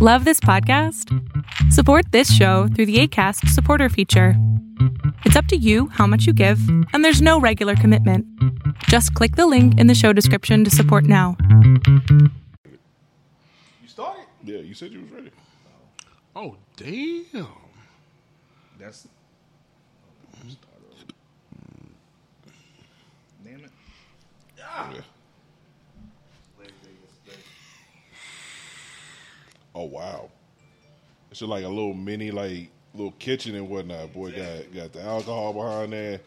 Love this podcast? Support this show through the ACAST supporter feature. It's up to you how much you give, and there's no regular commitment. Just click the link in the show description to support now. You started? Yeah, you said you was ready. Oh damn! That's. Damn it. Yeah. Oh wow. It's just like a little mini like little kitchen and whatnot. Boy got got the alcohol behind there.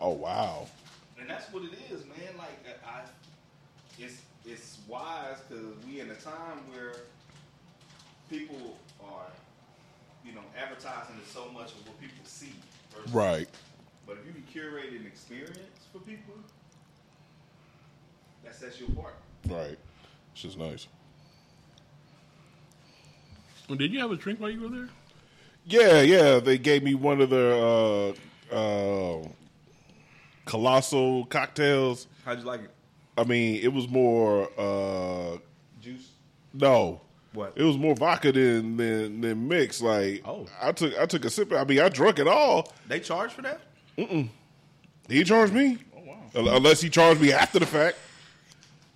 Oh wow. And that's what it is, man. Like I, it's it's wise because we in a time where people are, you know, advertising is so much of what people see. versus- Right. But if you can curate an experience for people, that sets you apart. Right. It's just nice. Well, Did you have a drink while you were there? Yeah, yeah. They gave me one of their uh uh colossal cocktails. How'd you like it? I mean, it was more uh Juice. no. What? It was more vodka than than, than mix. Like Oh. I took I took a sip. I mean, I drunk it all. They charge for that? Mm-mm. He charged me. Oh wow. Unless he charged me after the fact.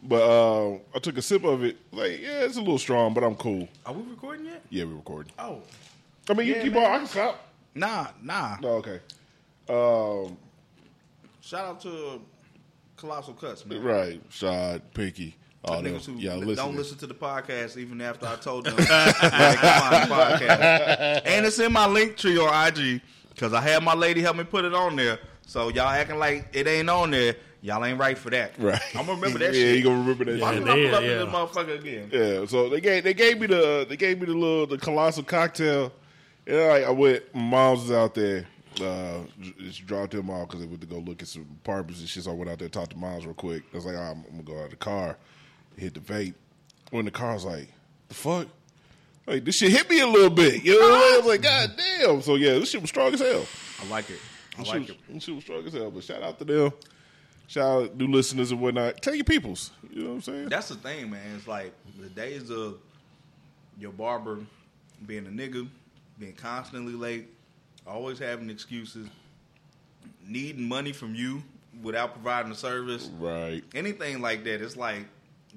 But uh, I took a sip of it. Like, yeah, it's a little strong, but I'm cool. Are we recording yet? Yeah, we're recording. Oh. I mean, you Yeah, keep man. on. I can stop. Nah, nah. No, okay. Um, Shout out to Colossal Cuts, man. right. Shad, Pinky. All Niggas those. who Yeah, li- listen. don't listen to the podcast even after I told them they can find the podcast. And it's in my link tree on IG because I had my lady help me put it on there. So y'all acting like it ain't on there. Y'all ain't right for that. Right. I'm gonna remember that yeah, shit. you gonna remember that Why shit. did I pull up Yeah, this motherfucker again? Yeah, so they gave they gave me the they gave me the little the colossal cocktail. And like I went, my mom's was out there. Uh, just dropped them off because they went to go look at some apartments and shit. So I went out there and talked to Miles real quick. I was like, I'm, I'm gonna go out of the car, hit the vape. When the car was like, the fuck, like this shit hit me a little bit. You know, what I mean? Was like, god damn. So yeah, this shit was strong as hell. I like it. I This like shit, it. was, this shit was strong as hell. But shout out to them. Shout out new listeners and whatnot. Tell your peoples. You know what I'm saying? That's the thing, man. It's like the days of your barber being a nigga, being constantly late, always having excuses, needing money from you without providing a service. right. Anything like that, it's like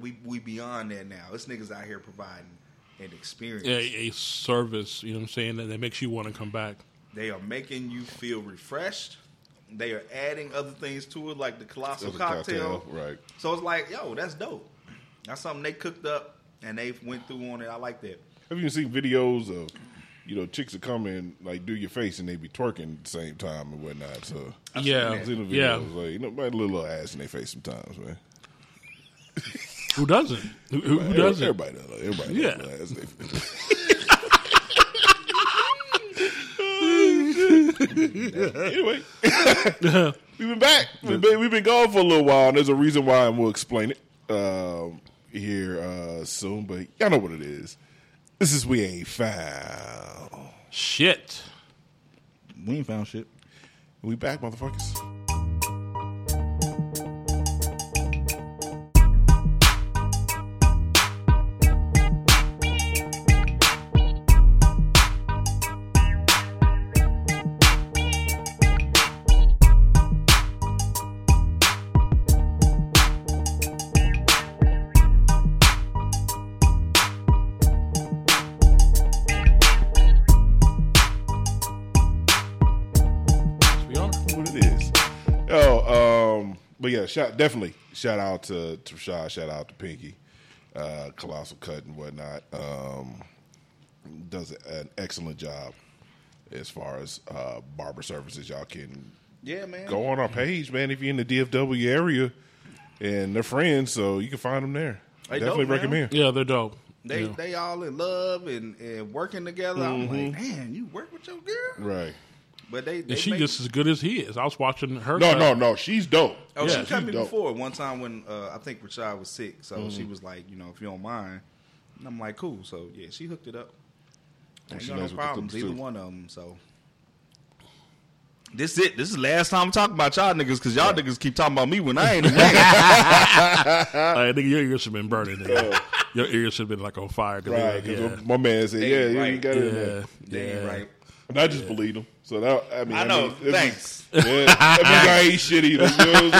we we beyond that now. It's niggas out here providing an experience. A, a service, you know what I'm saying, that, that makes you want to come back. They are making you feel refreshed. They are adding other things to it, like the colossal cocktail. cocktail, right. So it's like, yo, that's dope. That's something they cooked up and they went through on it. I like that. Have you seen videos of, you know, chicks that come in like do your face and they be twerking at the same time and whatnot? So yeah, I've seen the yeah. videos like you know, might a little ass in their face sometimes, man. Who doesn't? Who, who, who doesn't? Everybody does. Everybody Yeah. does a little ass in their face. Anyway, we've been back. We've been, we've been gone for a little while, and there's a reason why, and we'll explain it um, here uh, soon. But y'all know what it is. This is we ain't found. Shit. We ain't found shit. We back, motherfuckers. But yeah, shout definitely shout out to to Rashad, shout out to Pinky, uh, Colossal Cut and whatnot. Um, does an excellent job as far as uh, barber services. Y'all can Yeah, man. go on our page, man. If you're in the DFW area, and they're friends, so you can find them there. They definitely dope, man. recommend. Yeah, they're dope. They Yeah. they all in love and, and working together. I'm like, man, you work with your girl, Right. But they, they And she make- just as good as he is. I was watching her. No, cut. no, no. She's dope. Oh, Yeah, she cut me dope. before one time when uh, I think Rashad was sick, so she was like, you know, if you don't mind, and I'm like, cool. So yeah, she hooked it up. Ain't she got no problems, either do. one of them. So this is it. This is the last time I'm talking about y'all niggas because y'all niggas keep talking about me when I ain't. a nigga. Like, nigga, your ears have been burning. Nigga. your ears should have been like on fire. Right, they because like, my man said, They "Yeah, ain't yeah, you right. got it in yeah, yeah, They ain't yeah. right. And I just believed him. So that I mean, I know. mean, it's- Thanks. Yeah, that means I ain't shit either. You know what I'm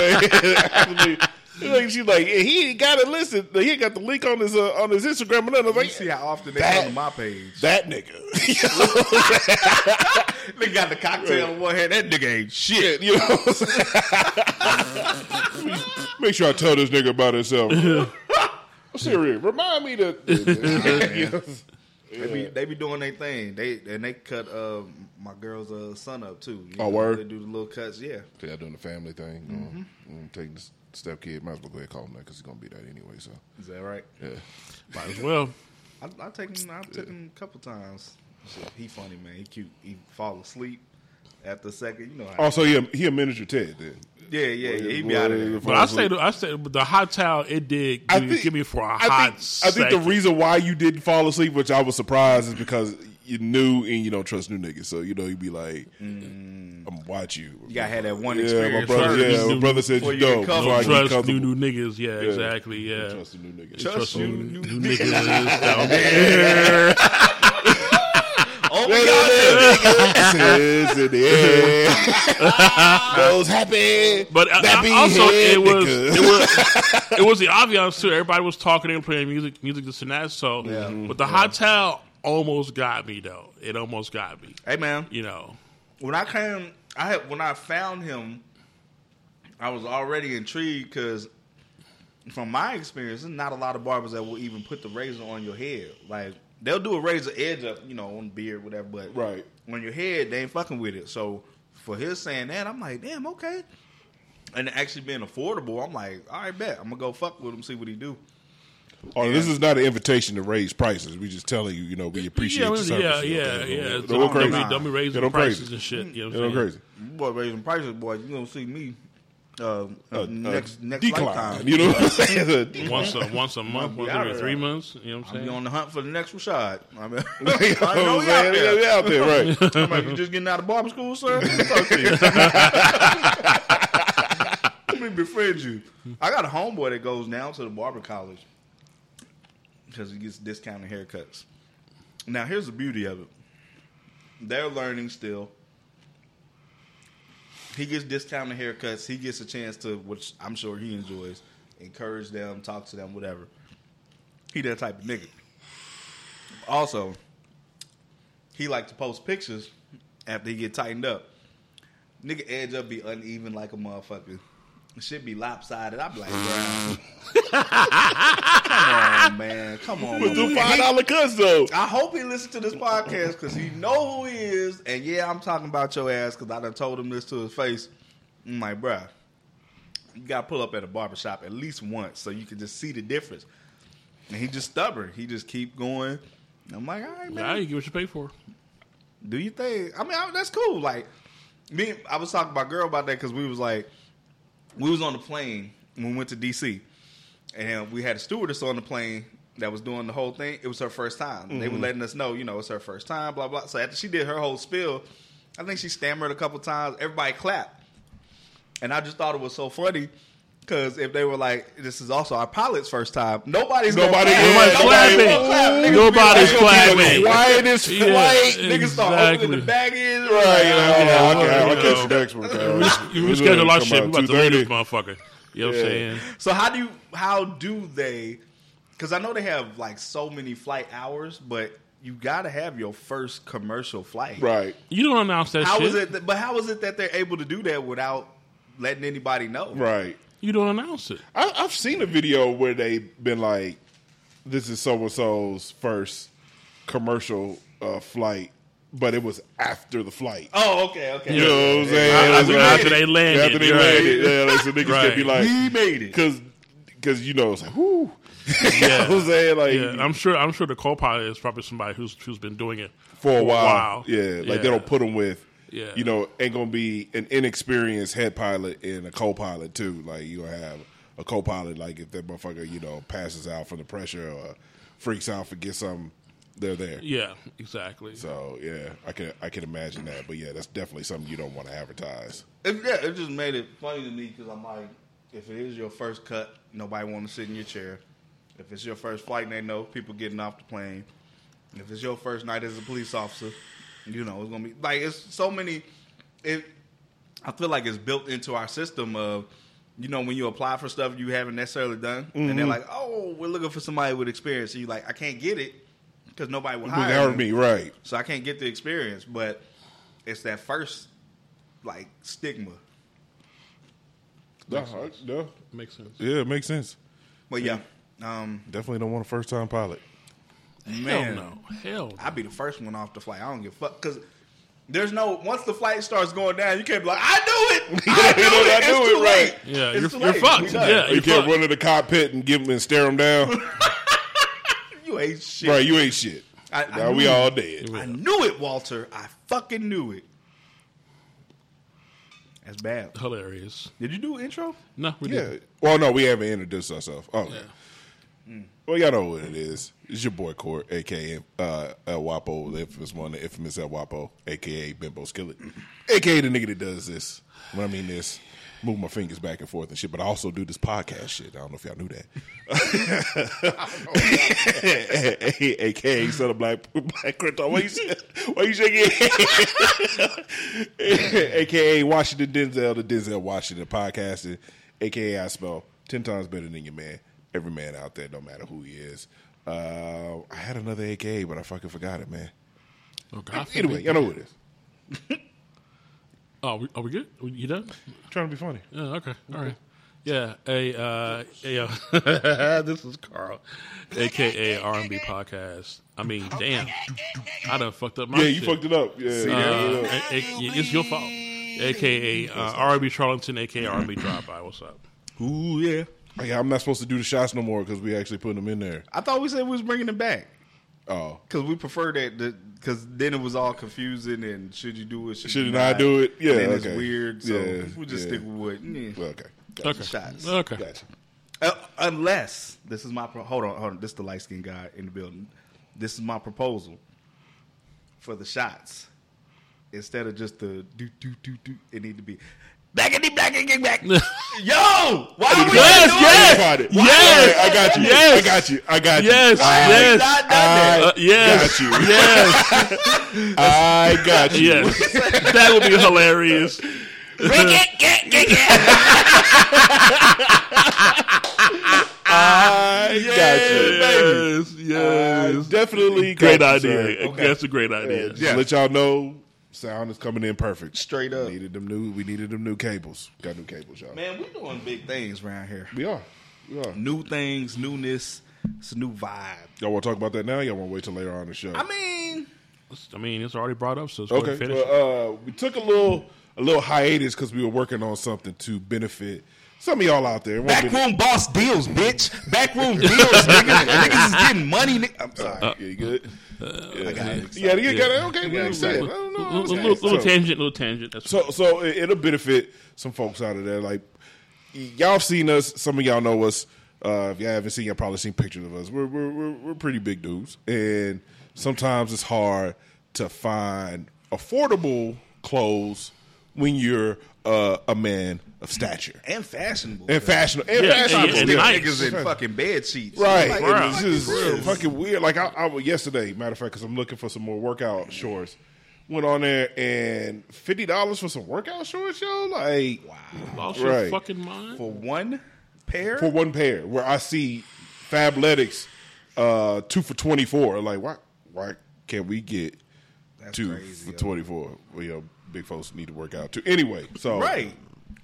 saying? Like she's like, he ain't got it listed. He ain't got the link on his uh, on his Instagram and nothing. I was You see how often they That- come to my page. that nigga. They got the cocktail in one hand. That nigga ain't shit. you know what I'm saying? Make sure I tell this nigga about himself. Siri, remind me to. You know? They be they be doing their thing. They and they cut uh, my girl's uh, son up too. You Oh, know, word? They do the little cuts. Yeah. They're doing the family thing. You know, mm, taking the step kid. Might as well go ahead and call him that because he's gonna be that anyway. So Is that right? yeah. Might as well. I, I take him. I've taken him a couple times. Shit, he funny man. He cute. He fall asleep after a second. You know how. Also, he a, he a miniature Ted then. Yeah, yeah, yeah. He be out of there. But I say, I say, the hot towel it did give, me, think- give me for a I hot. think, I think the reason why you didn't fall asleep, which I was surprised, is because you knew and you don't trust new niggas. So you know you'd be like, mm. I'm gonna watch you. You gotta have that one Yeah, my experience brother. first. Yeah, my brother said you you don't. comfortable. before I Don't trust new new niggas. Yeah, exactly. Yeah. Trust the new niggas. Trust Trust new, new new niggas down there. Oh my god. Says in the air. Those happy. But uh, nappy also, head it was it was it was the ambiance too. Everybody was talking and playing music, music this and that. So, Yeah. but the hot towel almost got me though. It almost got me. Hey man, You know, when I came, I had when I found him, I was already intrigued because, from my experience, there's not a lot of barbers that will even put the razor on your head. Like they'll do a razor edge up, you know, on the beard, whatever. But Right. on your head, they ain't fucking with it. So for his saying that, I'm like, damn, okay. And actually being affordable, I'm like, all right, bet I'm gonna go fuck with him, see what he do. Oh, this is not an invitation to raise prices. We just telling you, you know, we appreciate yeah, your yeah, service. yeah, Okay, yeah. Don't, Don't, don't don't crazy. be, don't be raising don't prices crazy. and shit. You know what don't I'm saying? crazy. Boy, raising prices, boy, you gonna see me uh, Uh, next uh, next decline. lifetime. You know what I'm saying? Once a once a month, be once every three months. You know what I'm I'll be on the hunt for the next Rashad. I mean, You I know I'm out there. Yeah, out there, right? I'm like, you just getting out of barber school, sir? Let me talk to you. Let me befriend you. I got a homeboy that goes now to the barber college because he gets discounted haircuts. Now, here's the beauty of it. They're learning still. He gets discounted haircuts. He gets a chance to, which I'm sure he enjoys, encourage them, talk to them, whatever. He that type of nigga. Also, he like to post pictures after he get tightened up. Nigga edge up be uneven like a motherfucker. Shit be lopsided. I be like, bro. come on, man. Come on. With my the five dollar cuts though. I hope he listens to this podcast because he know who he is. And yeah, I'm talking about your ass because I done told him this to his face. I'm like, bruh, you got to pull up at a barbershop at least once so you can just see the difference. And he just stubborn. He just keep going. I'm like, all right, man. Now you get what you pay for. Do you think? I mean, I, that's cool. Like me, I was talking about girl about that because we was like, we was on the plane when we went to DC, and we had a stewardess on the plane that was doing the whole thing. It was her first time. They were mm-hmm. letting us know, you know, it's her first time. Blah blah. So after she did her whole spiel, I think she stammered a couple times. Everybody clapped, and I just thought it was so funny. Because if they were like, "This is also our pilot's first time," nobody's Nobody- gonna nobody's Nobody's clapping. gonna clap. Niggas be Nobody's clapping. The quietest Yeah. flight. Niggas start opening the baggage. Right, you know, oh, Yeah, I'll, yeah, I'll you catch the next one. Kyle. You This is reschedule our shit. We about to leave this motherfucker. You know what I'm saying? So how do you how do they? Because I know they have like so many flight hours, but you got to have your first commercial flight. Right. You don't announce that How shit. is it? That, but how is it that they're able to do that without letting anybody know? Right. You don't announce it. I, I've seen a video where they've been like, "This is so and so's first commercial uh, flight," but it was after the flight. Oh, okay, okay. You know what I'm saying? After- like- after they landed, After they right. landed, yeah. Like, so niggas Right. can be like, He made it. because because you know it's like, whoo. Yeah. you know what I'm saying? Like Yeah, I'm sure. I'm sure the co-pilot is probably somebody who's who's been doing it for a while. Yeah, Yeah, like they don't put them with. Yeah. You know, ain't gonna be an inexperienced head pilot and a co-pilot too. Like you gonna have a co-pilot. Like if that motherfucker, you know, passes out from the pressure or freaks out, forget something, they're there. Yeah, exactly. So yeah, I can I can imagine that. But yeah, that's definitely something you don't want to advertise. It, yeah, it just made it funny to me because I'm like, if it is your first cut, nobody want to sit in your chair. If it's your first flight, and they know people getting off the plane. If it's your first night as a police officer, you know it's gonna be like it's so many. It, I feel like it's built into our system of, you know, when you apply for stuff you haven't necessarily done, and Mm-hmm. they're like, "Oh, we're looking for somebody with experience." So you like, I can't get it because nobody will hire me, me, right? so I can't get the experience. But it's that first like stigma. No, I- no. Makes sense. Yeah, it makes sense. But yeah, um, Definitely don't want a first time pilot. Man, Hell no. Hell no. I'd be the first one off the flight. I don't give a fuck because there's no once the flight starts going down, you can't be like, I knew it. I knew You know, it. I It's knew too it, late. right. Yeah, It's you're, too you're late. fucked. Yeah, you you're can't fucked. run to the cockpit and give them and stare them down. You ain't shit. right, you ain't shit. I, I Now knew we it. all dead. I knew it, Walter. I fucking knew it. That's bad. Hilarious. Did you do intro? No, we Yeah. didn't. Well, no, we haven't introduced ourselves. Oh, well, y'all know what it is. It's your boy Court, aka uh, El Wapo, the infamous one, the infamous El Wapo, aka Bimbo Skillet, aka the nigga that does this. When I mean this, move my fingers back and forth and shit. But I also do this podcast shit. I don't know if y'all knew that. aka son of Black Black Crypto. Why you why you shaking? aka Washington Denzel, the Denzel Washington podcasting. Aka I spell ten times better than your man. Every man out there, no matter who he is. Uh, I had another AKA, but I fucking forgot it, man. Oh, God. Anyway, y'all know who it is. Oh, we, are we good? You done? trying to be funny. Yeah, okay. All right. Yeah, a uh, a uh, this is Carl, aka R&B podcast. I mean, damn, I done fucked up my. Yeah, you shit. fucked it up. Yeah, Uh, yeah. a- a- it's your fault. AKA uh, R&B Charlton, AKA R&B Drop By. What's up? Ooh yeah. Yeah, I'm not supposed to do the shots no more because we actually putting them in there. I thought we said we was bringing them back Oh, because we prefer that because then it was all confusing and should you do it? Should, Should you you not do it? Yeah, And then it's weird. So Yeah, we just yeah. stick with what. Yeah. well, okay, Okay. Shots. Okay. gotcha. Uh, unless this is my pro- hold on, hold on. This is the light skinned guy in the building. This is my proposal for the shots. Instead of just the do do do do, it need to be blackity blackity back. Yo, why are we Yes, not doing yes. it? Got it. Yes. I got you. Yes. I got you. I got you. Yes, I yes. Not done that. Uh, yes, got you. yes, I got you. yes. that would be hilarious. Rick, get, get, get. I got you. Yes, yes. I definitely great got you, idea. sir. That's a great idea. Just Yeah. let y'all know, sound is coming in perfect. Straight up. We needed them new. We needed them new cables. Got new cables, y'all. Man, we doing big things around here. We are. We are. New things, newness. It's a new vibe. Y'all want to talk about that now? Y'all want to wait till later on in the show? I mean, I mean, it's already brought up, so let's go ahead okay. finish. Well, uh, we took a little a little hiatus because we were working on something to benefit some of y'all out there. It won't be- backroom boss deals, bitch. Backroom deals, niggas. niggas is getting money. Nigga. I'm sorry. Yeah, you good? I got it. Yeah, you got it. Okay, well, excited. I don't know. little, little, little So- tangent, little tangent. That's So so it, it'll benefit some folks out of there. Like y'all seen us. Some of y'all know us. Uh, if y'all haven't seen, y'all probably seen pictures of us. We're we're we're, we're pretty big dudes, and sometimes it's hard to find affordable clothes when you're uh, a man of stature And fashionable. and fashionable and Yeah, fashionable. and- and yeah. nice. niggas in fucking bed sheets. Right, Like, and it's it's fucking just real. fucking weird. Like I, I yesterday, matter of fact, because I'm looking for some more workout shorts. Went on there and fifty dollars for some workout shorts, yo. Like lost right. your fucking mind. for one pair. for one pair, where I see Fabletics uh, two for twenty four. Like why why can't we get That's two crazy, for twenty four? Well, you know, big folks need to work out too. Anyway, so right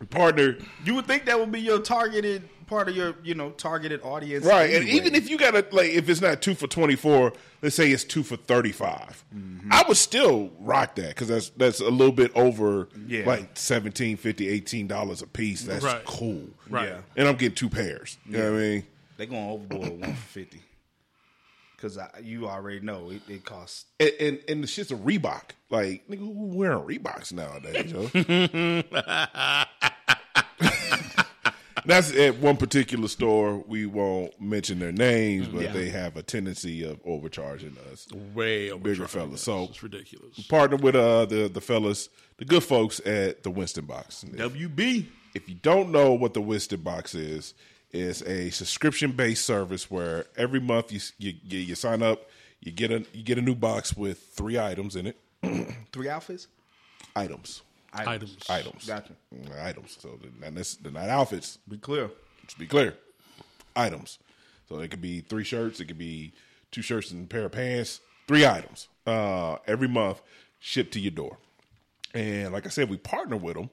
partner. You would think that would be your targeted part of your, you know, targeted audience. Right. Anyway. And even if you got to, like, if it's not two for 24, let's say it's two for 35, mm-hmm. I would still rock that because that's, that's a little bit over yeah. like 17, 50, $18 a piece. That's right. cool. Right. Yeah. And I'm getting two pairs. You yeah. know what I mean? They're going overboard one for 50. Cause I, you already know it, it costs, and, and, and the shit's a Reebok. Like nigga, who wearing Reeboks nowadays? That's at one particular store. We won't mention their names, but yeah. they have a tendency of overcharging us. Way overcharging bigger fellas. So it's ridiculous. Partner with uh the the fellas, the good folks at the Winston Box. If, WB. If you don't know what the Winston Box is, is a subscription based service where every month you, you you you sign up, you get a you get a new box with three items in it. Three outfits. Items, Items. items, Gotcha. Mm, items. So they're not, necess- they're not outfits. Be clear. Let's be clear. Items. So it could be three shirts, it could be two shirts and a pair of pants. Three items. Uh, every month shipped to your door. And like I said, we partner with them.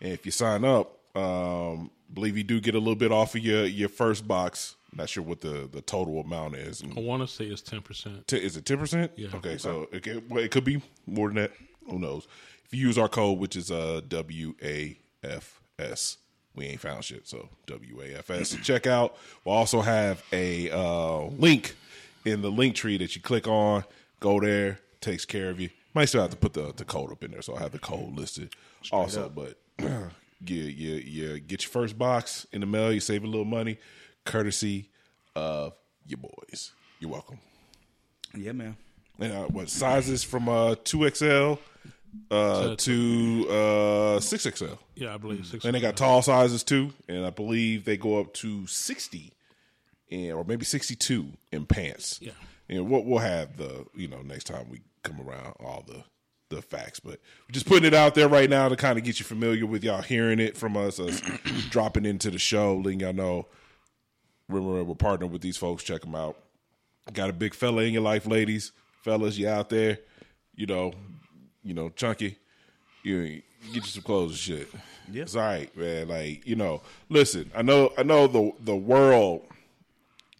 And if you sign up, um, believe you do get a little bit off of your, your first box. Not sure what the, the total amount is. I want to say it's ten percent. Is it ten percent? Yeah. Okay, so it could, well, it could be more than that. Who knows? If you use our code, which is uh W A F S, we ain't found shit. So W A F S. Check out. We'll also have a uh, link in the link tree that you click on. Go there. Takes care of you. Might still have to put the, the code up in there, so I have the code listed also. But you, you you get your first box in the mail. You save a little money, courtesy of your boys. You're welcome. Yeah, man. And, uh, what sizes from uh two XL uh to uh six XL, Yeah, I believe six. and they got tall sizes too, and I believe they go up to sixty, and or maybe sixty two in pants. Yeah. and we'll we'll have the you know next time we come around all the the facts, but just putting it out there right now to kind of get you familiar with y'all hearing it from us, us dropping into the show, letting y'all know. Remember, we're partnering with these folks. Check them out. Got a big fella in your life, ladies, fellas. You out there, you know, you know, chunky. You get you some clothes and shit. Yeah. it's all right, man. Like you know, listen. I know, I know the the world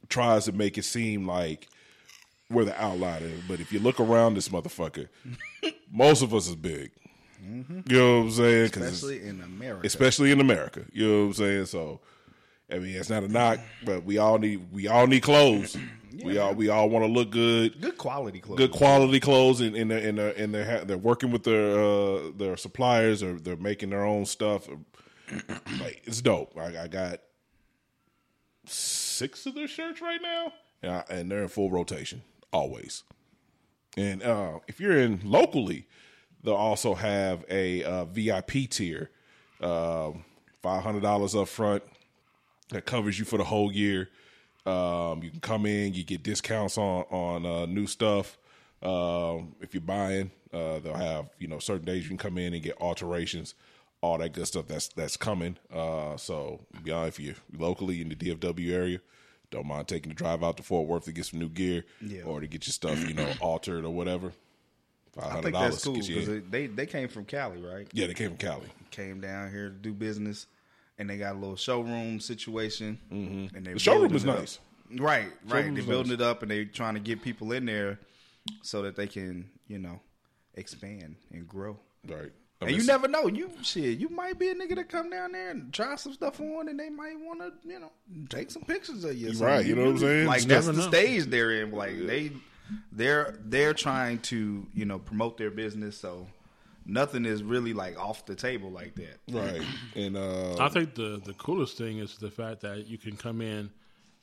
tries to make it seem like we're the outlier, but if you look around this motherfucker, most of us is big. You know what I'm saying? Especially in America. especially in America. You know what I'm saying? So, I mean, it's not a knock, but we all need we all need clothes. We all we all want to look good, good quality clothes. good quality clothes, and and they're and they're, and they're, they're working with their uh, their suppliers or they're making their own stuff. Like it's dope. I, I got six of their shirts right now, and, I, and they're in full rotation always. And uh, if you're in locally, they'll also have a uh, VIP tier, um, five hundred dollars up front that covers you for the whole year. Um, you can come in, you get discounts on on uh, new stuff. Um, if you're buying, uh, they'll have you know certain days you can come in and get alterations, all that good stuff that's that's coming. Uh, so beyond if you're locally in the DFW area, don't mind taking the drive out to Fort Worth to get some new gear Yeah. or to get your stuff you know altered or whatever. Five hundred dollars that's cool get you in. because they they came from Cali, right? Yeah, they came from Cali. Came down here to do business, and they got a little showroom situation. Mm-hmm. And they The showroom is it up. nice. Right, right. Showroom They're building nice. it up, and they're trying to get people in there so that they can, you know, expand and grow. Right. I And you never know. You shit. You might be a nigga that come down there and try some stuff on, and they might want to, you know, take some pictures of you. Right, you know what I'm saying? Like Just that's the know. stage they're in. Like they, they're they're trying to, you know, promote their business. So nothing is really like off the table like that. right. And uh, I think the the coolest thing is the fact that you can come in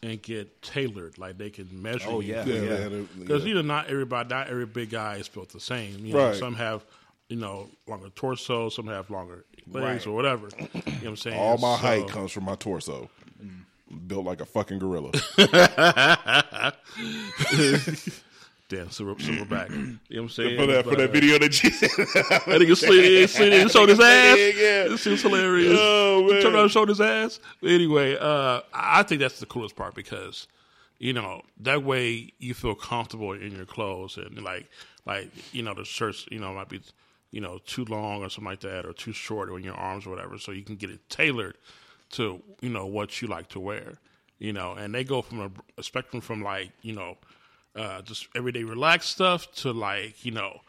and get tailored, like they can measure. Oh, you. yeah. yeah, they had a- Because yeah. you know, not everybody, not every big guy is built the same. You know, Right. some have, you know, longer torso, some have longer legs Right. or whatever. You know what I'm saying? all my So- height comes from my torso. Built like a fucking gorilla. Damn, so we're silver, silverback. You know what I'm saying? for that for that uh, video that you That nigga slid, slid in and showed his ass. Yeah. This is hilarious. Oh, man. Turned around and showed his ass. But anyway, uh, I I think that's the coolest part because, you know, that way you feel comfortable in your clothes and like, like you know, the shirts, you know, might be, you know, too long or something like that, or too short on your arms or whatever. So you can get it tailored to, you know, what you like to wear. You know, and they go from a, a spectrum from like, you know, uh, just everyday relaxed stuff to like, you know,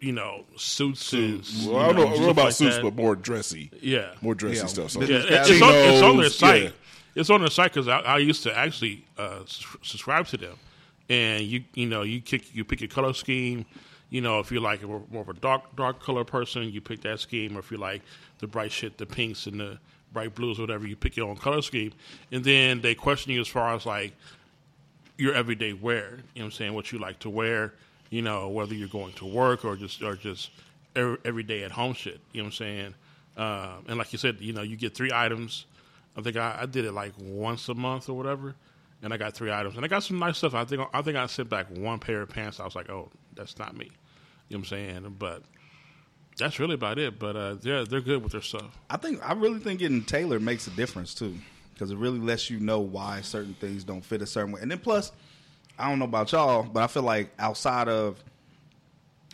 you know, suits and Well, I don't know, I don't know about like suits, that. but more dressy. Yeah. More dressy Yeah. stuff. So Yeah, Yeah, It's it's, on, it's on their site. yeah. It's on their site because I, I used to actually uh, subscribe to them, and you you know you kick you pick your color scheme. You know if you're like more of a dark dark color person, you pick that scheme. Or if you like the bright shit, the pinks and the bright blues, whatever, you pick your own color scheme. And then they question you as far as like your everyday wear. You know what I'm saying? What you like to wear. You know whether you're going to work or just or just every, every day at home shit. You know what I'm saying? Um, and like you said, you know you get three items I think I, I did it like once a month or whatever, and I got three items, and I got some nice stuff. I think I think I sent back one pair of pants. I was like, oh, that's not me. You know what I'm saying? But that's really about it. But uh, they're they're good with their stuff. I think I really think getting tailored makes a difference too, because it really lets you know why certain things don't fit a certain way. And then plus, I don't know about y'all, but I feel like outside of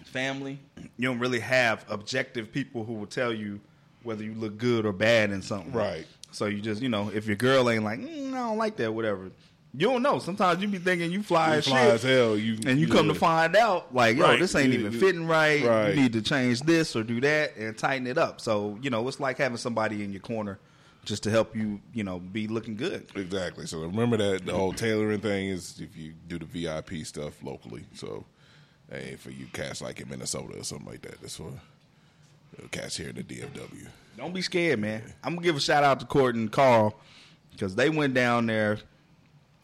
family, you don't really have objective people who will tell you whether you look good or bad in something. Right. So you just you know if your girl ain't like mm, I don't like that whatever. You don't know. Sometimes you be thinking you fly You as fly as hell. You and you come to find out like, yo, Right. this ain't You- even you- fitting right. Right. You need to change this or do that and tighten it up. So you know, it's like having somebody in your corner just to help you, you know, be looking good. Exactly. So remember that the whole tailoring thing is if you do the VIP stuff locally. So ain't for you cats like in Minnesota or something like that. That's for cats here in the DFW. Don't be scared, man. I'm gonna give a shout out to Court and Carl because they went down there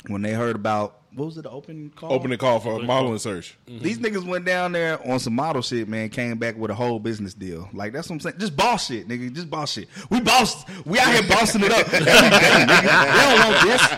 when they heard about what was it, the open call? Open the call for a modeling search. Mm-hmm. These niggas went down there on some model shit, man. Came back with a whole business deal. Like that's what I'm saying. Just boss shit, nigga. Just boss shit. We boss. We out here bossing it up every day, nigga. They don't want this.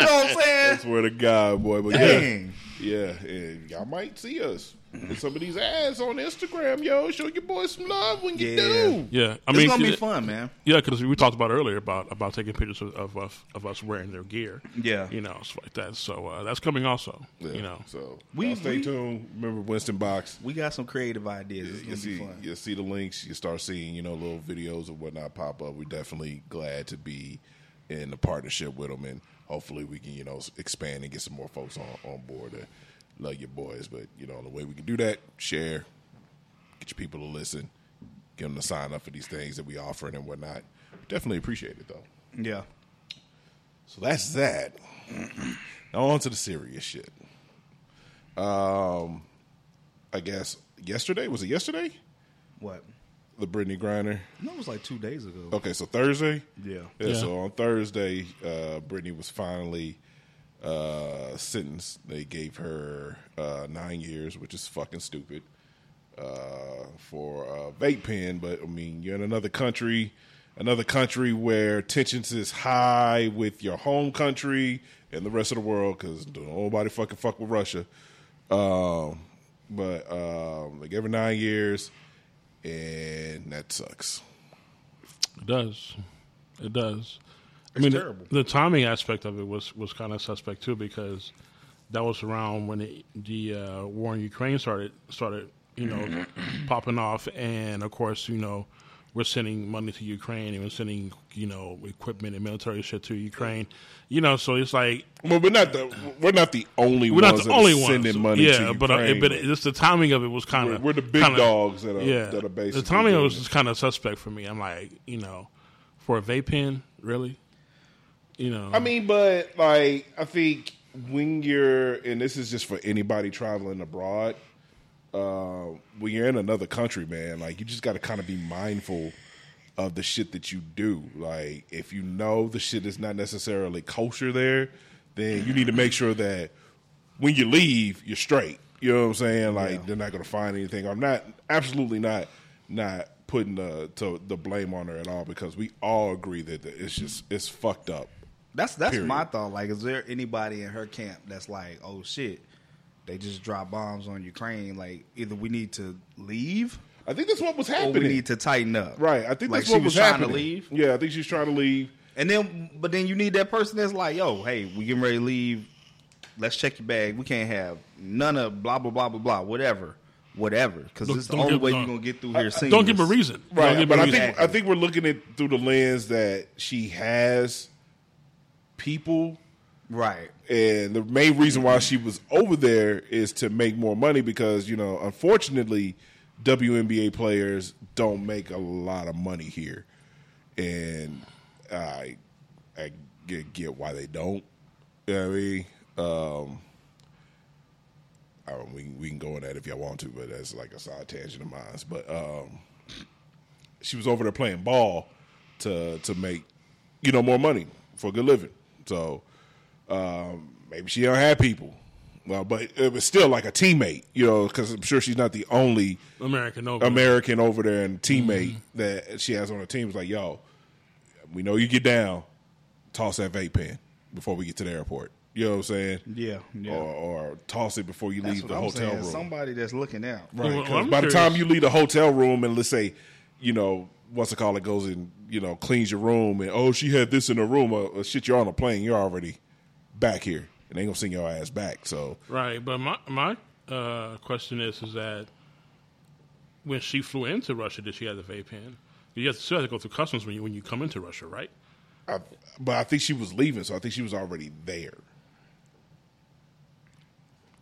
You know what I'm saying? Swear to God, boy. But Dang. yeah, yeah, and y'all might see us with some of these ads on Instagram, yo. Show your boys some love when you Yeah. do. Yeah, I It's mean, gonna be it- fun, man. Yeah, because we talked about earlier about about taking pictures of, of us of us wearing their gear. Yeah. you know, stuff like that. So uh, that's coming also. Yeah, You know, so We- y'all stay we- tuned. Remember Winston Box. We got some creative ideas. It's you gonna be see, fun. you see the links. You start seeing, you know, little videos or whatnot pop up. We're definitely glad to be in the partnership with them, and hopefully we can, you know, expand and get some more folks on on board. To love your boys, but you know, the way we can do that, share, get your people to listen, get them to sign up for these things that we offering and whatnot. Definitely appreciate it though. Yeah. So that's that. now on to the serious shit. Um, I guess yesterday was it yesterday? What? The Brittney Griner. No, it was like two days ago. Okay, so Thursday. Yeah. Yeah. Yeah. So on Thursday, uh, Brittney was finally uh, sentenced. They gave her uh, nine years, which is fucking stupid, uh, for a vape pen. But I mean, you're in another country, another country where tensions is high with your home country and the rest of the world because nobody fucking fuck with Russia. Um, but um, they gave her nine years, and that sucks. it does. It does. I mean, the- terrible. The, timing aspect of it was was kind of suspect too because that was around when the, the uh, war in Ukraine started started you know popping off, and of course you know we're sending money to Ukraine and we're sending you know equipment and military shit to Ukraine, you know. So it's like Well, we're not the we're not the only we're ones not the only ones. sending money yeah, to but uh, but just the timing of it was kind we're, of we're the big dogs that are Yeah, that are basically the timing of it was just kind of suspect for me. I'm like, you know, for a vape pen, really, you know. I mean, but like I think when you're and this is just for anybody traveling abroad, uh, when you're in another country, man, like you just got to kind of be mindful of the shit that you do. Like if you know the shit is not necessarily kosher there, then you need to make sure that when you leave, you're straight. You know what I'm saying? Like they're not going to find anything. I'm not absolutely not not putting the to the blame on her at all because we all agree that it's just it's fucked up. That's that's Period. my thought. Like, is there anybody in her camp that's like, oh shit, they just drop bombs on Ukraine? Like, either we need to leave I think that's what was or happening. we need to tighten up. right. I think like that's she what was was trying happening. to leave. Yeah, I think she's trying to leave. And then, but then you need that person that's like, yo, hey, we getting ready to leave. Let's check your bag. We can't have none of blah blah blah blah blah whatever, whatever. Because Don't- this is the only give- way you're gonna get through here. don't give a reason, Right, but a I reason. think I think we're looking at through the lens that she has people, Right. and the main reason why she was over there is to make more money because you know, unfortunately, WNBA players don't make a lot of money here, and I I get, why they don't. You know I mean. Um, I don't, we, we can go on that if y'all want to, but that's like a side tangent of mine. But um, she was over there playing ball to to make you know more money for a good living. So um, maybe she don't have people. Well, but it was still like a teammate, you know, because I'm sure she's not the only American over. American over there and teammate that she has on her team. Is like, yo, we know you get down. toss that vape pen before we get to the airport. You know what I'm saying? Yeah, yeah. Or, or toss it before you That's leave what the I'm hotel saying. room. Somebody that's looking out. Right. Well, 'cause I'm by the time you leave the hotel room and let's say, you know, what's it called? It goes and you know cleans your room and oh she had this in her room. Uh, uh, shit, you're on a plane. You're already back here and they gonna send your ass back. So Right, but my my uh, question is is that when she flew into Russia, did she have the vape pen? You have to, still have to go through customs when you when you come into Russia, right? I, but I think she was leaving, so I think she was already there.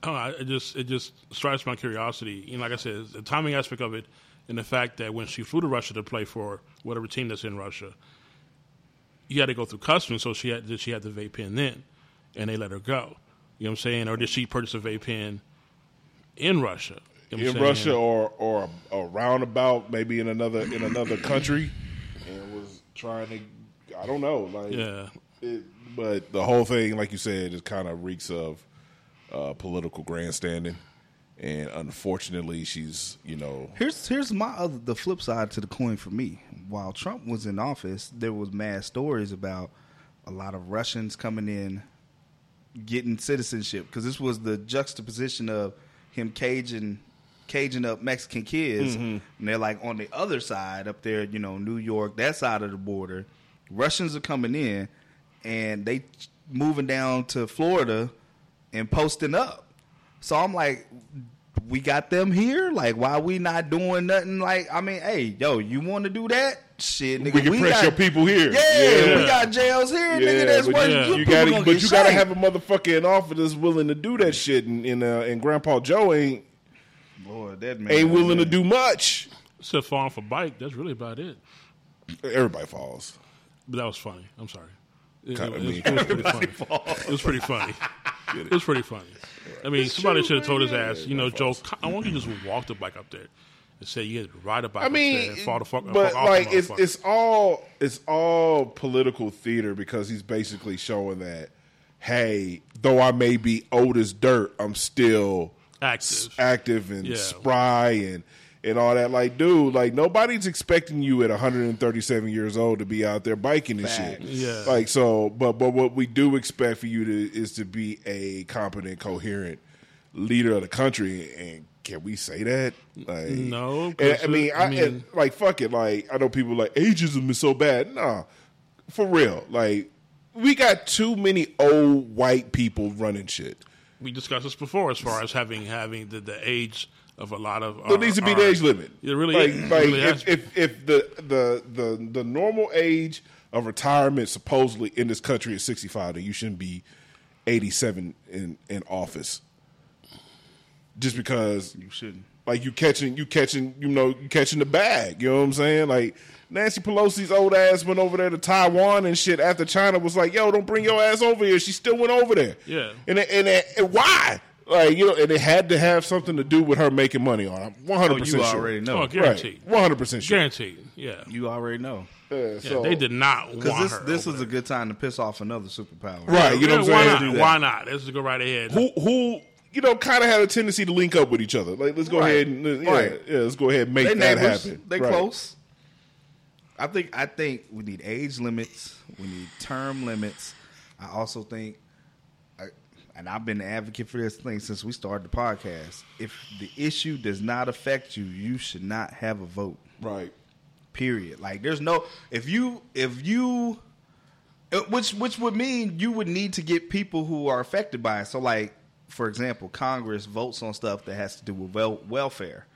Oh, I, it just it just strikes my curiosity. You know, like I said, the timing aspect of it, and the fact that when she flew to Russia to play for whatever team that's in Russia, you had to go through customs. So she had did she had the vape pen then, and they let her go. You know what I'm saying? Or did she purchase a vape pen in Russia? You know in saying? Russia or or a, a roundabout, maybe in another in another country, and was trying to. I don't know, like Yeah. It, but the whole thing, like you said, it kind of reeks of uh, political grandstanding, and unfortunately, she's you know Here's here's my other the flip side to the coin for me. While Trump was in office, there was mad stories about a lot of Russians coming in getting citizenship because this was the juxtaposition of him caging caging up Mexican kids, mm-hmm. and they're like on the other side up there, you know, New York, that side of the border. Russians are coming in, and they moving down to Florida and posting up. So I'm like, we got them here. Like, why we not doing nothing? Like, I mean, hey, yo, you want to do that? Shit, nigga, we can press got, your people here. Yeah, we got jails here, nigga. That's but where yeah. you, you people gotta, gonna but you gotta have a motherfucker in office that's willing to do that shit, and and, uh, and Grandpa Joe ain't Boy, that man ain't willing to do much. Except falling off a bike. That's really about it. Everybody falls. But that was funny. I'm sorry. It, Kinda it was, it was pretty funny. It was pretty funny. It was pretty funny. I mean, somebody should have told his ass, you know, Joe, I want you to just walk the bike up there and say you had to ride a bike I mean, and fall the fuck, but fuck off like the it's it's all it's all political theater because he's basically showing that hey, though I may be old as dirt, I'm still Active. s- active and Yeah. spry and and all that. Like, dude, like nobody's expecting you at 137 years old to be out there biking and shit. Yeah. Like so, but but what we do expect for you to is to be a competent, coherent leader of the country. And can we say that? Like, No, And, I mean, I, I mean- and, like fuck it. Like I know people like ageism is so bad. Nah, for real. Like we got too many old white people running shit. we discussed this before as far as having having the, the age of a lot of. There our- needs to be our- the age limit. It really like, is. Like really has if, if if the, the the the normal age of retirement supposedly in this country is sixty five, then you shouldn't be eighty seven in in office. Just because You shouldn't. like you catching you catching you know you catching the bag. You know what I'm saying? Like Nancy Pelosi's old ass went over there to Taiwan and shit after China was like, "Yo, don't bring your ass over here." She still went over there. Yeah. and it- and, it- and why? Like you know, and it had to have something to do with her making money on. I'm 100 Oh, percent you sure. already know. Oh, guaranteed. Right, 100 percent sure. Guaranteed. Yeah. You already know. Yeah, Yeah, so, they did not want Because this her this over was a good time to piss off another superpower. Right, you know what I'm why saying? Not? Why not? Let's go right ahead. Who who you know kind of had a tendency to link up with each other. Like let's go Right. ahead and yeah, Right. yeah, let's go ahead and make They that neighbors. happen. They Right. close. I think I think we need age limits. We need term limits. I also think, I, and I've been an advocate for this thing since we started the podcast. If the issue does not affect you, you should not have a vote. Right. Period. Like there's no if you if you uh, which which would mean you would need to get people who are affected by it. So like for example, Congress votes on stuff that has to do with wel- welfare.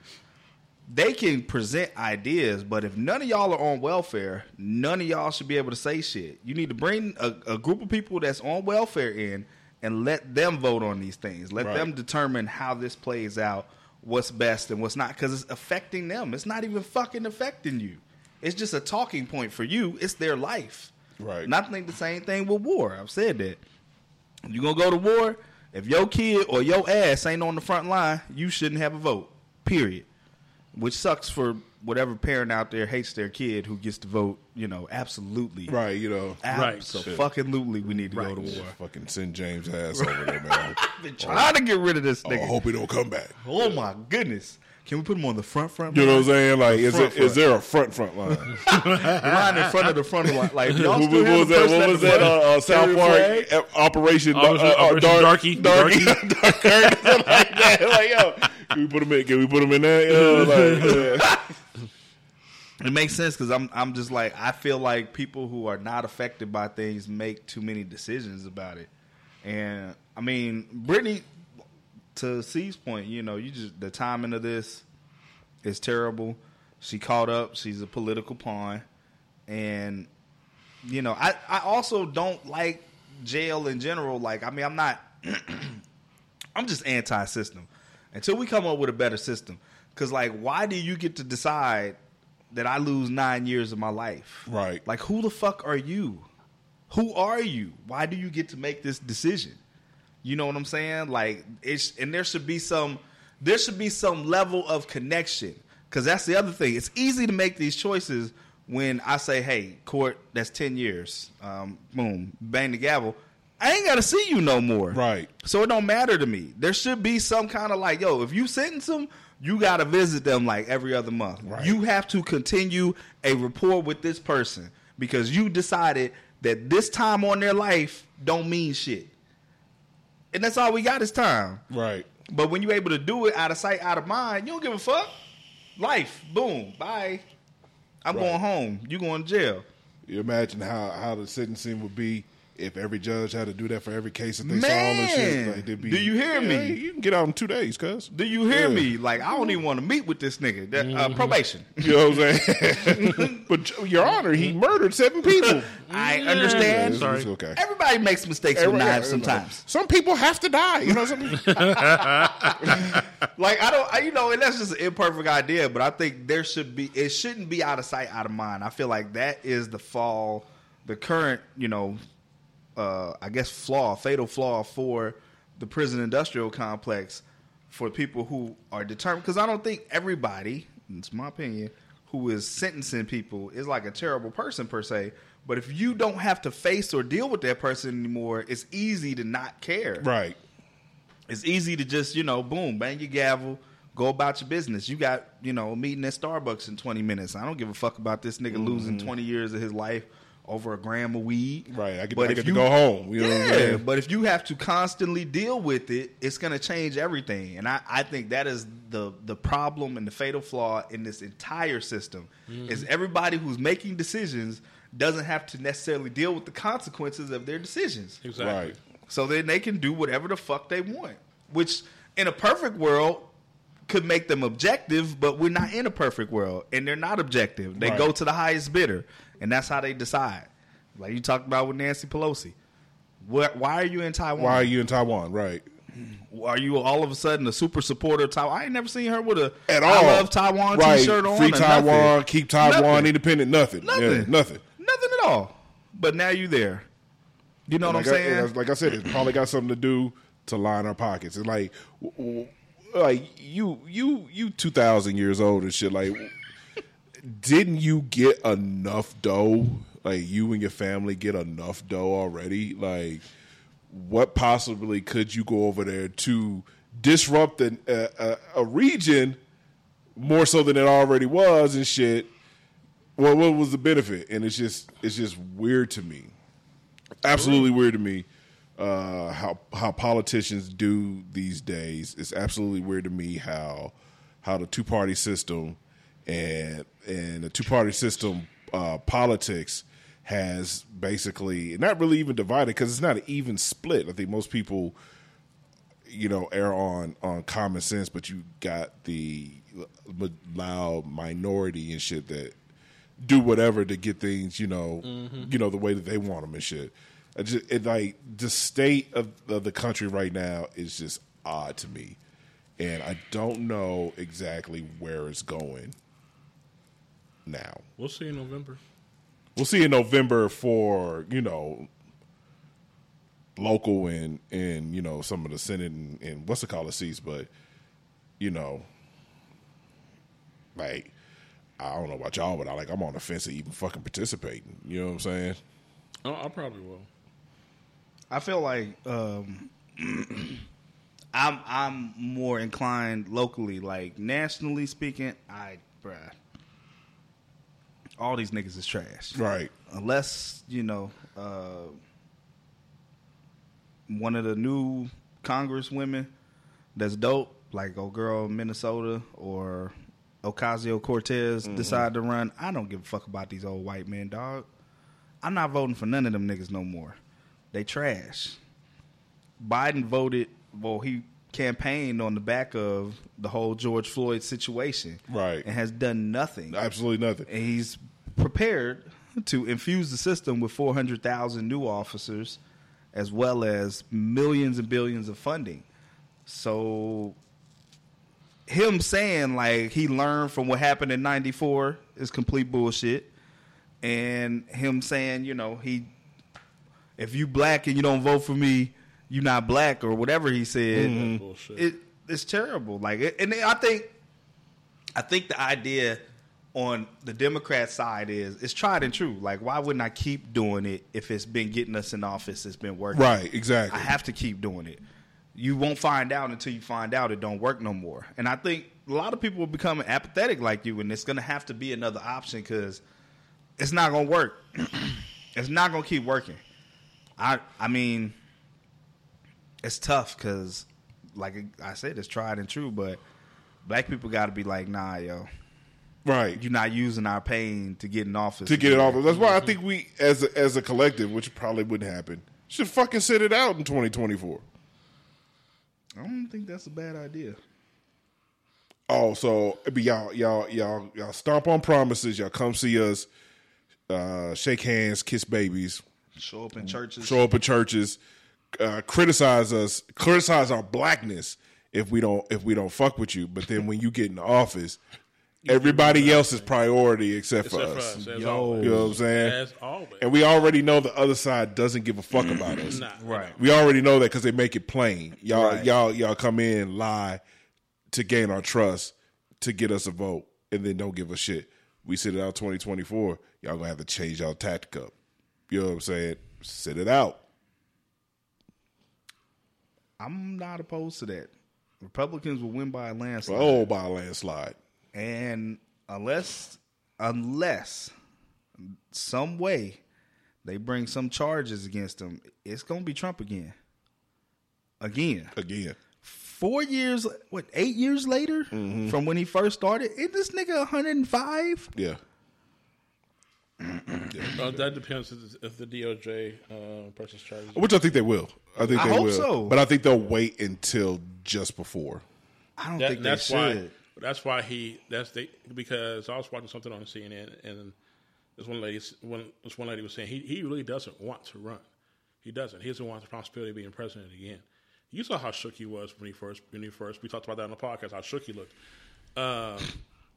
They can present ideas, but if none of y'all are on welfare, none of y'all should be able to say shit. You need to bring a, a group of people that's on welfare in and let them vote on these things. Let Right. them determine how this plays out, what's best and what's not, because it's affecting them. It's not even fucking affecting you. It's just a talking point for you. It's their life. Right. And I think the same thing with war. I've said that. If you gonna go to war, if your kid or your ass ain't on the front line, you shouldn't have a vote. Period. Which sucks for whatever parent out there hates their kid who gets to vote, you know, absolutely, Right, you know. Right. So fucking lutely, we need to go to Yeah, war. Fucking send James ass over there, man. Been trying to get rid of this Oh, I nigga. hope he don't come back. Oh my goodness! Can we put him on the front front? You know what I'm saying? Like, is, Front, it, is front. there a front front line? line in front of the front line? Like y'all what, still what was that? What was that? Uh, uh, South Park flag? uh, Operation, Operation- uh, uh, Operation Dark, Darky? Darky, Darky? Dark something like that. Like, yo, can we put him in? Can we put him in there? Yo, like, yeah. It makes sense because I'm I'm just like I feel like people who are not affected by things make too many decisions about it, and I mean Brittney, to C's point, you know, you just the timing of this is terrible. She caught up. She's a political pawn, and you know I I also don't like jail in general. Like I mean I'm not I'm just anti-system until we come up with a better system. Because like, why do you get to decide that I lose nine years of my life? Right. Like, who the fuck are you? Who are you? Why do you get to make this decision? You know what I'm saying? Like, it's and there should be some there should be some level of connection. Because that's the other thing. It's easy to make these choices when I say, "Hey, court, that's ten years." Um, boom, bang the gavel. I ain't got to see you no more. Right. So it don't matter to me. There should be some kind of like, yo, if you sentence them, you got to visit them like every other month. Right. You have to continue a rapport with this person because you decided that this time on their life don't mean shit. And that's all we got is time. right. But when you're able to do it out of sight, out of mind, you don't give a fuck. Life, boom, bye. I'm Right. going home. You going to jail. You imagine how, how the sentencing would be if every judge had to do that for every case that they saw and shit. Man, Like, they'd be, do you hear me? You can get out in two days, cuz. Do you hear Yeah. me? Like I don't even want to meet with this nigga. That, uh, probation. You know what I'm saying? but Your Honor, he murdered seven people. I understand. It's- Sorry. it's okay. Everybody makes mistakes with Every- knives you know, sometimes. Some people have to die. You know something? Like I don't, I, you know, and that's just an imperfect idea. But I think there should be. It shouldn't be out of sight, out of mind. I feel like that is the fall, the current, you know, uh, I guess flaw, fatal flaw for the prison industrial complex for people who are determined. Because I don't think everybody, it's my opinion, who is sentencing people is like a terrible person per se. But if you don't have to face or deal with that person anymore, it's easy to not care. right. It's easy to just, you know, boom, bang your gavel, go about your business. You got, you know, a meeting at Starbucks in 20 minutes. I don't give a fuck about this nigga losing 20 years of his life over a gram of weed. Right. I get, But I if get you- to go home. You know what I'm Yeah, but if you have to constantly deal with it, it's going to change everything. And I, I think that is the the problem and the fatal flaw in this entire system Mm-hmm. is everybody who's making decisions doesn't have to necessarily deal with the consequences of their decisions. Exactly. Right. So then they can do whatever the fuck they want. Which in a perfect world could make them objective, but we're not in a perfect world. And they're not objective. They Right. go to the highest bidder. And that's how they decide. Like you talked about with Nancy Pelosi. What, why are you in Taiwan? Why are you in Taiwan? Right. Are you all of a sudden a super supporter of Taiwan? I ain't never seen her with a At I all. love Taiwan right. t-shirt on. Free Taiwan, nothing. keep Taiwan Nothing. independent. Nothing. Nothing. Yeah, nothing. Nothing at all. But now you there. You know like what I'm saying? and like I said, it's probably got something to do to line our pockets. It's like, w- w- like you, you, you, two thousand years old and shit. Like, didn't you get enough dough? Like, you and your family get enough dough already? Like, what possibly could you go over there to disrupt an, a, a, region more so than it already was and shit? Well, what was the benefit? And it's just, it's just weird to me absolutely weird to me uh, how how politicians do these days. It's absolutely weird to me how how the two party system and and the two party system uh, politics has basically not really even divided because it's not an even split. I think most people you know err on on common sense, but you got the loud minority and shit that do whatever to get things, you know, you know the way that they want them and shit. Just it, like the state of, of the country right now is just odd to me, and I don't know exactly where it's going. Now We'll see in November. we'll see in November for you know local and and you know some of the Senate and, and what's the call of seats, but you know, like I don't know about y'all, but I like I'm on the fence of even fucking participating. You know what I'm saying? Oh, I probably will. I feel like um, I'm I'm more inclined locally, like nationally speaking. I, bruh, all these niggas is trash. Right. Unless you know uh, one of the new congresswomen that's dope, like old girl Minnesota or Ocasio Cortez decide to run. I don't give a fuck about these old white men, dog. I'm not voting for none of them niggas no more. They trash. Biden voted, well, he campaigned on the back of the whole George Floyd situation. Right. And has done nothing. Absolutely nothing. And he's prepared to infuse the system with 400,000 new officers as well as millions and billions of funding. So him saying like he learned from what happened in 94 is complete bullshit. And him saying, you know, he if you black and you don't vote for me, you not black or whatever he said. Mm-hmm. Bullshit. It, it's terrible. Like, it, and I think, I think the idea on the Democrat side is it's tried and true. Like, why wouldn't I keep doing it if it's been getting us in office? It's been working. Right, exactly. I have to keep doing it. You won't find out until you find out it don't work no more. And I think a lot of people are becoming apathetic like you, and it's going to have to be another option because it's not going to work. it's not going to keep working. I I mean, it's tough because, like I said, it's tried and true. But black people got to be like, nah, yo, Right. you're not using our pain to get in office to get it off. That's why I think we, as a, as a collective, which probably wouldn't happen, should fucking sit it out in 2024. I don't think that's a bad idea. Oh, so be y'all, y'all, y'all, y'all stomp on promises. Y'all come see us, uh, shake hands, kiss babies, Show up in churches. show up in churches, uh, criticize us, criticize our blackness if we don't if we don't fuck with you. But then when you get in the office, everybody else's priority except, for Except for us. us, Yo. always. You know what I'm saying? As always. And we already know the other side doesn't give a fuck about us. Nah. Right. We already know that because they make it plain. Y'all, Right. y'all, y'all come in lie to gain our trust to get us a vote, and then don't give a shit. We sit it out 2024. Y'all gonna have to change y'all tactic up. You know what I'm saying? Sit it out. I'm not opposed to that. Republicans will win by a landslide. Oh, by a landslide. And unless unless some way they bring some charges against them, it's gonna be Trump again. Again. Again. Four years what, eight years later Mm-hmm. from when he first started, is this nigga 105? Yeah. Uh, that depends if if the DOJ uh, presses charges. Which I think they will. I think I they hope will. so. But I think they'll wait until just before. I don't That- think they that's should. why. That's why he. That's the because I was watching something on CNN and this one lady. One this one lady was saying he he really doesn't want to run. He doesn't. He doesn't want the responsibility of being president again. You saw how shook he was when he first when he first. We talked about that on the podcast. How shook he looked. Um, That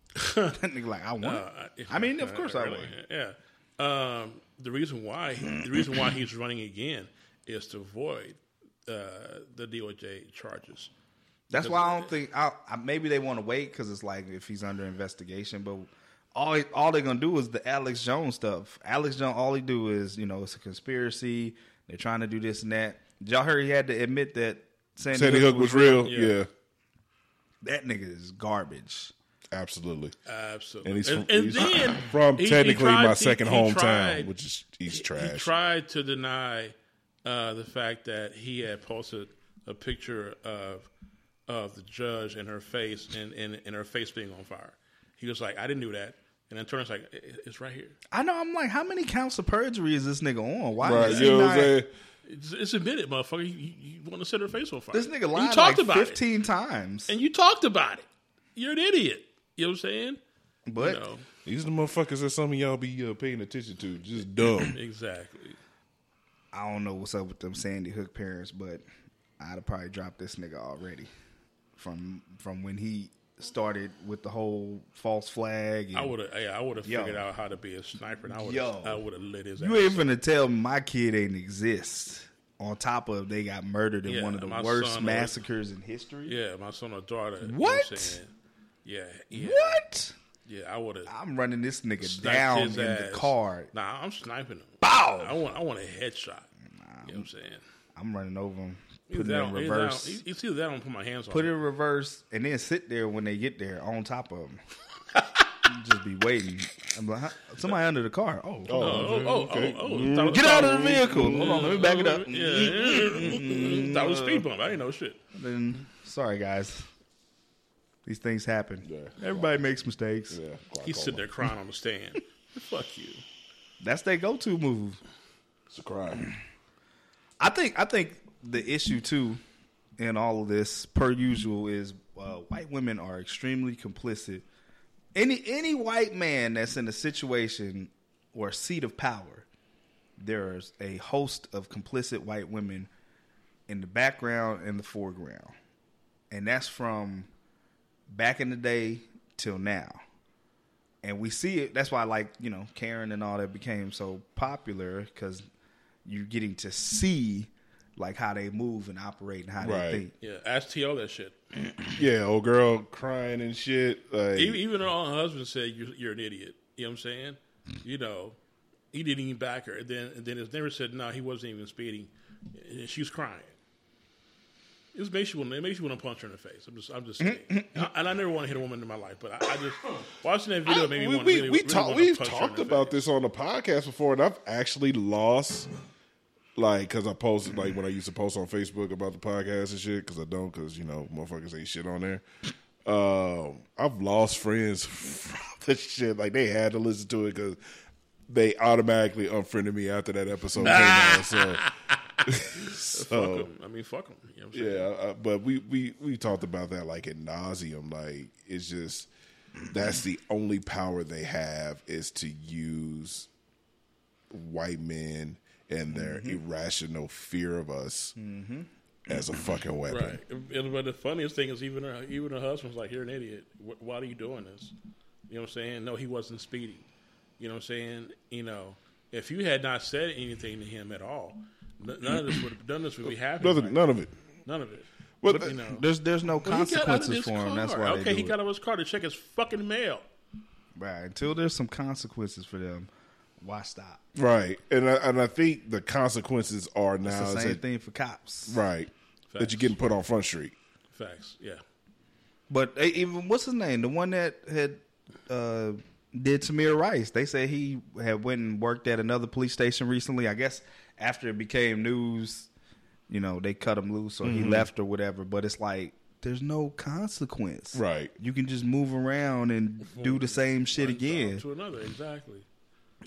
nigga like I want. uh, I mean, of course I really, would. Yeah. Um, the reason why the reason why he's running again is to avoid uh, the DOJ charges. That's why I don't think. I, I, maybe they want to wait because it's like if he's under investigation. But all all they're gonna do is the Alex Jones stuff. Alex Jones, all he do is you know it's a conspiracy. They're trying to do this and that. Did y'all heard he had to admit that Sandy, Sandy Hook was real. Yeah. Yeah. That nigga is garbage. Absolutely. Absolutely. And he's from, and, and he's then from he- he technically tried- my second he hometown, tried- which is he's he- trash. He tried to deny uh, the fact that he had posted a picture of of the judge and her face and, and, and her face being on fire. He was like, I didn't do that. And then Turner's like, it's right here. I know. I'm like, how many counts of perjury is this nigga on? Why right. is You he know what not? It's, it's admitted, motherfucker. You, you, you want to set her face on fire. This nigga You lied talked like about it. 15 times. And you talked about it. You're an idiot. You know what I'm saying? But You know, These are the motherfuckers that some of y'all be uh, paying attention to. Just dumb. exactly. I don't know what's up with them Sandy Hook parents, but I'd have probably dropped this nigga already from from when he started with the whole false flag. And I would have. Yeah, I would have figured out how to be a sniper, and I would. Yo. I would have lit his you ass. ain't finna tell me my kid ain't exist. On top of they got murdered in Yeah, one of the worst son was- massacres in history. Yeah, my son or daughter. you know What? Yeah, yeah. What? Yeah, I would have I'm running this nigga sniped down his in ass. the car. Nah, I'm sniping him. Bow! I want I want a headshot. You know what I'm saying? I'm running over him, Either putting it that in or- either that or- reverse. It's either that or I'm put my hands on Put it in reverse, and then sit there when they get there on top of them. Just be waiting. I'm like, huh? somebody under the car. Oh, Oh, oh, oh, oh, Okay. oh, oh, thought- get out of the vehicle. Hold on, let me back it up. Yeah, that was speed bump. I didn't know shit. Then, sorry guys, these things happen. Yeah. Everybody makes mistakes. Yeah, He's glaucoma. sitting there crying on the stand. Fuck you. That's their go-to move. It's a crime. I think I think the issue too in all of this, per usual, is uh, white women are extremely complicit. Any any white man that's in a situation or a seat of power, there's a host of complicit white women in the background and the foreground, and that's from back in the day till now. And we see it. That's why, like you know, Karen and all that became so popular because you're getting to see like how they move and operate and how Right. they think. Yeah, ask T.O. that shit. Yeah, old girl crying and shit. Like, Even, even though her husband said you're, you're an idiot. You know what I'm saying? You know, he didn't even back her. And then, and then his neighbor said, no, he wasn't even speeding. And she was crying. It makes you want, it makes you want to punch her in the face. I'm just, I'm just saying. and I never want to hit a woman in my life, but I, I just watching that video made me we, want we, really, we really talk, we've punch her in talked about face. this on the podcast before, and I've actually lost, like, because I posted, like, when I used to post on Facebook about the podcast and shit, because I don't, because, you know, motherfuckers ain't shit on there. Um, I've lost friends from the shit. Like, they had to listen to it because they automatically unfriended me after that episode came out. So, so 'em. I mean, fuck them. You know what I'm saying? yeah, uh, but we, we we talked about that like in nauseum. Like it's just that's the only power they have is to use white men and their irrational fear of us as a fucking weapon. Right. And, but the funniest thing is even her, even her husband's like, "You're an idiot. Wh- Why are you doing this?" You know what I'm saying? No, he wasn't speeding. You know what I'm saying? You know, if you had not said anything to him at all, none of this would have done this would be happening. None, of- right none of it. now. None of it. But you know, There's there's no Well, he got out of consequences his for him. That's car. why okay, they do he it. got out of his car to check his fucking mail. right until there's some consequences for them. Why stop? right, and I, and I think the consequences are now It's the same that- thing for cops. right that you're getting put on Front Street. Facts. Yeah. But eh, even what's his name? The one that had uh, did Tamir Rice. They say he had went and worked at another police station recently. I guess after it became news, you know, they cut him loose or Mm-hmm. he left or whatever. But it's like there's no consequence. Right. You can just move around and do the same shit again. To another, exactly.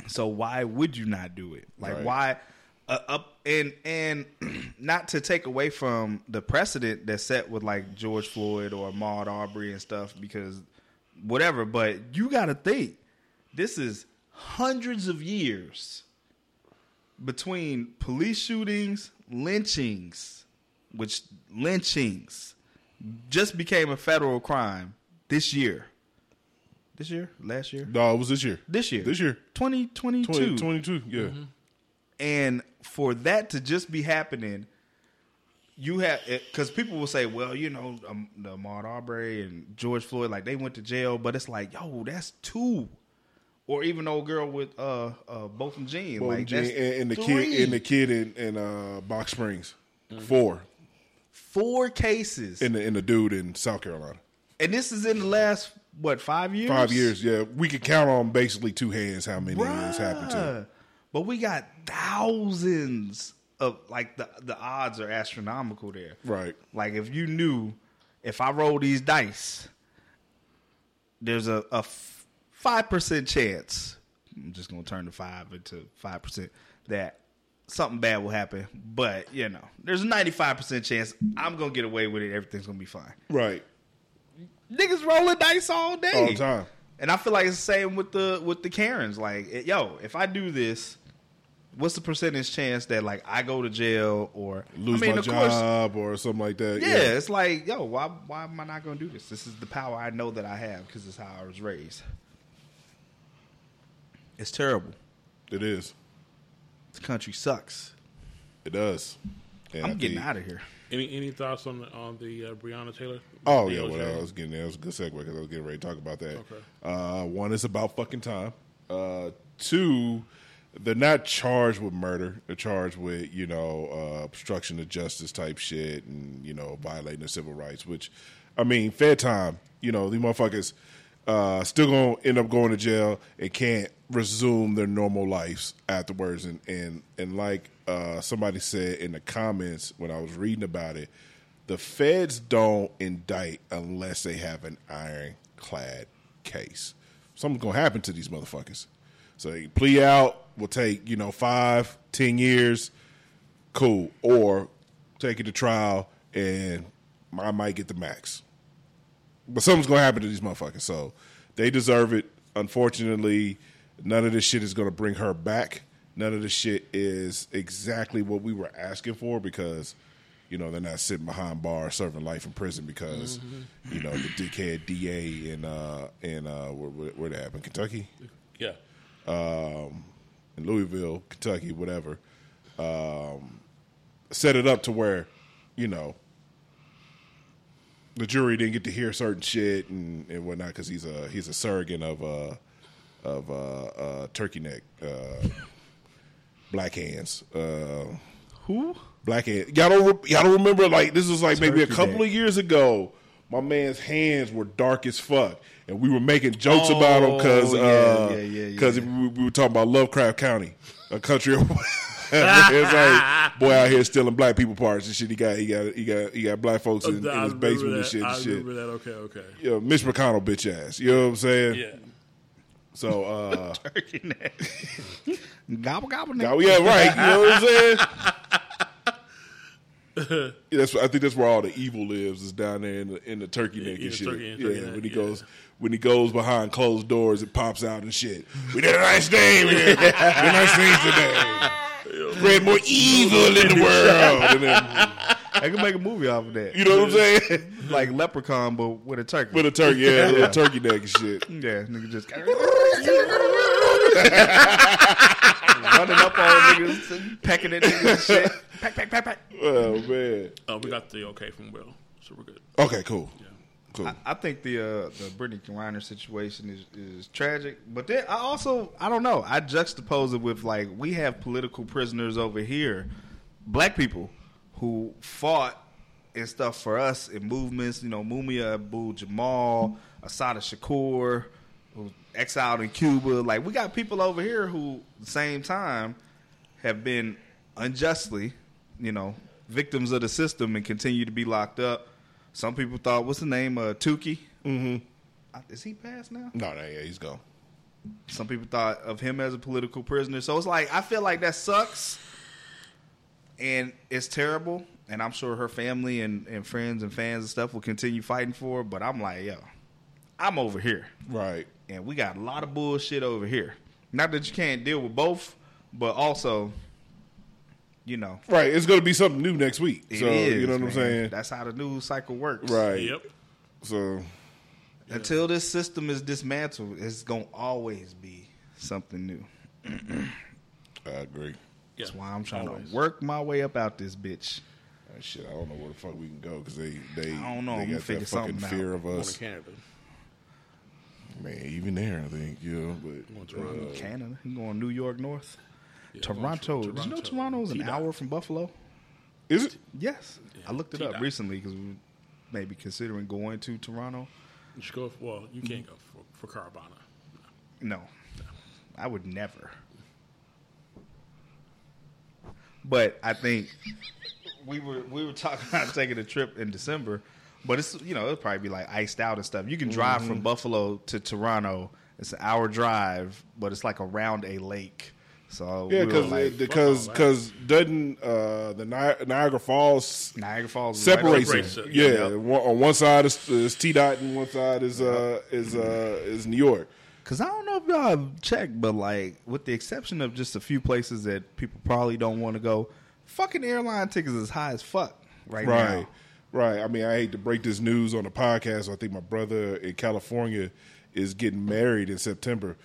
So why would you not do it? Like Right. why? Uh, up and and not to take away from the precedent that's set with like George Floyd or Ahmaud Arbery and stuff because whatever. But you got to think this is hundreds of years between police shootings, lynchings, which lynchings just became a federal crime this year. This year, last year, No, it was this year. this year, This year, 2022. 2022. Yeah, And for that to just be happening, you have because people will say, well, you know, um, the Ahmaud Arbery and George Floyd, like they went to jail, but it's like, yo, that's two. Or even old girl with uh uh Botham Jean, Well, like and, and the three. kid and the kid in, in uh, Box Springs, four, four cases, and the and the dude in South Carolina. and this is in the last what five years? Five years, yeah. We could count on basically two hands how many it's happened to. Bruh. But we got thousands of like the the odds are astronomical there. Right. Like if you knew if I roll these dice, there's a a five percent chance. I'm just gonna turn the five into five percent that something bad will happen. But you know, there's a ninety five percent chance I'm gonna get away with it. Everything's gonna be fine. Right. Niggas rolling dice all day, All the time. And I feel like it's the same with the with the Karens. Like, yo, if I do this, what's the percentage chance that like I go to jail or Lose I mean, my of course, job or something like that. yeah, it's like, yo, why why am I not going to do this? This is the power I know that I have because it's how I was raised. It's terrible. It is. The country sucks. It does. And I I'm getting think- out of here. Any any thoughts on the, on the uh, Breonna Taylor? Oh yeah, DOJ? well, I was getting there. It was a good segue because I was getting ready to talk about that. Okay. Uh, one is about fucking time. Uh, two, they're not charged with murder. They're charged with you know uh, obstruction of justice type shit and you know violating the civil rights. Which, I mean, fair time. You know these motherfuckers uh, still gonna end up going to jail and can't resume their normal lives afterwards. And and and like uh, somebody said in the comments when I was reading about it the feds don't indict unless they have an ironclad case. Something's gonna happen to these motherfuckers. So plea out will take you know five, ten years, cool, or take it to trial and I might get the max. But something's gonna happen to these motherfuckers, so they deserve it. Unfortunately, none of this shit is gonna bring her back. None of this shit is exactly what we were asking for because you know they're not sitting behind bars serving life in prison because you know the dickhead DA in uh in uh where, where, where they happen Kentucky Yeah. um in Louisville Kentucky whatever um set it up to where you know the jury didn't get to hear certain shit and, and whatnot because he's a he's a surrogate of uh of uh, uh turkey neck uh black hands uh Who? Black hand. Y'all don't re- y'all don't remember like this was like maybe a couple neck. of years ago. My man's hands were dark as fuck, and we were making jokes about him because Oh, yeah, uh, yeah, yeah, because we were talking about Lovecraft County, a country. Of- it's like boy out here stealing black people parts and shit. He got he got he got he got black folks in, in his remember basement and that. shit. I And shit. remember that. Okay, okay. You know, Mitch McConnell bitch ass. You know what I'm saying? Yeah. So uh, Turkey neck. gobble gobble neck. Now, yeah, right. You know what I'm saying? Yeah, that's I think that's where all the evil lives is down there in the in the turkey neck in and shit. turkey- in the yeah, turkey neck, when he yeah. goes when he goes behind closed doors, it pops out and shit. We did a nice thing. We did, we did nice things today. Spread more evil in the world. And then, I can make a movie off of that. you know what I'm saying? like Leprechaun, but with a turkey. With a turkey, yeah, a little turkey neck and shit. yeah, nigga just running up on niggas, and pecking at niggas and shit. Peck, peck, peck, peck. Oh man. Oh, we got the okay from Will, so we're good. Okay, cool. Cool. I, I think the uh, the Brittney Griner situation is, is tragic, but then I also I don't know. I juxtapose it with like we have political prisoners over here, black people who fought and stuff for us in movements. You know, Mumia Abu Jamal, Assata Shakur, who was exiled in Cuba. Like we got people over here who, the same time, have been unjustly, you know, victims of the system and continue to be locked up. Some people thought, what's the name? Uh, Tookie. Mm-hmm. Is he passed now? no, no, yeah, he's gone. Some people thought of him as a political prisoner. So it's like I feel like that sucks, and it's terrible. And I'm sure her family and, and friends and fans and stuff will continue fighting for her. But I'm like, yo, I'm over here, Right. And we got a lot of bullshit over here. Not that you can't deal with both, but also, you know, Right. It's gonna be something new next week. it so is, you know what I'm saying? That's how the news cycle works. Right. Yep. So Until this system is dismantled, it's gonna always be something new. I agree. That's why I'm trying Always. to work my way up out this bitch. Shit, I don't know where the fuck we can go because they they I don't know. they I'm got figure that fucking fear out. of us. to Canada. Man, even there, I think you know. Going But to Toronto. uh, Canada, you going New York North? Yeah, Toronto. going to Did you know Toronto. Toronto's an T-Dot. hour from Buffalo? is it? Yes, I looked it up T-Dot. recently because we may be considering going to Toronto. You should go. Well, you can't go for, for Caribana. No, I would never. But I think we were we were talking about taking a trip in December, but it's you know it'll probably be like iced out and stuff. You can drive Mm-hmm. from Buffalo to Toronto. It's an hour drive, but it's like around a lake. So Yeah, because like because because doesn't uh, the Ni- Niagara Falls Niagara Falls separates right it? It, Yeah, yeah. one, on one side is, is T dot and one side is uh is uh is New York. Cause I don't know if y'all have checked, but like with the exception of just a few places that people probably don't want to go, fucking airline tickets is high as fuck right, Right, now. Right. I mean, I hate to break this news on the podcast. I think my brother in California is getting married in September.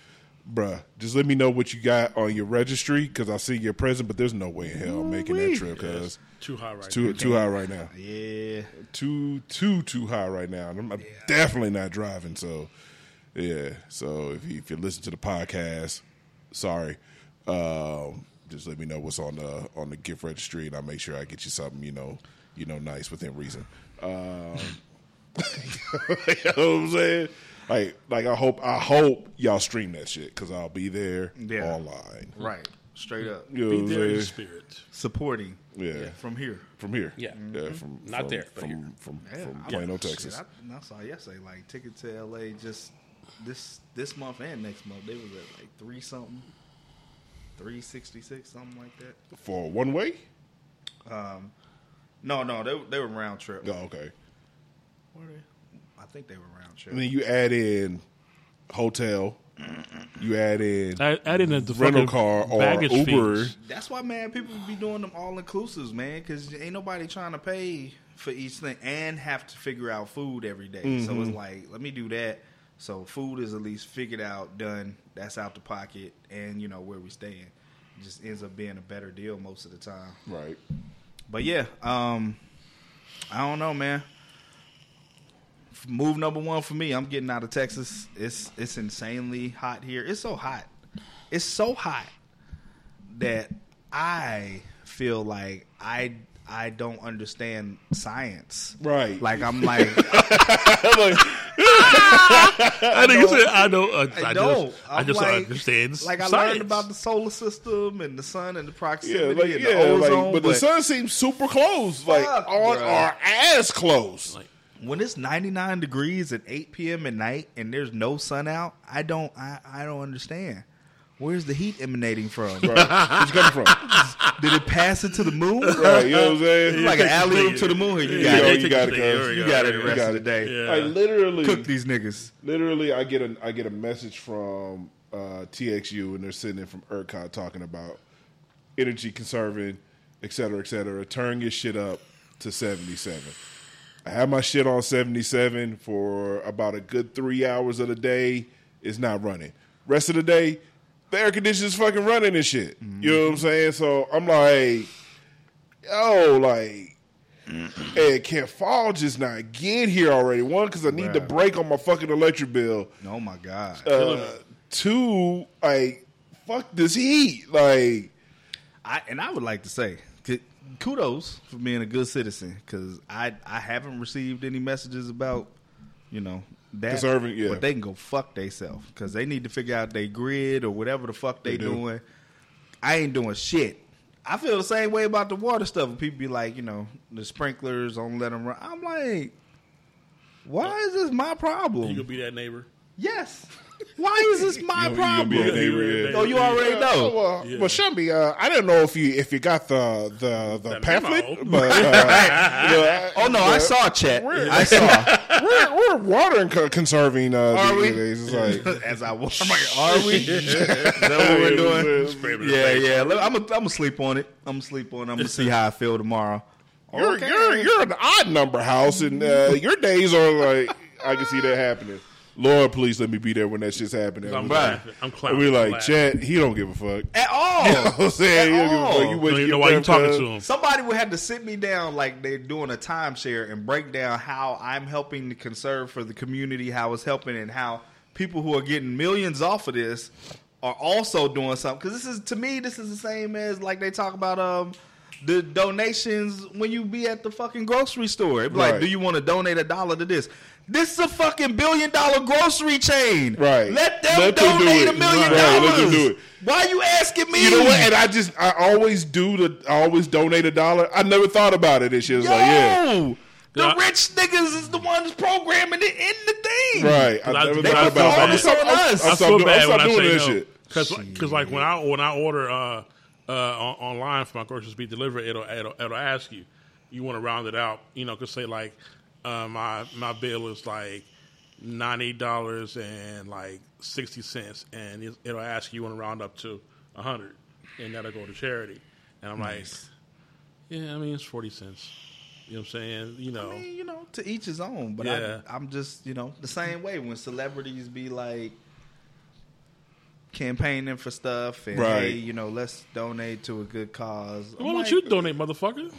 bruh, just let me know what you got on your registry because I see your present, but there's no way in hell I'm making that trip because Too high right it's too too high right now. Yeah. Too too too high right now. And I'm, I'm definitely not driving. So yeah. So if you, if you listen to the podcast, sorry. Um, just let me know what's on the on the gift registry, and I'll make sure I get you something you know you know nice within reason. Um, you know what I'm saying? Like, like I hope, I hope y'all stream that shit because I'll be there Yeah. online. Right. Straight up. You know Be there in spirit. Supporting. Yeah. From here. From here, Yeah. yeah, from Not from, there, but from here. from, Yeah, from I- Plano, shit, Texas. I, I saw yesterday, like ticket to LA just this this month and next month. They was at like three something, three sixty six, something like that. For one way? Um, no, no, they they were round trip. Oh, okay. Were they? I think they were round trip. I mean, you add in hotel, you add in Add, add in the, the rental car or baggage Uber. fees. That's why, man, people be doing them all inclusives, man, because ain't nobody trying to pay for each thing and have to figure out food every day. So it's mm-hmm. like, let me do that. So food is at least figured out, done. That's out the pocket, and you know where we staying. It just ends up being a better deal most of the time. Right. But yeah, um, I don't know, man. Move number one for me. I'm getting out of Texas. It's it's insanely hot here. It's so hot. It's so hot that I feel like I I don't understand science. Right. Like I'm like I think you said I don't. Uh, I, I just, don't. I just like, understand. Like I science. learned about the solar system and the sun and the Yeah, proximity like and yeah, the ozone, like, but the sun seems super close, like on our ass close. Like, when it's 99 degrees at 8 p.m. at night and there's no sun out, I don't I, I don't understand. Where's the heat emanating from? Right. Where's it coming from? Did it pass into the moon? Right, you know what I'm saying? It's like an alley to the moon. here. You You got know, it. you got it, There cuz. we You go, got there it we the go. rest got of the it. day. Yeah. Like literally, Cook these niggas. literally, I get a I get a message from uh, TXU, and they're sitting in from ERCOT talking about energy conserving, et cetera, et cetera. Turn your shit up to seventy seven. I have my shit on seventy seven for about a good three hours of the day. It's not running. Rest of the day, the air conditioner's fucking running and shit. You know what I'm saying? So I'm like, yo, like. And can't fall just not get here already? One, because I need to Bruh. break on my fucking electric bill. Oh my god. Uh, two, like, fuck this heat. Like, I and I would like to say kudos for being a good citizen because I I haven't received any messages about you know that Conserving, yeah. but they can go fuck themselves because they need to figure out their grid or whatever the fuck they, They do. doing. I ain't doing shit. I feel the same way about the water stuff. When people be like, you know, the sprinklers don't let them run. I'm like, why is this my problem? you gonna be that neighbor? yes. Why is this my You gonna- you be problem? neighbor, yeah. Oh, you already know. well, Yeah. well, Shelby, uh, I didn't know if you if you got the the, the That pamphlet, but uh, you know, Oh no, I saw Chet. We're- I saw. We're, we're water and conserving. Uh, Are these we? days. It's like, As I was, I'm like, are we? Is that what we're doing? Favorite Yeah, yeah. Look, I'm gonna I'm gonna sleep on it. I'm gonna sleep on it. I'm gonna see how I feel tomorrow. You're, Okay. you're you're an odd number house, and uh, your days are like I can see that happening. Lord, please let me be there when that shit's happening. I'm And laughing. I'm we clowning. like, laughing. Chad, he don't give a fuck. At all. You know what I'm saying? He don't give a At fuck. all. You You wait don't even till know why you talking to him. Somebody would have to sit me down like they're doing a timeshare and break down how I'm helping to conserve for the community, how it's helping, and how people who are getting millions off of this are also doing something. Because this is to me, this is the same as like they talk about um the donations when you be at the fucking grocery store. It Right. Like, do you want to donate a dollar to this? This is a fucking billion dollar grocery chain. Right. Let them Let them do donate it. a million Right, let them dollars. do it. Why you asking me? You know what? And I just, I always do the, I always donate a dollar. I never thought about it. And shit was Yo, like, yeah, the Yeah. rich niggas is the ones programming it in the thing. right. I I- never they thought put the about onus it. on us. I'm I stop feel bad when I say that no. shit. Because, like when I when I order uh, uh, online for my groceries to be delivered, it'll, it'll it'll ask you, you want to round it out, you know, cause say like uh, my my bill is like ninety dollars and like sixty cents, and it- it'll ask you, you want to round up to a hundred, and that'll go to charity, and I'm like, yeah, I mean it's forty cents, you know what I'm saying, you know, I mean, you know, to each his own. But Yeah. I, I'm just, you know, the same way when celebrities be like campaigning for stuff and Right. hey, you know, let's donate to a good cause. I'm Why don't like, you donate, motherfucker?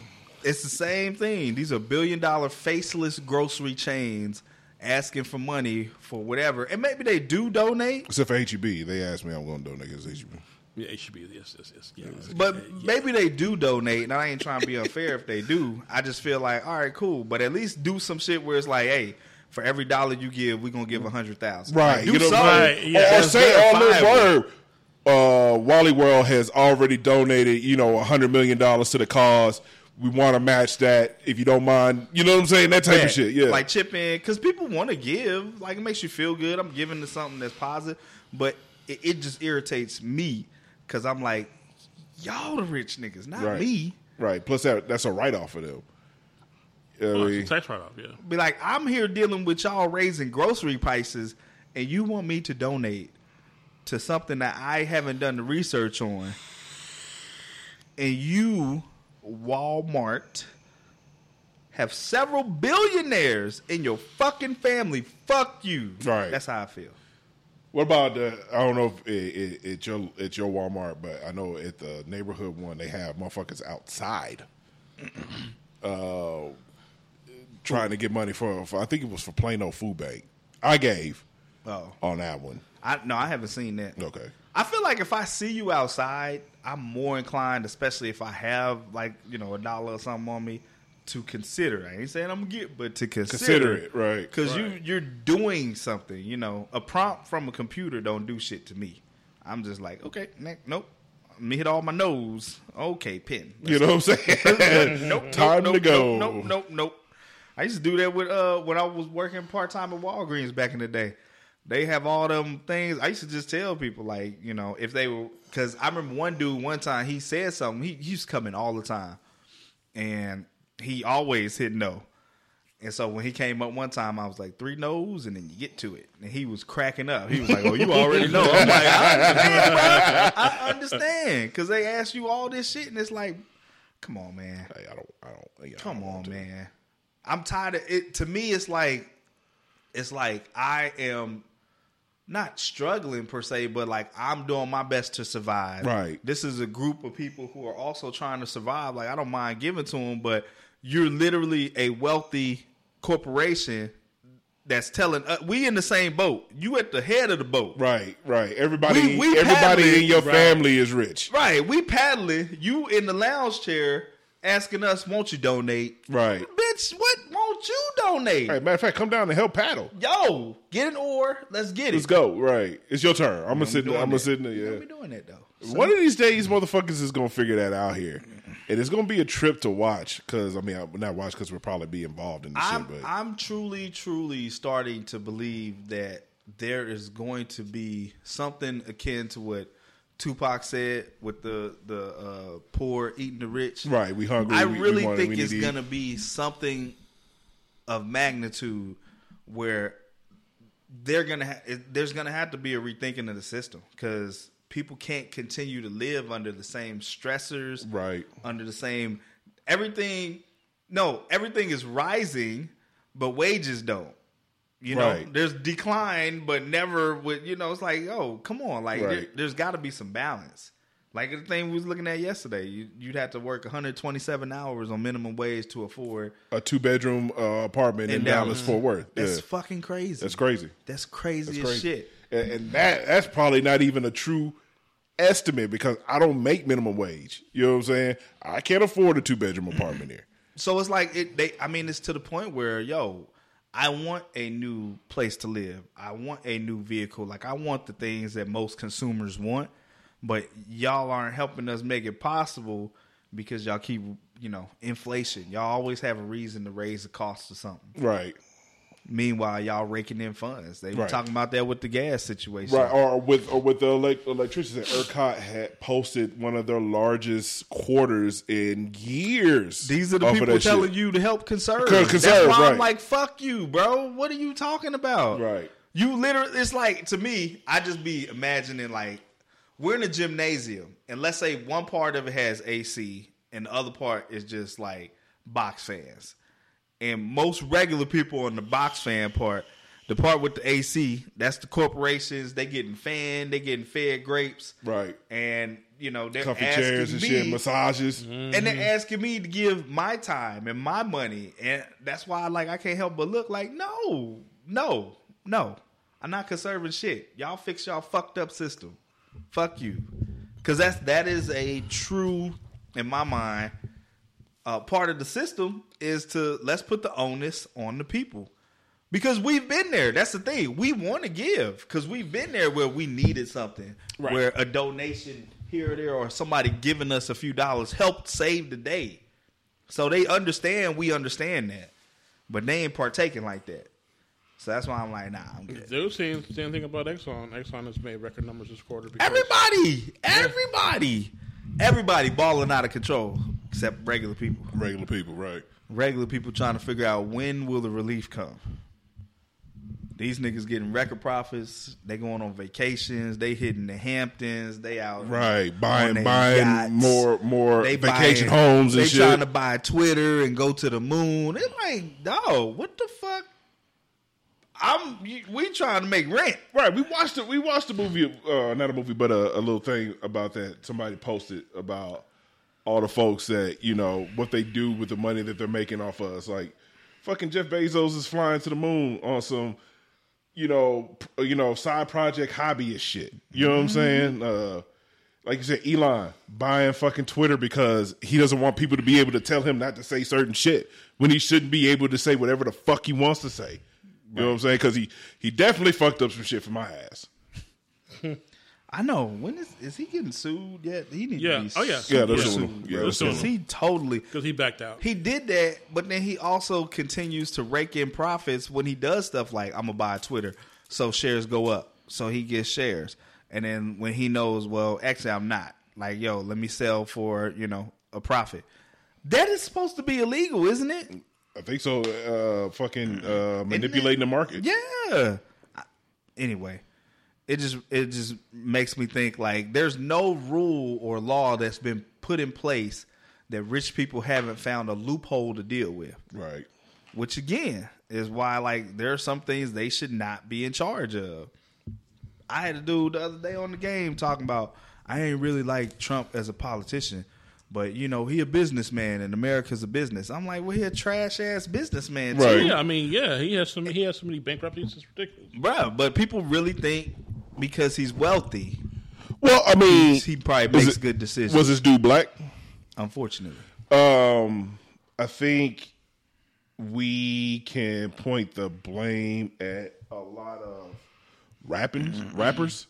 It's the same thing. These are billion dollar faceless grocery chains asking for money for whatever. And maybe they do donate, Except for HEB, they asked me I'm going to donate against HEB. Yeah, it should yes, yes, yes. Yeah, but yeah. maybe they do donate. And I ain't trying to be unfair if they do. I just feel like, all right, cool. But at least do some shit where it's like, hey, for every dollar you give, we're gonna give a hundred thousand. Right. do you know, something. right, yeah. Or, or say on Little verifiable. Uh, Wally World has already donated, you know, $100 million to the cause. We want to match that if you don't mind. You know what I'm saying? That type Yeah. of shit. Yeah. Like chip in because people want to give. Like it makes you feel good. I'm giving to something that's positive, but it, it just irritates me because I'm like, y'all the rich niggas, not right. me. Right. Plus, that that's a write off for them. I Oh, mean, it's a tax write off. Yeah. Be like, I'm here dealing with y'all raising grocery prices, and you want me to donate to something that I haven't done the research on, and you, Walmart, have several billionaires in your fucking family. Fuck you. Right. That's how I feel. What about the? I don't know if it, it, it's your it's your Walmart, but I know at the neighborhood one they have motherfuckers outside, uh, trying to get money for, for. I think it was for Plano Food Bank. I gave Oh, on that one. I no, I haven't seen that. Okay. I feel like if I see you outside, I'm more inclined, especially if I have like you know a dollar or something on me, to consider. I ain't saying I'm gonna get, but to consider, Consider it, right. Because you you're doing something. You know, a prompt from a computer don't do shit to me. I'm just like, okay, nope. Let me hit all my nose. Okay, pin. You know what I'm saying? nope, Time nope, to go. Nope, nope, nope, nope. I used to do that with uh when I was working part time at Walgreens back in the day. They have all them things. I used to just tell people like, you know, if they were because I remember one dude one time he said something. He, he used to come in all the time, and he always hit no. And so when he came up one time, I was like three no's, and then you get to it, and he was cracking up. He was like, "Oh, you already know." I'm like, "I understand, bro. I understand," because they ask you all this shit, and it's like, "Come on, man." Hey, I don't. I don't. yeah, I Come don't on, man. I'm tired of it. To me, it's like, it's like I am not struggling per se, but like I'm doing my best to survive. Right. This is a group of people who are also trying to survive. Like I don't mind giving to them, but you're literally a wealthy corporation that's telling uh, we in the same boat. You at the head of the boat. Right, right. Everybody, We- we everybody in your right. family is rich. Right. We paddling. You in the lounge chair asking us, won't you donate? Right. Bitch, what won't you donate? Right. Matter of fact, come down and help paddle. Yo, get an oar. Let's get it. Let's go. Right. It's your turn. I'm gonna sit. I'm gonna sit in there. Don't Yeah. be doing that though. One of these days, motherfuckers is gonna figure that out here, and it's gonna be a trip to watch. Because I mean, I, not watch because we'll probably be involved in the I'm, shit. But I'm truly, truly starting to believe that there is going to be something akin to what Tupac said with the the uh, poor eating the rich. right, we hungry. I we- we really want- think we need it's to eat. to be something of magnitude where they're to ha- there's going to have to be a rethinking of the system because people can't continue to live under the same stressors, Right. Under the same everything. No, everything is rising, but wages don't. You know, Right. there's decline, but never with you know. It's like, oh, come on, like there, Right. there's got to be some balance. Like the thing we was looking at yesterday, you, you'd have to work 127 hours on minimum wage to afford. a two bedroom uh, apartment in, Dallas. Fort Worth. That's Yeah. fucking crazy. That's crazy. That's crazy That's as crazy. shit. And, and that that's probably not even a true estimate because I don't make minimum wage. You know what I'm saying? I can't afford a two bedroom apartment here. So it's like it. They, I mean, it's to the point where, yo, I want a new place to live. I want a new vehicle. Like I want the things that most consumers want, but y'all aren't helping us make it possible because y'all keep, you know, inflation. Y'all always have a reason to raise the cost of something. Right. Meanwhile, y'all raking in funds. They were Right. talking about that with the gas situation. Right, or with or with the elect- electricity, ERCOT had posted one of their largest quarters in years. These are the people telling shit. you to help conserve. Co- That's conserve, why I'm like, fuck you, bro. What are you talking about? Right. You literally, it's like to me, I just be imagining like we're in a gymnasium, and let's say one part of it has AC, and the other part is just like box fans. And most regular people on the box fan part, The part with the AC, that's the corporations. They getting fanned, they getting fed grapes, Right. and you know they're Comfy asking chairs and me, shit, massages. and they're asking me to give my time and my money, and that's why like I can't help but look like no, no, no. I'm not conserving shit. Y'all fix y'all fucked up system. Fuck you, because that's that is a true, in my mind, uh, part of the system is to let's put the onus on the people. Because we've been there. That's the thing. We want to give because we've been there where we needed something, Right. where a donation here or there or somebody giving us a few dollars helped save the day. So they understand we understand that, but they ain't partaking like that. So that's why I'm like, nah, I'm good. They were saying the same thing about Exxon. Exxon has made record numbers this quarter. Because, Everybody, everybody, everybody balling out of control except regular people. Regular people, right? regular people trying to figure out when will the relief come. These niggas getting record profits. They going on vacations. They hitting the Hamptons. They out Right. Buying buying yachts. more more They vacation buying- homes and they shit. trying to buy Twitter and go to the moon. It's like, dog, what the fuck? I'm we trying to make rent. Right, we watched it. We watched the movie, uh, not a movie, but a, a little thing about that. Somebody posted about all the folks that you know what they do with the money that they're making off of us. Like, fucking Jeff Bezos is flying to the moon on some, you know, you know, side project hobbyist shit. You know what I'm saying? Uh, like you said, Elon buying fucking Twitter because he doesn't want people to be able to tell him not to say certain shit when he shouldn't be able to say whatever the fuck he wants to say. You know what I'm saying? Because he he definitely fucked up some shit for my ass. I know. When is is he getting sued yet? He needs Yeah. to be Oh, yeah. Yeah, super they're sued, suing him. Yeah, bro, they're suing 'cause him. he totally because he backed out. He did that, but then he also continues to rake in profits when he does stuff like I'm gonna buy Twitter, so shares go up, so he gets shares. And then when he knows, well, actually I'm not. Like, yo, let me sell for you know a profit. That is supposed to be illegal, isn't it? I think so. Uh, fucking uh, manipulating the market. Yeah. Anyway, it just it just makes me think like there's no rule or law that's been put in place that rich people haven't found a loophole to deal with. Right. which again is why like there are some things they should not be in charge of. I had a dude the other day on the game talking about I ain't really like Trump as a politician, but you know he a businessman and America's a business. I'm like, well, he a trash ass businessman too, Right. yeah, I mean, yeah, he has some. He has so many bankruptcies. It's ridiculous. bruh. But people really think because he's wealthy, Well, I mean, he probably was makes it- good decisions. Was this dude black? unfortunately, Um, I think we can point the blame at a lot of rapping rappers.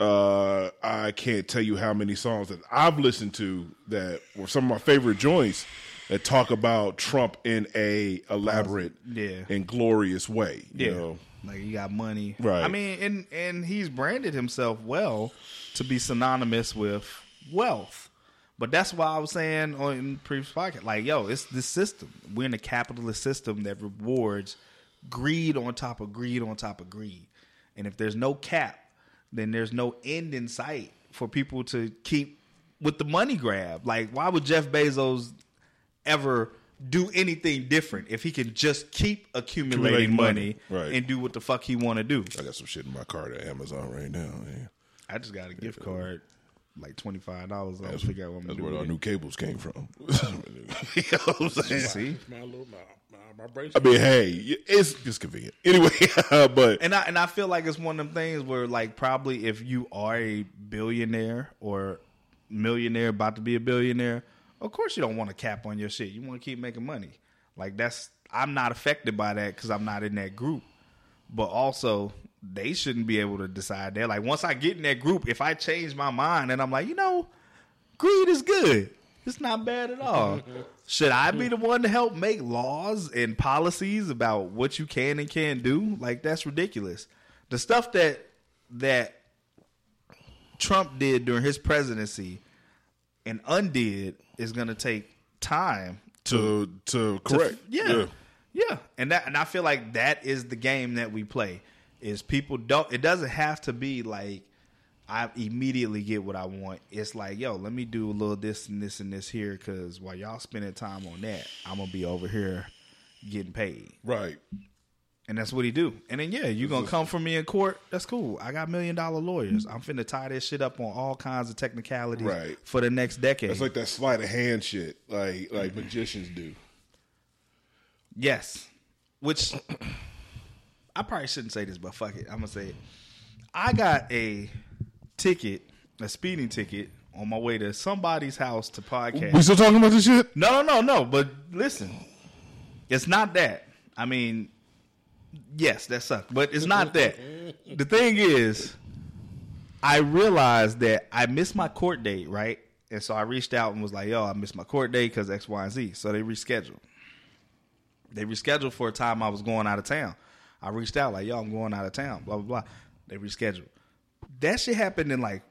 Uh, I can't tell you how many songs that I've listened to that were some of my favorite joints that talk about Trump in a elaborate Yeah. and glorious way. You Yeah. know? Like he got money. Right. I mean, and and he's branded himself well to be synonymous with wealth. But that's why I was saying on in previous podcast, like, yo, it's this system. We're in a capitalist system that rewards greed on top of greed on top of greed. And if there's no cap, then there's no end in sight for people to keep with the money grab. Like, why would Jeff Bezos ever do anything different if he can just keep accumulating Accumulating money, money. Right. and do what the fuck he want to do? I got some shit in my cart at Amazon right now. Man. I just got a gift card, like twenty five dollars. I'll figure out what I'm That's gonna where do. our with new cables came from. you know what I'm saying? See, My little my, my, my brace. I mean, hey, it's it's convenient anyway. Uh, but and I and I feel like it's one of them things where, like, probably if you are a billionaire or millionaire about to be a billionaire, of course you don't want to cap on your shit. You want to keep making money. Like that's I'm not affected by that because I'm not in that group. But also, they shouldn't be able to decide that. Like once I get in that group, if I change my mind and I'm like, you know, greed is good. It's not bad at all. Should I be the one to help make laws and policies about what you can and can't do? Like that's ridiculous. The stuff that that Trump did during his presidency and undid is going to take time to to to- correct, yeah, yeah, and that and I feel like that is the game that we play. Is people don't. It doesn't have to be like I immediately get what I want. It's like, yo, let me do a little this and this and this here because while y'all spending time on that, I'm gonna be over here getting paid. right. And that's what he do. And then yeah, you gonna come for me in court. That's cool. I got million dollar lawyers. I'm finna tie this shit up on all kinds of technicalities Right. for the next decade. It's like that sleight of hand shit, like like magicians do. Yes. Which I probably shouldn't say this, but fuck it. I'm gonna say it. I got a ticket, a speeding ticket, on my way to somebody's house to podcast. We still talking about this shit? No, no, no, no. But listen, it's not that. I mean, yes, that sucked, but it's not that. The thing is, I realized that I missed my court date, right? And so I reached out and was like, "Yo, I missed my court date because X, Y, and Z." So they rescheduled. They rescheduled for a time I was going out of town. I reached out like, "Yo, I'm going out of town." Blah blah blah. They rescheduled. That shit happened in like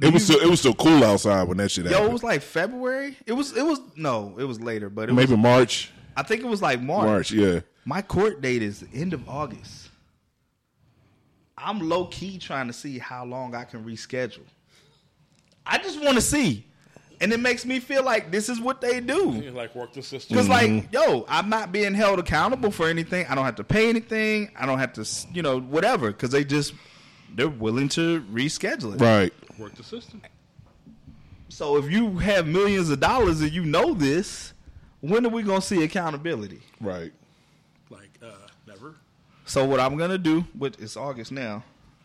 It was still it was still cool outside when that shit yo, happened. it was like February. It was it was no, it was later, but it Maybe was March. I think it was like March. March, yeah. My court date is the end of August. I'm low key trying to see how long I can reschedule. I just want to see. And it makes me feel like this is what they do. You like work the system. Because, like, mm-hmm. yo, I'm not being held accountable for anything. I don't have to pay anything. I don't have to, you know, whatever. Because they just, they're willing to reschedule it. Right. work the system. So if you have millions of dollars and you know this, when are we going to see accountability? Right. Like uh, never. So what I'm gonna do, which it's August now,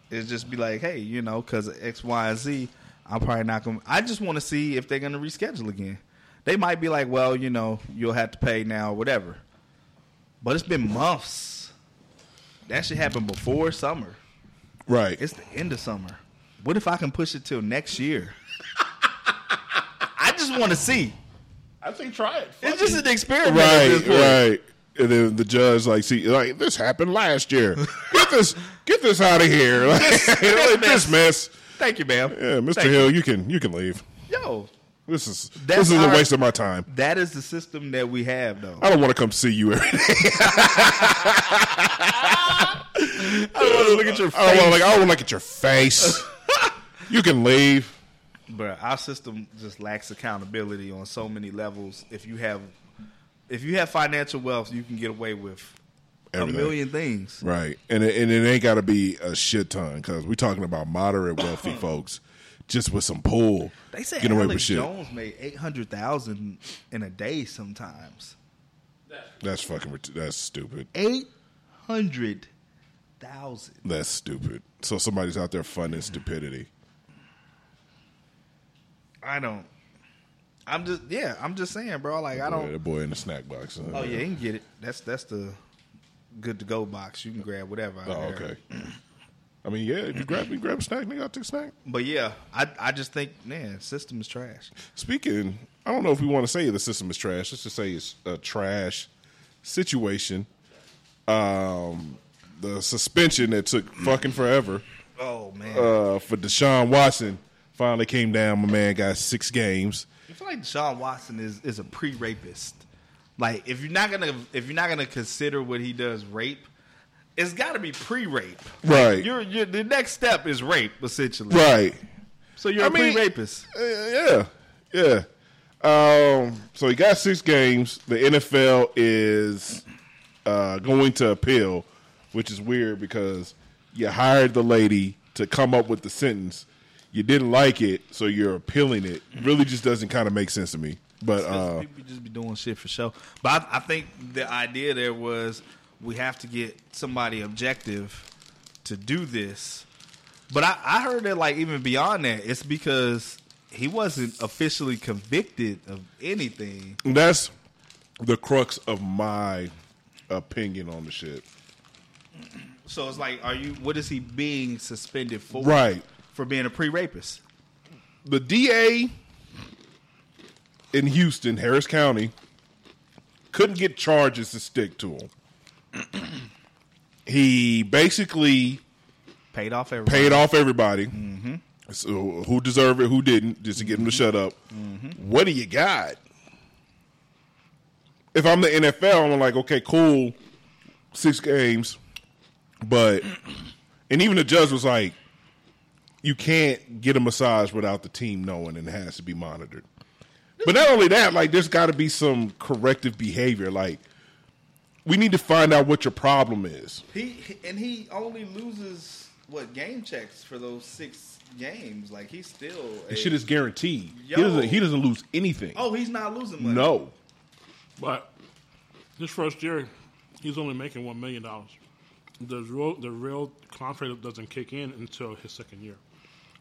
is just be like, hey, you know, because X, Y, and Z, I'm probably not gonna. I just want to see if they're gonna reschedule again. They might be like, well, you know, you'll have to pay now, or whatever. But it's been months. That should happen before summer. Right. It's the end of summer. What if I can push it till next year? I just want to see. I think try it. It's just an experiment. right, right. And then the judge like, see, like this happened last year. Get this, get this out of here. Like, like, this mess. Thank you, ma'am. Yeah, Mr. Thank Hill, you can, you can leave. Yo, This is That's this is a waste of my time. that is the system that we have, though. I don't want to come see you every day. I don't want to look at your I don't want to like. I don't want to look at your face. you can leave. But our system just lacks accountability on so many levels. If you have, if you have financial wealth, you can get away with Everything. a million things. Right, and it, and it ain't got to be a shit ton because we're talking about moderate wealthy folks, just with some pull, They say get away Alex with shit. Jones made eight hundred thousand in a day. Sometimes That's fucking. That's stupid. eight hundred thousand. That's stupid. So somebody's out there funding stupidity. I don't. I'm just yeah. I'm just saying, bro. Like I don't. The boy in the snack box. huh? Oh yeah, you can get it. That's that's the good to go box. You can grab whatever. Oh, okay. I mean, yeah. If you grab, me, grab a snack, nigga, I'll take a snack. But yeah, I I just think man, system is trash. Speaking, I don't know if we want to say the system is trash. Let's just say it's a trash situation. Um, the suspension that took fucking forever Oh man. uh, for Deshaun Watson finally came down. My man got six games. I feel like Deshaun Watson is, is a pre rapist. Like if you're not gonna if you're not gonna consider what he does rape, it's got to be pre rape. Right. You're, you're the next step is rape essentially. Right. So you're I a mean- pre rapist. Uh, yeah. Yeah. Um, so he got six games. The NFL is uh, going to appeal, which is weird because you hired the lady to come up with the sentence. You didn't like it, so you're appealing it. Really just doesn't kind of make sense to me. But uh, People just be doing shit for show. But I, I think the idea there was we have to get somebody objective to do this. But I, I heard that like even beyond that, it's because he wasn't officially convicted of anything. that's the crux of my opinion on the shit. So it's like, are you? What is he being suspended for? Right. For being a pre-rapist. the DA in Houston, Harris County, couldn't get charges to stick to him. he basically Paid off everybody. paid off everybody. Mm-hmm. So who deserved it, who didn't, just to get him to shut up. Mm-hmm. What do you got? If I'm the NFL, I'm like, okay, cool, six games, but and even the judge was like, you can't get a massage without the team knowing, and it has to be monitored. But not only that, like there's got to be some corrective behavior. Like we need to find out what your problem is. He and he only loses what game checks for those six games. Like he's still This a- shit is guaranteed. Yo. He doesn't. He doesn't lose anything. Oh, he's not losing money. no. But this first year, he's only making one million dollars. The real the real contract doesn't kick in until his second year.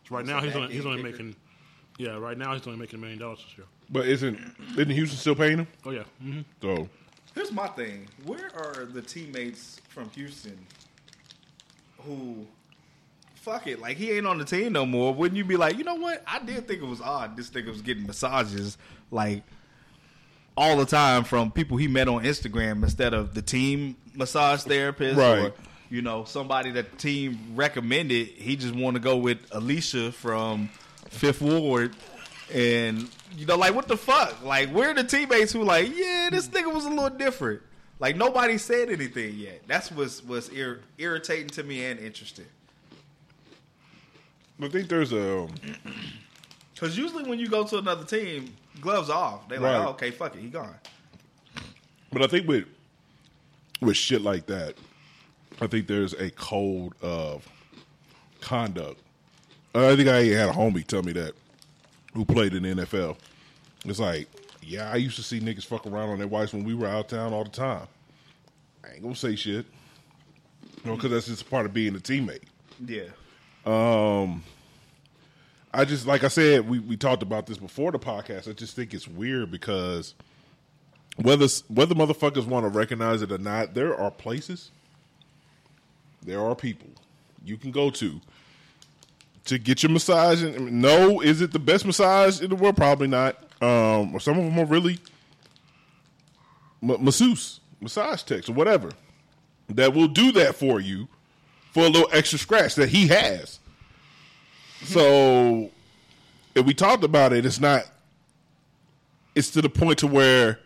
So right now he's only he's game only kicker? making yeah right now he's only making a million dollars this year. But isn't isn't Houston still paying him? Oh yeah, hmm So Here's my thing. Where are the teammates from Houston who fuck it, like he ain't on the team no more? Wouldn't you be like, you know what? I did think it was odd this nigga was getting massages like all the time from people he met on Instagram instead of the team massage therapist Right. or you know, somebody that the team recommended. He just want to go with Alicia from Fifth Ward and you know, like what the fuck? Like, where are the teammates who like, yeah, this nigga was a little different. Like nobody said anything yet. That's what's what's ir- irritating to me and interesting. I think there's a Because usually when you go to another team, gloves off. They like, Right. oh, okay, fuck it, he gone. But I think with with shit like that, I think there's a code of conduct. Uh, I think I had a homie tell me that who played in the NFL. It's like, yeah, I used to see niggas fuck around on their wives when we were out of town all the time. I ain't gonna say shit, you know, because that's just part of being a teammate. Yeah. Um, I just like I said, we, we talked about this before the podcast. I just think it's weird because whether whether motherfuckers want to recognize it or not, there are places, there are people you can go to to get your massage. And no, is it the best massage in the world? Probably not. Um, or some of them are really ma- masseuse, massage techs, or whatever that will do that for you for a little extra scratch that he has. So, if we talked about it, it's not. It's to the point to where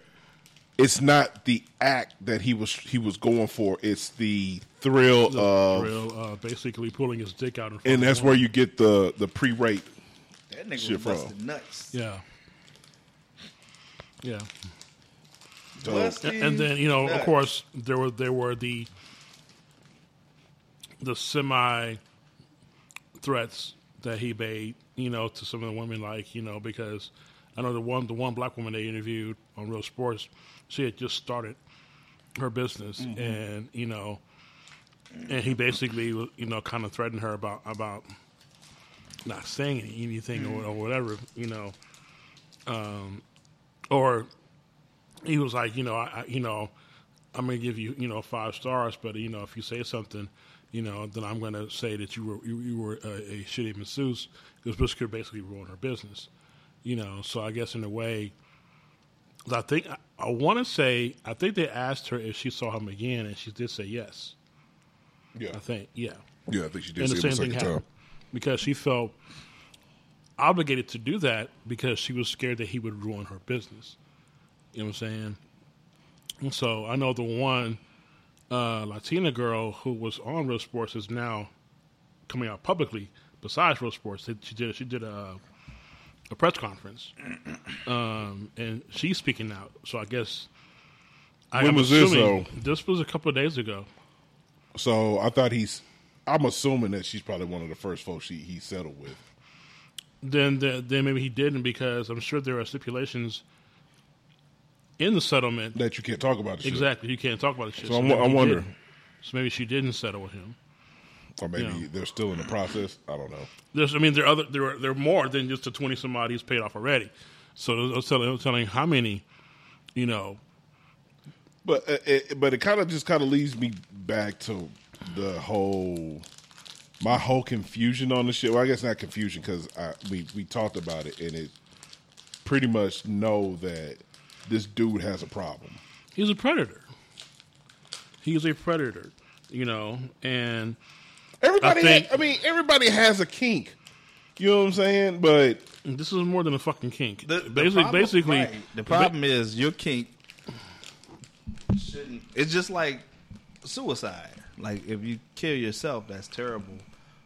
it's not the act that he was he was going for. It's the thrill of, real uh, basically pulling his dick out in front and of that's the where you get the the pre rate. That nigga Shit was from. nuts. yeah yeah. Busted And, and then you know, of course, there were there were the the semi threats that he made, you know, to some of the women, like you know, because I know the one the one black woman they interviewed on Real Sports, she had just started her business, and you know, and he basically you know kind of threatened her about about not saying anything or, or whatever, you know, um, or he was like, you know, I, I you know, I'm gonna give you, you know, five stars, but you know, if you say something, you know, then I'm gonna say that you were you, you were a, a shitty masseuse because this could basically ruin her business, you know. So I guess in a way, I think I, I want to say I think they asked her if she saw him again, and she did say yes. Yeah, I think, yeah. yeah, I think she did And the same thing second time. happened because she felt obligated to do that because she was scared that he would ruin her business. You know what I'm saying? And so I know the one uh, Latina girl who was on Real Sports is now coming out publicly. Besides Real Sports, she did she did a a press conference, um, and she's speaking out. So I guess I When was this, assuming- This was a couple of days ago. So I thought he's. I'm assuming that she's probably one of the first folks he, he settled with. then the, then maybe he didn't because I'm sure there are stipulations in the settlement. That you can't talk about the shit. Exactly, you can't talk about the shit. So I'm- I'm wondering. didn't. So maybe she didn't settle with him. Or maybe they're still in the process. I don't know. There's, I mean, there are other there are there are more than just the twenty some odd he's paid off already. So I was telling, I was telling how many, you know, But uh, it, but it kind of just kind of leads me back to the whole my whole confusion on the shit. Well, I guess not confusion because we we talked about it and it pretty much know that this dude has a problem. he's a predator. He's a predator, you know, and Everybody, I think- ha- I mean, everybody has a kink. You know what I'm saying? But this is more than a fucking kink. The, the basically, problem- basically, right. the problem is your kink shouldn't. It's just like suicide. Like if you kill yourself, that's terrible.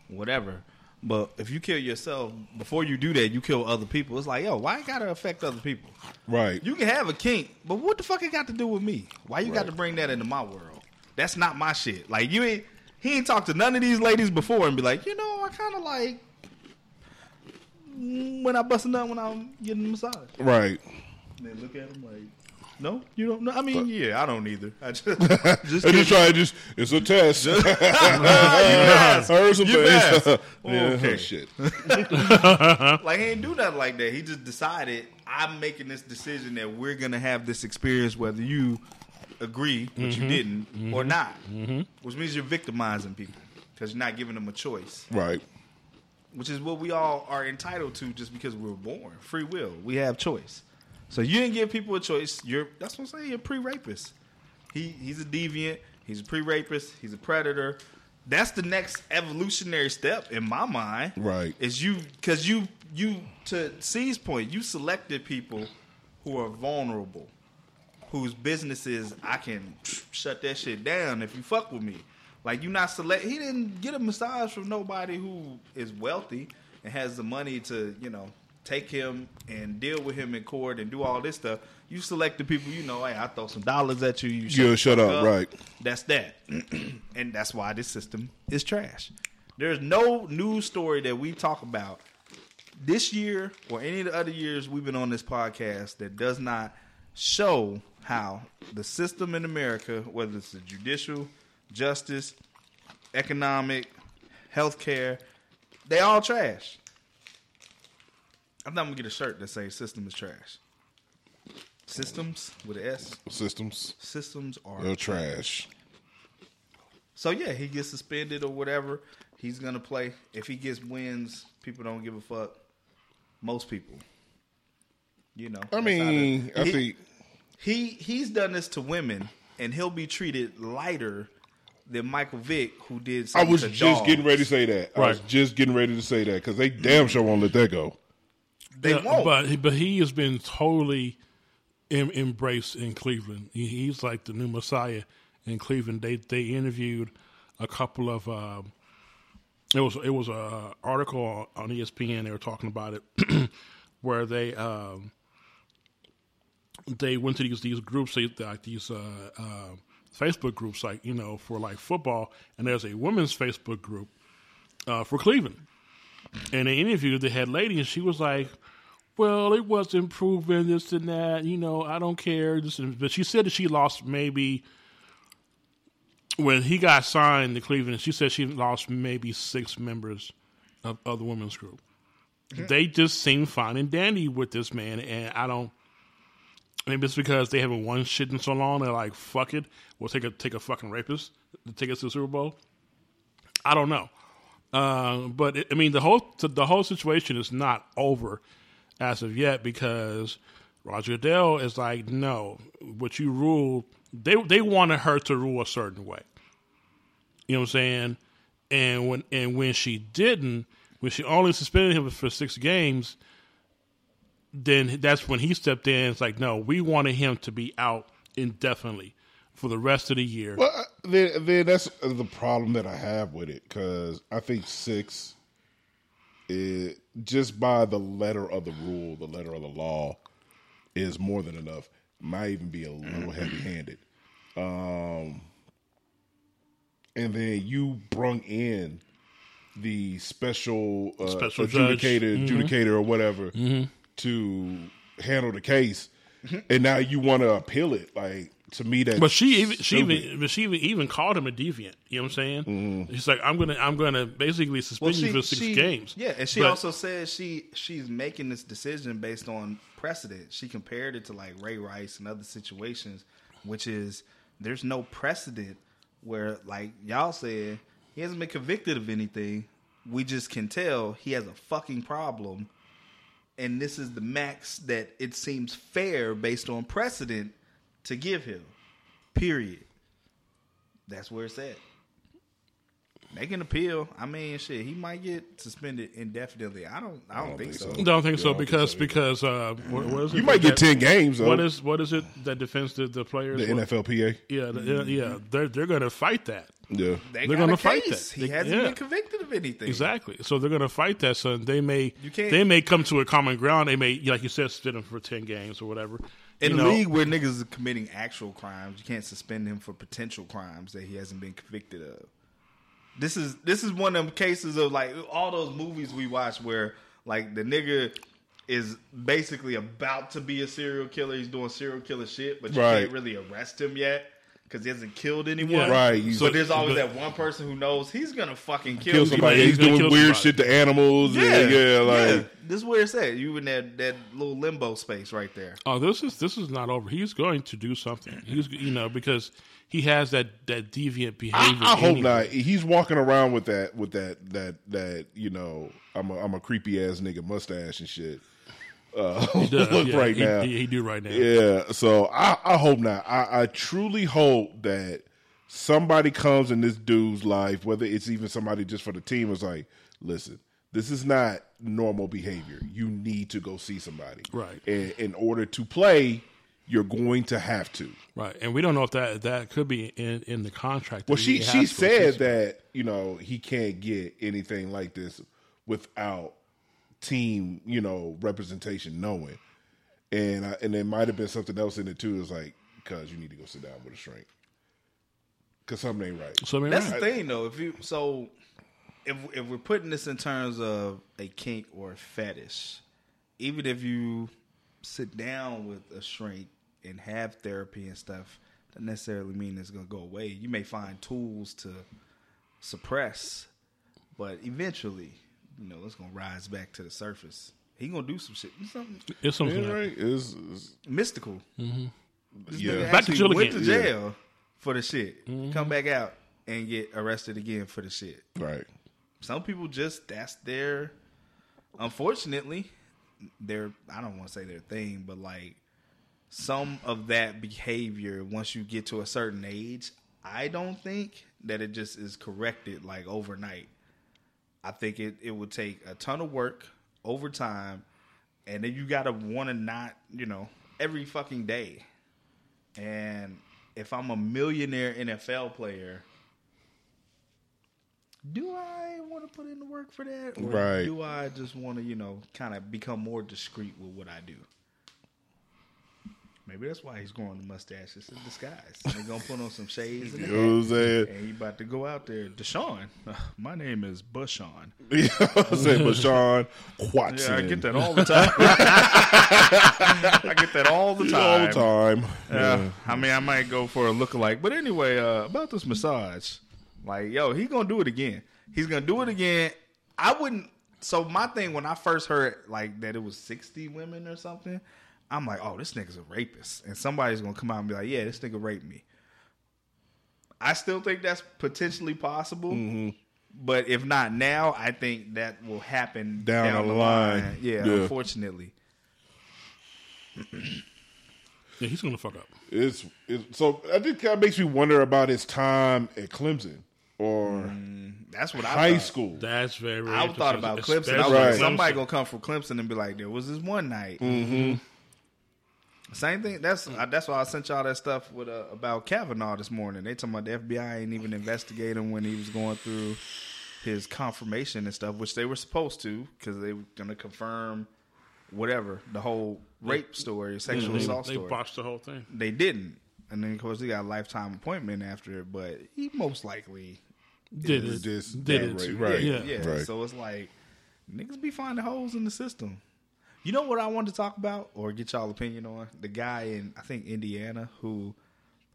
Whatever. But if you kill yourself before you do that, you kill other people. It's like, yo, why it gotta affect other people? Right. You can have a kink, but what the fuck it got to do with me? Why you got to bring that into my world? That's not my shit. Like you ain't he ain't talked to none of these ladies before and be like, you know, I kind of like when I bust a nut when I'm getting a massage. right. And they look at him like, no, you don't know. I mean, yeah, I don't either. I just just And just try just it's a test. Ah, you Heard some You things. passed. yeah, Okay. shit. like he ain't do nothing like that. He just decided I'm making this decision that we're gonna have this experience whether you agree, which you didn't, or not. Which means you're victimizing people because you're not giving them a choice, Right. which is what we all are entitled to just because we were born. Free will. We have choice. So you didn't give people a choice. You're that's what I'm saying. You're pre-rapist. He he's a deviant. He's a pre-rapist. He's a predator. That's the next evolutionary step in my mind Right. is you because you you to C's point you selected people who are vulnerable whose businesses I can shut that shit down if you fuck with me like you not select he didn't get a massage from nobody who is wealthy and has the money to you know take him and deal with him in court and do all this stuff you select the people you know hey I throw some dollars at you you Yeah, shut fuck up, right. that's that. and that's why this system is trash. There's no news story that we talk about this year or any of the other years we've been on this podcast that does not show how the system in America, whether it's the judicial, justice, economic, healthcare, they all trash. I'm not gonna get a shirt that says system is trash. Systems with an S. Systems. Systems are They're trash. so yeah, he gets suspended or whatever. He's gonna play. If he gets wins, people don't give a fuck. Most people, you know. I mean, the- I he, think he he's done this to women, and he'll be treated lighter than Michael Vick, who did. I was to just dogs. getting ready to say that. I was just getting ready to say that because they damn sure won't let that go. They Yeah, won't. But he- but he has been totally em- embraced in Cleveland. He, he's like the new messiah in Cleveland. They they interviewed a couple of. Um, it was it was a article on ESPN. They were talking about it, where they um, they went to these these groups, they, like these uh, uh, Facebook groups, like you know for like football, and there's a women's Facebook group uh, for Cleveland. And they interviewed the head lady, and she was like, "Well, it wasn't proven this and that. You know, I don't care." This and, but she said that she lost maybe when he got signed to Cleveland. She said she lost maybe six members of, of the women's group. They just seem fine and dandy with this man, and I don't. Maybe it's because they haven't won shit in so long. They're like, "Fuck it, we'll take a take a fucking rapist to take us to the Super Bowl." I don't know. Uh, but it, I mean, the whole the whole situation is not over as of yet because Roger Goodell is like, no, what you ruled, they they wanted her to rule a certain way. You know what I'm saying? And when and when she didn't, when she only suspended him for six games, then that's when he stepped in. It's like, no, we wanted him to be out indefinitely for the rest of the year. Well, then, then that's the problem that I have with it because I think six, is, just by the letter of the rule, the letter of the law, is more than enough. Might even be a little heavy handed. Um, and then you brung in the special, uh, Special adjudicator, adjudicator or whatever to handle the case, and now you want to appeal it. Like to me, that But she even she even but she even, even called him a deviant. You know what I'm saying? Mm-hmm. She's like, I'm gonna I'm gonna basically suspend you for six she- games. Yeah, and she But- also says she she's making this decision based on precedent. She compared it to like Ray Rice and other situations, which is there's no precedent where like y'all said he hasn't been convicted of anything. We just can tell he has a fucking problem, and this is the max that it seems fair based on precedent to give him. Period. That's where it's at. Make an appeal. I mean, shit, he might get suspended indefinitely. I don't. I don't, think, so. don't think so Yeah, don't think because so either. because uh, what, what is it? you might get that- ten games. Though. What is what is it that defends the, the players? the What- NFLPA? Yeah, the- yeah, yeah. They're they're gonna fight that. Yeah, They They're got gonna a fight case. that. He They- hasn't yeah. been convicted of of anything. Exactly. So they're going to fight that. So they may You can't- they may come to a common ground. They may, like you said, suspend him for ten games or whatever. In You a know, league where niggas are committing actual crimes, you can't suspend him for potential crimes that he hasn't been convicted of. This is this is one of them cases of like all those movies we watch where like the nigga is basically about to be a serial killer. He's doing serial killer shit, but you Right. can't really arrest him yet because he hasn't killed anyone. Yeah. Right, you- So there's always but- that one person who knows he's gonna fucking kill, kill people. somebody. he's He's, doing kill weird somebody. shit to animals. Yeah, yeah, like This is where it's at. You in that that little limbo space right there. Oh, this is this is not over. He's going to do something. He's you know because he has that that deviant behavior. I hope not. He's walking around with that, with that, that, that. You know, I'm a, I'm a creepy ass nigga mustache and shit. Uh, He does, look yeah, right he, now. He, he do right now. Yeah, so I, I hope not. I, I truly hope that somebody comes in this dude's life, whether it's even somebody just for the team, is like, listen, this is not normal behavior. You need to go see somebody. Right. And in order to play, you're going to have to. Right, and we don't know if that that could be in in the contract. Well, she she has to go said that you know he can't get anything like this without team you know representation knowing, and I, and there might have been something else in it too. It's like because you need to go sit down with a shrink because something ain't right. So I mean, That's right. the thing, though. If you so, if if we're putting this in terms of a kink or a fetish, even if you sit down with a shrink and have therapy and stuff, doesn't necessarily mean it's gonna go away. You may find tools to suppress, but eventually, you know, it's gonna rise back to the surface. He gonna do some shit, something it's something. Yeah, like- right. It's, it's- mystical. Mm-hmm. This Yeah. nigga Back to jail went again. to Yeah. jail for the shit. Mm-hmm. Come back out and get arrested again for the shit. right. Some people just that's their unfortunately their I don't want to say their thing, but like some of that behavior once you get to a certain age, I don't think that it just is corrected like overnight. I think it, it would take a ton of work over time and then you gotta wanna not, you know, every fucking day. And if I'm a millionaire NFL player, do I want to put in the work for that? Or Right. do I just want to, you know, kind of become more discreet with what I do? Maybe that's why he's growing the mustache. It's a disguise. They're going to put on some shades and, You know what I'm saying? and he about to go out there. Deshaun, uh, my name is Bushon. I'm saying? But Sean Watson. Yeah, I get that all the time. I get that all the time. all the time. Yeah. I mean, I might go for a lookalike. But anyway, uh, about this massage, like, yo, he gonna do it again. He's gonna do it again. I wouldn't. So my thing when I first heard like that it was sixty women or something, I'm like, oh, this nigga's a rapist, and somebody's gonna come out and be like, yeah, this nigga raped me. I still think that's potentially possible. Mm-hmm. But if not now, I think that will happen Down down, the the line. line. Yeah, Yeah. unfortunately. Yeah, he's gonna fuck up. It's, it's so I think kind of makes me wonder about his time at Clemson or That's what I high thought. school. That's very. I thought about Clemson. I was like, Right. somebody gonna come from Clemson and be like, "There was this one night." Mm-hmm. Same thing. That's uh, that's why I sent y'all that stuff with uh, about Kavanaugh this morning. They talking about the FBI ain't even investigate him when he was going through his confirmation and stuff, which they were supposed to because they were gonna confirm whatever the whole rape story, sexual They, assault they story. botched the whole thing. They didn't, and then of course he got a lifetime appointment after it. But he most likely Did it? just did it? rate, too. right. Yeah. yeah. Right. So it's like niggas be finding holes in the system. You know what I wanted to talk about or get y'all opinion on? The guy in I think Indiana who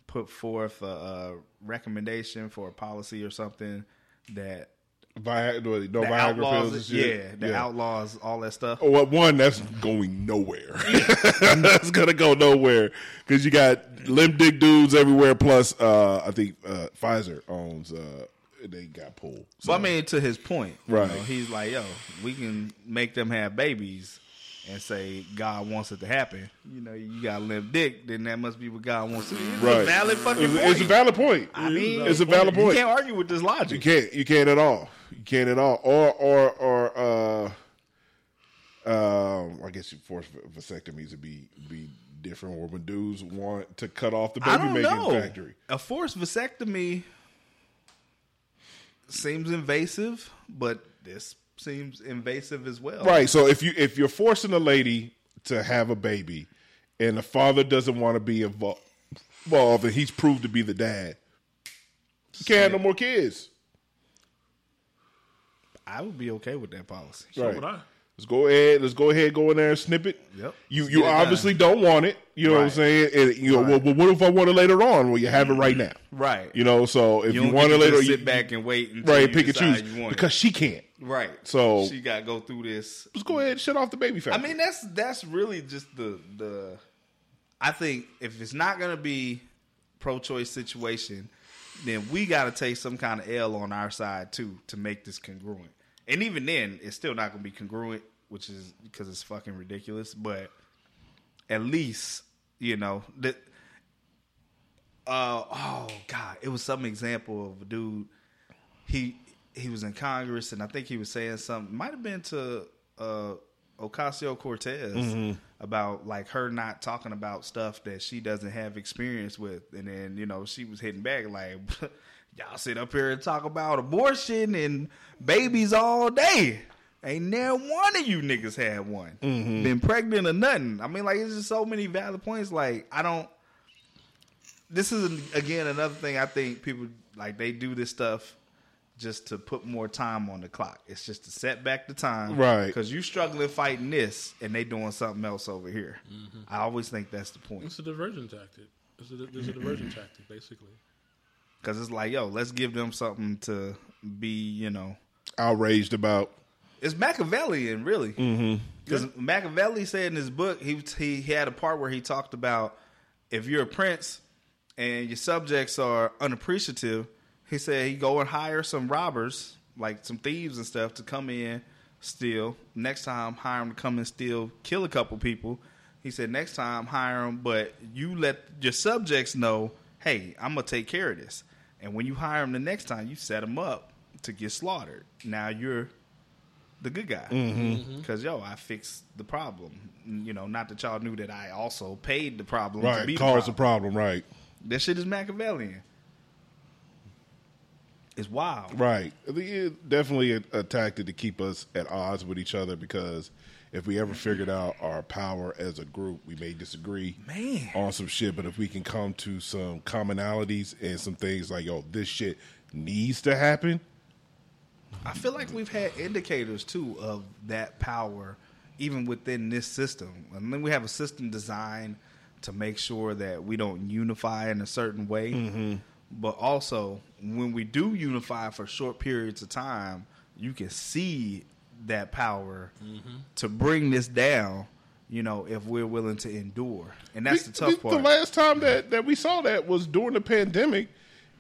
put forth a, a recommendation for a policy or something that, Vi- no that Viagra pills outlaws and shit. Yeah, that outlaws all that stuff. Oh, well, one that's going nowhere. that's gonna go nowhere because you got limb dick dudes everywhere. Plus, uh, I think uh, Pfizer owns. Uh, they got pulled. So, But I mean, to his point, you Right. know, he's like, "Yo, we can make them have babies." And say God wants it to happen. You know, you got limp dick, then that must be what God wants to. It's right, a valid fucking It's, point. it's a valid point. I mean, it's a valid point. You can't argue with this logic. You can't. You can't at all. You can't at all. Or or or uh, um, I guess you force vasectomies would be be different. Or when dudes want to cut off the baby making know. factory. A forced vasectomy. seems invasive, but this seems invasive as well. Right. So if you if you're forcing a lady to have a baby, and the father doesn't want to be involved, and he's proved to be the dad, you can't have no more kids. I would be okay with that policy. So Right. would I. Let's go ahead. Let's go ahead. Go in there and snip it. Yep. You Let's you get it done. obviously don't want it. You know what I'm saying? And, you know, well, but what if I want it later on? Well, you have it right mm-hmm. now. Right. You know. So if You you, want it later, just you, sit back and wait until right, you pick and choose you want because it. she can't. right. So- she got to go through this. Let's go ahead and shut off the baby I mean, that's that's really just the the. I think if it's not going to be pro-choice situation, then we got to take some kind of L on our side too to make this congruent. And even then, it's still not going to be congruent, which is because it's fucking ridiculous. But at least you know that. Uh oh God! It was some example of a dude. He he was in Congress, and I think he was saying something. Might have been to uh, Ocasio Cortez about like her not talking about stuff that she doesn't have experience with, and then you know she was hitting back like, "Y'all sit up here and talk about abortion and babies all day." Ain't there one of you niggas had one been pregnant or nothing? I mean, like it's just so many valid points. Like I don't this is again another thing I think people like they do this stuff just to put more time on the clock. It's just to set back the time, Right. Because you struggling fighting this, and they doing something else over here. Mm-hmm. I always think that's the point It's a diversion tactic. It's a, it's a diversion tactic, basically. Because it's like, yo, let's give them something to be, you know, Outraged about. it's Machiavellian, really. Mm-hmm. Because Machiavelli said in his book, he, he he had a part where he talked about if you're a prince and your subjects are unappreciative, he said he go and hire some robbers, like some thieves and stuff, to come in, steal. Next time, hire them to come and steal, kill a couple people. He said next time, hire them, but you let your subjects know, hey, I'm gonna take care of this. And when you hire them the next time, you set them up to get slaughtered. Now you're the good guy mm-hmm. because yo, I fixed the problem. You know, not that y'all knew that I also paid the problem to Right. be Cause the the problem. problem. Right. This shit is Machiavellian. It's wild. Right. It definitely a, a tactic to keep us at odds with each other because if we ever figured out our power as a group, we may disagree Man. on some shit, but if we can come to some commonalities and some things like, yo, this shit needs to happen. I feel like we've had indicators too of that power, even within this system. And then we have a system designed to make sure that we don't unify in a certain way. Mm-hmm. But also, when we do unify for short periods of time, you can see that power to bring this down. You know, if we're willing to endure, and that's the tough the, part. The last time that, that we saw that was during the pandemic,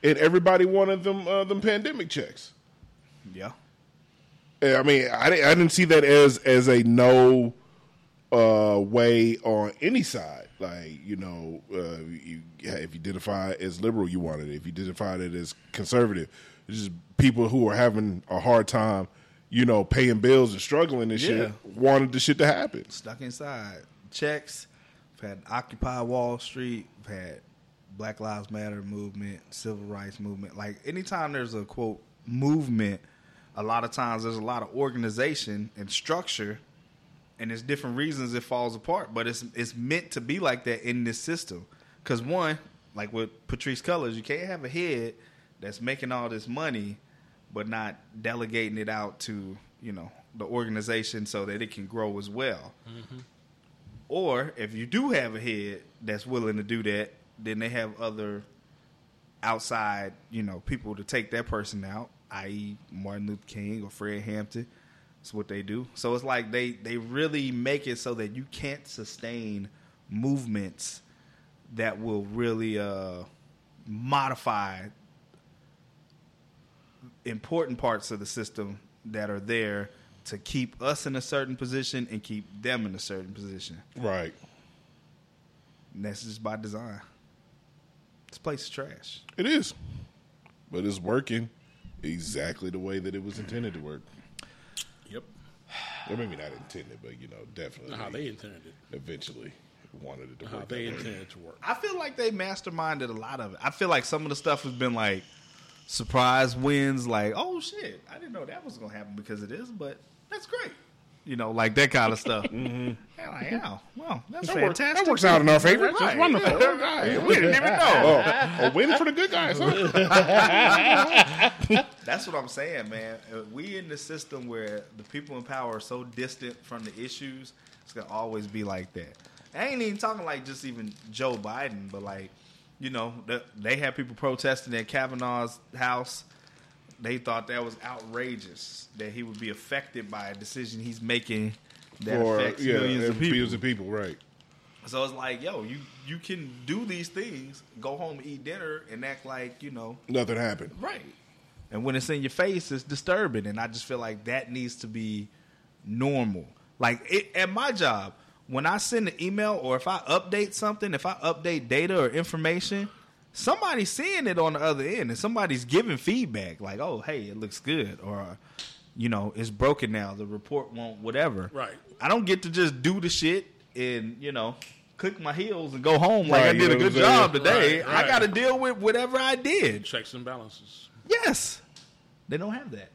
and everybody wanted them uh, them pandemic checks. yeah, I mean, I, I didn't see that as as a no uh, way on any side. Like you know, uh, you, if you identify as liberal, you wanted it. If you identified it as conservative, it's just people who are having a hard time, you know, paying bills and struggling and shit, Yeah. wanted the shit to happen. stuck inside. Checks. We've had Occupy Wall Street. We've had Black Lives Matter movement, Civil Rights movement. Like anytime there's a quote movement, a lot of times there's a lot of organization and structure, and there's different reasons it falls apart. But it's it's meant to be like that in this system. Because one, like with Patrisse Cullors, you can't have a head that's making all this money, but not delegating it out to you know the organization so that it can grow as well. Or if you do have a head that's willing to do that, then they have other outside, you know, people to take that person out, i.e., Martin Luther King or Fred Hampton. That's what they do. So it's like they they really make it so that you can't sustain movements that will really uh, modify important parts of the system that are there to keep us in a certain position and keep them in a certain position. Right. And that's just by design. This place is trash. It is, but it's working exactly the way that it was intended to work. Yep. Or maybe not intended, but you know, definitely. How they intended it. eventually wanted it to How work. they that way. intended it to work. I feel like they masterminded a lot of it. I feel like some of the stuff has been like surprise wins, like, oh shit, I didn't know that was gonna happen because of this, but that's great. You know, like that kind of stuff. mm-hmm. And like, yeah, well, that's That, works, fantastic. that works out in our favor. Right. That's wonderful. Right. We didn't even know. Oh, a win for the good guys. Huh? That's what I'm saying, man. Uh, We in the system where the people in power are so distant from the issues, it's gonna always be like that. I ain't even talking like just even Joe Biden, but like, you know, the, they had people protesting at Kavanaugh's house. They thought that was outrageous that he would be affected by a decision he's making that For affects yeah, millions of people. millions of people, right? So it's like, yo, you you can do these things, go home, eat dinner, and act like you know Nothing happened. Right. And when it's in your face, it's disturbing. And I just feel like that needs to be normal. Like it, at my job, when I send an email or if I update something, if I update data or information, somebody's seeing it on the other end and somebody's giving feedback like, oh, hey, it looks good. Or, you know, it's broken now. The report won't, whatever. Right. I don't get to just do the shit and, you know, click my heels and go home like Right, I did a good saying? job today. Right, I got to deal with whatever I did. Checks and balances. Yes, they don't have that,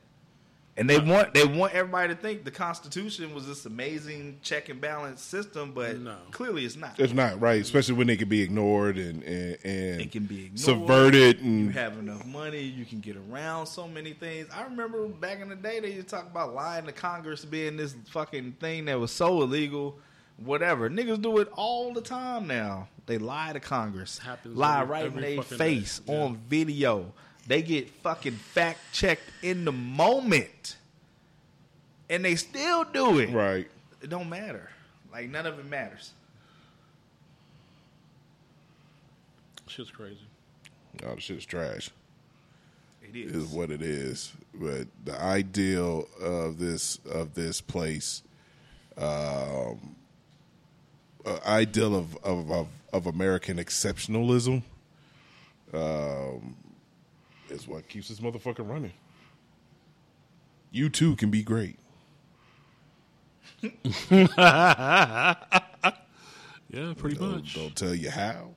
and they want they want everybody to think the Constitution was this amazing check and balance system, but No. clearly it's not. It's not right, especially when it can be ignored and and, and It can be ignored. subverted You have enough money, you can get around so many things. I remember back in the day they used to talk about lying to Congress being this fucking thing that was so illegal. Whatever. Niggas do it all the time now. They lie to Congress. Happens lie every- right every in their face. Yeah. on video. They get fucking fact checked in the moment. And they still do it. right. It don't matter. Like none of it matters. Shit's crazy. All the shit's trash. It is is. what it is. But the ideal of this of this place, um, uh, ideal of, of of of American exceptionalism, um, is what keeps this motherfucker running. You too can be great. Yeah, pretty Don't, much. don't tell you how.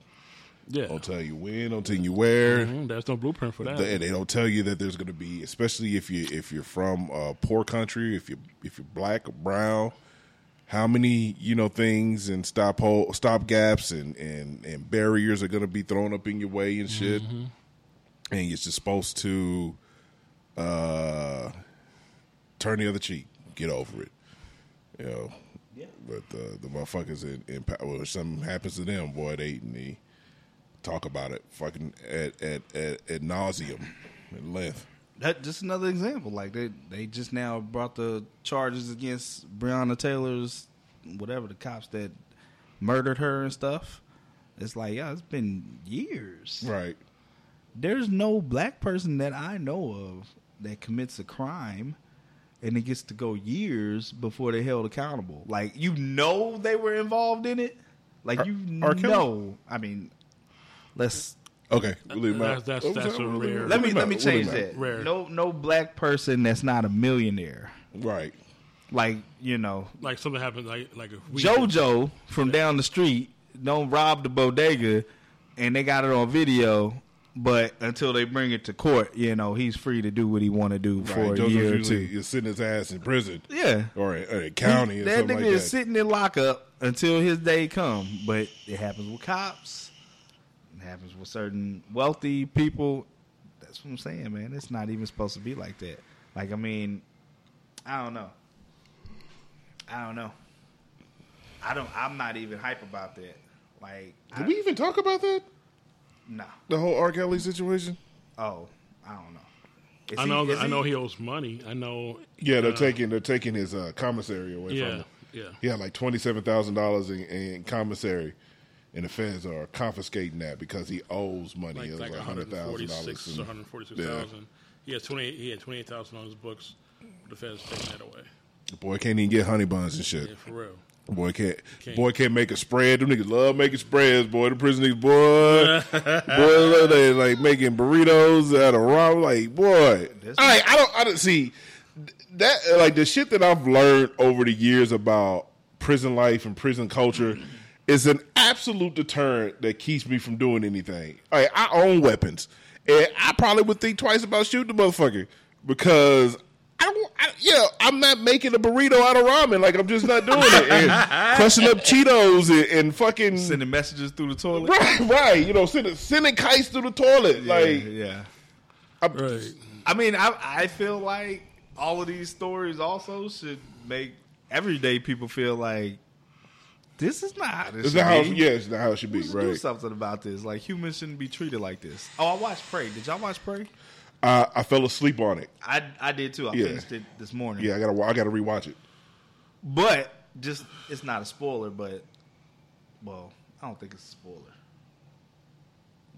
yeah. Don't tell you when. Don't tell you where. Mhm, There's no blueprint for that. They, they don't tell you that there's going to be, especially if you if you're from a poor country, if you if you're black or brown, how many you know things and stop hole, stop gaps and and and barriers are going to be thrown up in your way and shit, and you're just supposed to uh, turn the other cheek, get over it, you know. Yeah. But the the motherfuckers in, in power, when something happens to them, boy, they they talk about it fucking at at at, at nauseum at length. That just another example. Like they they just now brought the charges against Breonna Taylor's whatever the cops that murdered her and stuff. It's like, yeah, it's been years. Right. There's no black person that I know of that commits a crime and it gets to go years before they're held accountable. Like you know they were involved in it. Like you R. Know. I mean, let's Okay. We'll out. That's- that's- that's a We'll leave 'em rare- let me let me change that. Rare. No no black person that's not a millionaire. Right. Like, you know, like something happened, like like a week JoJo from down the street don't rob the bodega and they got it on video, but until they bring it to court, you know, he's free to do what he want to do for Right. a year or two. you're sitting his ass in prison Yeah. or a, or a county or that nigga like is that. sitting in lockup until his day come. But it happens with cops. It happens with certain wealthy people. That's what I'm saying, man. It's not even supposed to be like that. Like, I mean, I don't know. I don't know. I don't. I'm not even hype about that. Like, Did I, we even talk about that? Nah. The whole R. Kelly situation? Oh, I don't know. Is I he- know. is I know he owes money. I know. Yeah, they're uh, taking they're taking his uh, commissary away from him. yeah. He had like twenty seven thousand dollars in, in commissary, and the feds are confiscating that because he owes money. Like it was like like hundred thousand 146 dollars. or 146,000. He has 28. He had 28,000 on his books. The feds taking that away. The boy can't even get honey buns and shit. Yeah, for real. Boy can't, Can't. boy can't make a spread. Them niggas love making spreads, boy. The prison niggas, boy, boy, they like making burritos out of raw. Like, boy, I, I don't, I don't see that. Like the shit that I've learned over the years about prison life and prison culture mm-hmm. is an absolute deterrent that keeps me from doing anything. Like, I own weapons, and I probably would think twice about shooting the motherfucker because I don't. I, yeah, I'm not making a burrito out of ramen. Like I'm just not doing it. And crushing up Cheetos and, and fucking Sending messages through the toilet. right, right. You know, sending sending kites through the toilet. Yeah, like yeah. I'm, Right. I mean, I I feel like all of these stories also should make everyday people feel like this is not how this Is should that how? be. Yeah, it's not how it should be. We should do something about this. Like humans shouldn't be treated like this. Oh, I watched Prey. Did y'all watch Prey? I, I fell asleep on it. I I did too. I Yeah. finished it this morning. Yeah, I gotta. I gotta rewatch it. But just it's not a spoiler, but well, I don't think it's a spoiler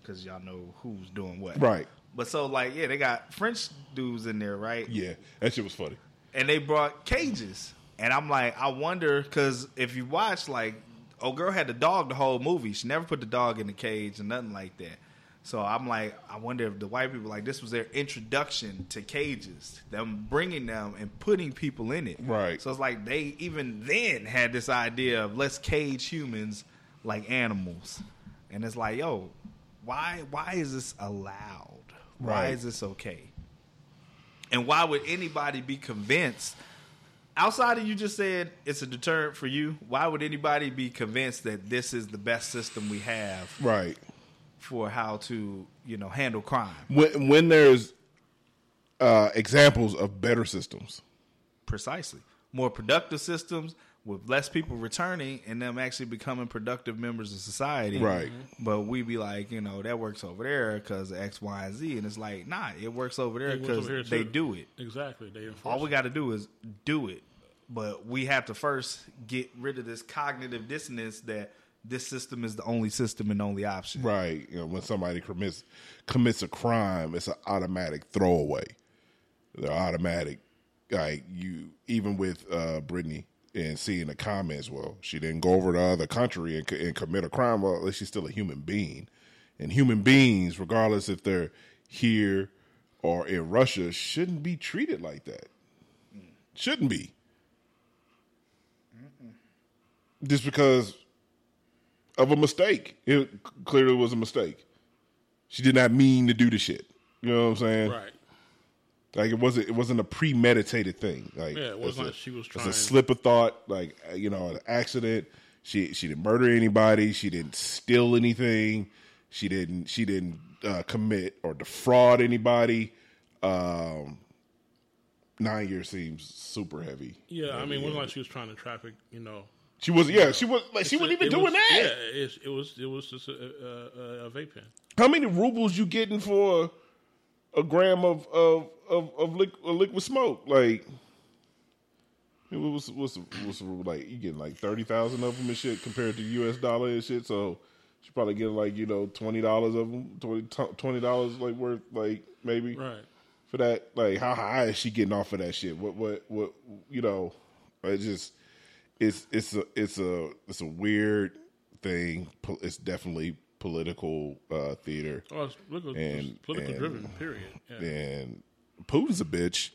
because y'all know who's doing what. Right. But so like yeah, they got French dudes in there, right? Yeah, that shit was funny. and they brought cages. And I'm like, I wonder because if you watch, like, oh, girl had the dog the whole movie. She never put the dog in the cage or nothing like that. So I'm like, I wonder if the white people like this was their introduction to cages, them bringing them and putting people in it. Right. So it's like they even then had this idea of let's cage humans like animals, and it's like, yo, why why is this allowed? Why Right. is this okay? And why would anybody be convinced? Outside of you just said it's a deterrent for you, why would anybody be convinced that this is the best system we have Right. For how to, you know, handle crime? When when there's uh, examples of better systems. Precisely. More productive systems with less people returning and them actually becoming productive members of society. Right. But we be like, you know, that works over there because X, Y, and Z. And it's like, nah, it works over there because they do it. Exactly. They enforce All we got to do is do it. But we have to first get rid of this cognitive dissonance that this system is the only system and only option. Right. You know, when somebody commits commits a crime, it's an automatic throwaway. They're automatic. Like you, even with uh, Brittney and seeing the comments, well, she didn't go over to other country and, and commit a crime. Well, she's still a human being, and human beings, regardless if they're here or in Russia, shouldn't be treated like that. Shouldn't be. Just because of a mistake. It clearly was a mistake. She did not mean to do the shit. You know what I'm saying? Right. Like it wasn't. It wasn't a premeditated thing. Like Yeah, it wasn't like she was It's a slip of thought. Like you know, an accident. She she didn't murder anybody. She didn't steal anything. She didn't. She didn't uh, commit or defraud anybody. Um, nine years seems super heavy. Yeah, I mean, it wasn't like she was trying to traffic, you know. She was. Yeah, she was. Like she It's wasn't a- even doing was- that. Yeah, it was it was just a, a, a, vape pen. How many rubles you getting for a gram of of of, of liquid, liquid smoke? Like, it was what's what's the rule? like? You getting like thirty thousand of them and shit compared to U.S. dollar and shit. So she probably getting like you know twenty dollars of them, twenty dollars like worth like maybe Right. for that. Like, how high is she getting off of that shit? What what what? You know, it just it's it's a it's a it's a weird thing. It's definitely political uh, theater, Oh, it's political, And- political and- driven. Period. Yeah. and Putin's a bitch,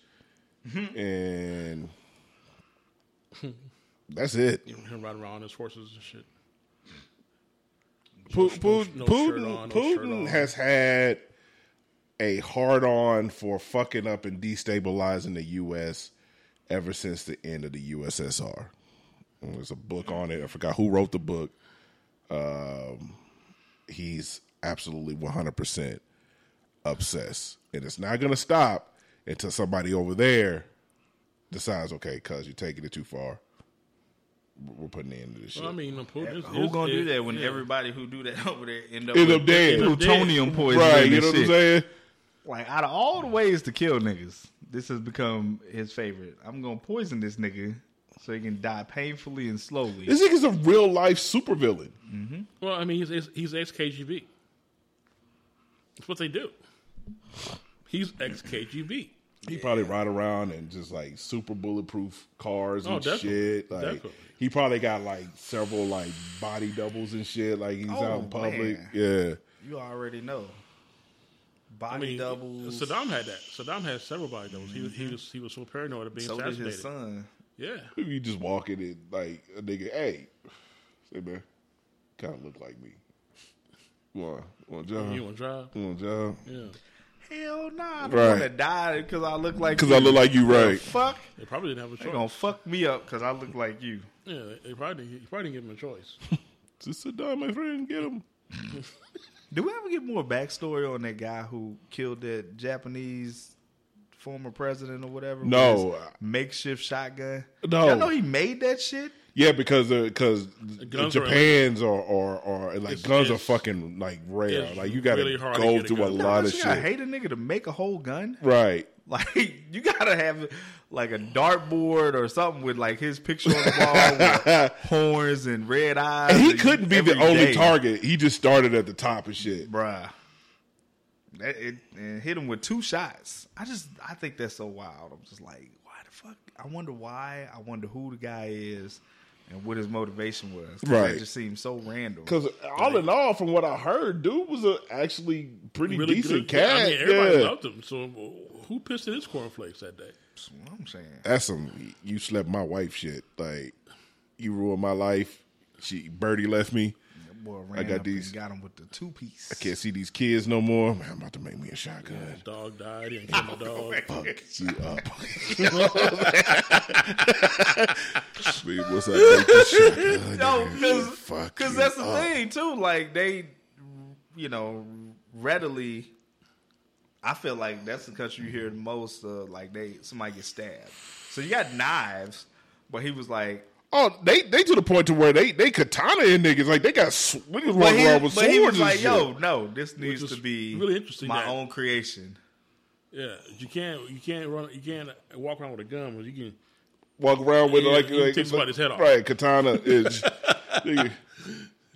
and that's it. You him riding around on his horses and shit. No- no Putin, on, no Putin has had a hard on for fucking up and destabilizing the U.S. ever since the end of the USSR. And There's a book on it. I forgot who wrote the book. Um, he's absolutely 100% obsessed. And it's not going to stop until somebody over there decides, okay, cuz you're taking it too far. We're putting an end to this shit. I mean, you Putin is, Who is- gonna do that when yeah. everybody who do that over there end up, End with up dead. plutonium poisoning? right, you know what I'm saying? Like out of all the ways to kill niggas, this has become his favorite. I'm gonna poison this nigga so he can die painfully and slowly. This nigga's a real life supervillain. Mm-hmm. Well, I mean, he's he's, he's ex KGB. That's what they do. He's ex KGB. He probably ride around in just like super bulletproof cars oh, and Oh, shit. Like Definitely. he probably got like several like body doubles and shit. Like he's Oh, out in public. man. Yeah. You already know. I Body mean, doubles. Saddam had that. Saddam had several body doubles. He was he mm-hmm. was he was so paranoid of being so did assassinated. his son. Yeah, You just walking in like a nigga, hey, say man, kinda look like me. What? Want a job? You want to drive? Want a job? Yeah. Hell nah, I don't Right. want to die because I look like Because I look like you, The right? Fuck, They probably didn't have a choice. they choice. gonna fuck me up because I look like you. Yeah, they probably didn't, you probably didn't give him a choice. Just sit down, my friend. Get him. Do we ever get more backstory on that guy who killed that Japanese former president or whatever? No. makeshift shotgun. No. Y'all know he made that shit. Yeah, because uh, because guns are Japan's are are, are like It's- guns are fucking like rare. Like you got to really hard to go get a through a gun. lot of You gotta shit. hate a nigga to make a whole gun. Right. Like you gotta have like a dartboard or something with like his picture on the wall, with horns and red eyes. And he couldn't be the only day. target. He just started at the top of shit. bruh. That, it, and hit him with two shots. I just, I think that's so wild. I'm just like, why the fuck? I wonder why. I wonder who the guy is and what his motivation was. Right. It just seems so random. Because all in all, from what I heard, dude was a actually pretty Really decent good. cat. I mean, everybody yeah. loved him. So who pissed in his cornflakes that day? That's what I'm saying. That's some you slept my wife shit. Like you ruined my life. She Birdie left me. That boy ran got up these- and got him with the two piece. I can't see these kids no more. Man, I'm about to make me a shotgun. Dog died. He didn't kill my dog. Fuck you up. Wait, what's up? Make shotgun, No, nigga. because Fuck because that's the up. thing too. Like they, you know, readily. I feel like that's the country you hear the most. Uh, like they somebody gets stabbed. So you got knives, but he was like, Oh, they they to the point to where they they katana in niggas like they got sw- niggas but walking he, around with but swords he was and like, shit. yo, no, this needs to be really interesting my that- own creation. Yeah, you can't you can't run you can't walk around with a gun, but you can. walk around with Yeah, like, like take somebody's head off. Right, katana is. nigga,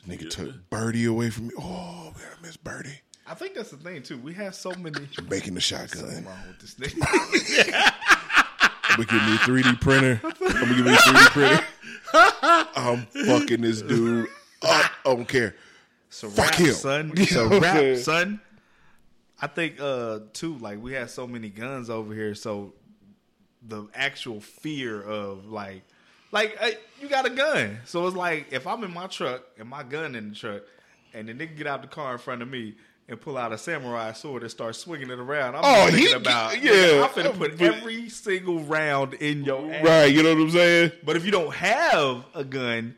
nigga took Birdie away from me. Oh, man, I miss Birdie. I think that's the thing too. We have so many. Making the Something shotgun. wrong with this nigga. I'm gonna give me a 3D printer. I'm gonna give me a 3D printer. I'm fucking this dude up. I don't care. A Fuck rap, him. son. You It's a I'm rap, son. I think uh too, like we have so many guns over here, so the actual fear of like like uh, you got a gun. So it's like if I'm in my truck and my gun in the truck and the nigga get out the car in front of me and pull out a samurai sword and start swinging it around, I'm Oh, thinking he- about yeah. I'm finna put every single round in your ass. Right, you know what I'm saying? But if you don't have a gun,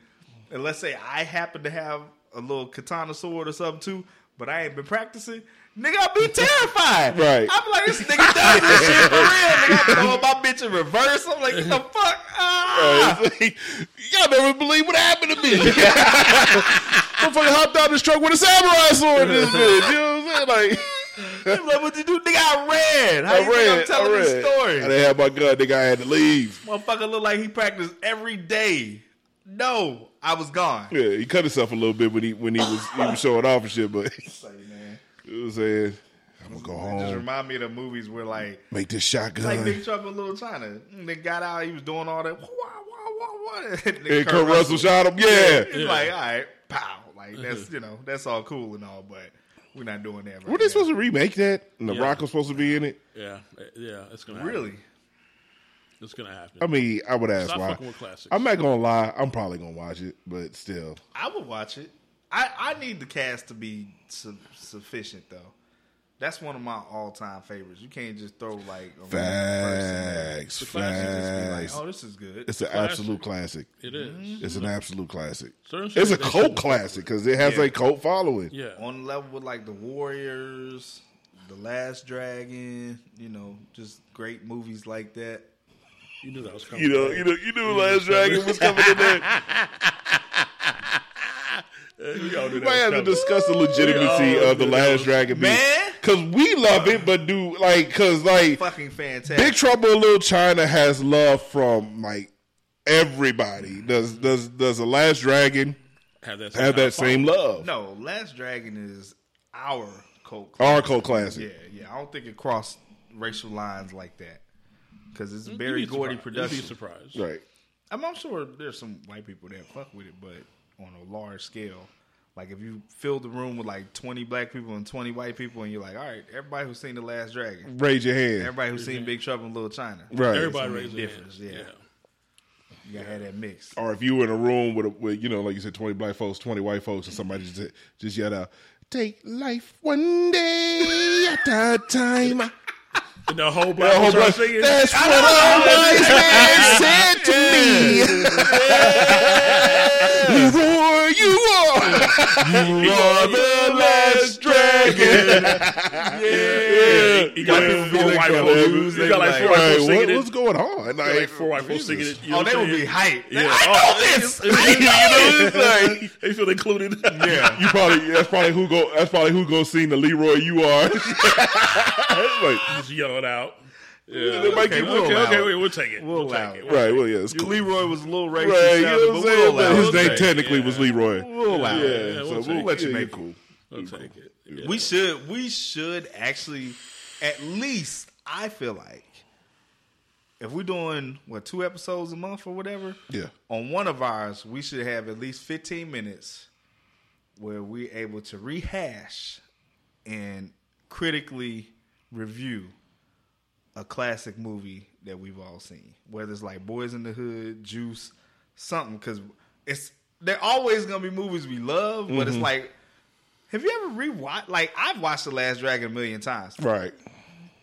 and let's say I happen to have a little katana sword or something too, but I ain't been practicing, nigga, I'll be terrified. Right. I'm like, this nigga does this shit for real. Nigga, I'm throwing my bitch in reverse. I'm like, what the fuck? Ah! Right. Like, Y'all never believe what happened to me. Motherfucker hopped out this truck with a samurai sword in this bitch. You know what I'm saying? Like, I'm like, what you do? Nigga, I ran. How I you read. I'm telling I this story? I didn't have my gun. Nigga, I had to leave. Motherfucker look like he practiced every day. No, I was gone. Yeah, he cut himself a little bit when he when he was he was showing off and shit, but Say, man. he was saying, "I'm gonna go It just remind me of the movies where like make this shotgun. Like shotgun." Big Trouble in Little China. They got out, he was doing all that. Wah, wah, wah, wah. And And Kurt Russell shot him. Yeah. It's like, all right, pow. Like uh-huh. that's you know, that's all cool and all, but we're not doing that right Were they now. supposed to remake that? And The Yeah. Rock was supposed to be in it. Yeah, uh, yeah, it's gonna happen. Really? It's gonna happen. I mean, I would ask Stop why. with classics. I'm not gonna lie. I'm probably gonna watch it, but still, I would watch it. I, I need the cast to be su- sufficient though. That's one of my all time favorites. You can't just throw like a random person facts, just be like, oh, this is good. It's an classic. absolute classic. it is. Mm-hmm. It's an absolute classic. Certain It's a cult classic because it has Yeah. a cult following. Yeah, on the level with like the Warriors, the Last Dragon. You know, just great movies like that. you knew that was coming. You know, you know, you knew Last Dragon was coming in there. Uh, we all knew We that might was have to discuss the legitimacy of the Last that was- Dragon, Man! because we love it, but do like because like Fucking fantastic. Big Trouble in Little China has love from like everybody. Does does does the Last Dragon have that, have that same love? No, Last Dragon is our cult. Our cult classic. Yeah, yeah. I don't think it crossed racial lines like that because it's You'd very be Gordy surprised. You'd production. Be surprised. Right. I'm, I'm sure there's some white people that fuck with it, but on a large scale. Like if you fill the room with like 20 black people and 20 white people, and you're like, all right, everybody who's seen the Last Dragon, Raise your hand. everybody who's seen mhm. Big Trouble in Little China, right. Everybody Some raised their difference, hands. yeah. Yeah. you gotta have that mix. Or if you were in a room with, a, with you know, like you said, twenty black folks, twenty white folks, and somebody just just yelled out, Take life one day at a time. And the whole black The whole black- singing. That's what a wise man said to me. Leroy, you are. You are the last dragon. yeah. Oh, you got like four white folks. lose, You they got like like, four white folks what, singing what's going on? Like, Like four white folks singing it. You oh, know Oh, they would be saying? hyped. Yeah. I Oh, know this. you know, it's like, They feel included. Yeah. you probably that's probably who go that's probably who go sing the Leroy you are. like, Just yell it out. Yeah. they might Okay, get we'll Okay, okay, wait, we'll take it. We'll We'll, take it. it. right. Well, yeah, it's cool. Leroy was a little racist, Right, you know what I'm but saying? we'll But allow his name technically Yeah. was Leroy. We'll allow Yeah, it. Yeah, so we'll we'll, take let you yeah, make cool. We'll take it. Yeah. We should we should actually at least I feel like if we're doing what two episodes a month or whatever, Yeah. on one of ours we should have at least fifteen minutes where we're able to rehash and critically review a classic movie that we've all seen, whether it's like Boys in the Hood, Juice, something, because it's they're always gonna be movies we love, but Mm-hmm. it's like, have you ever rewatched? Like I've watched The Last Dragon a million times. Right.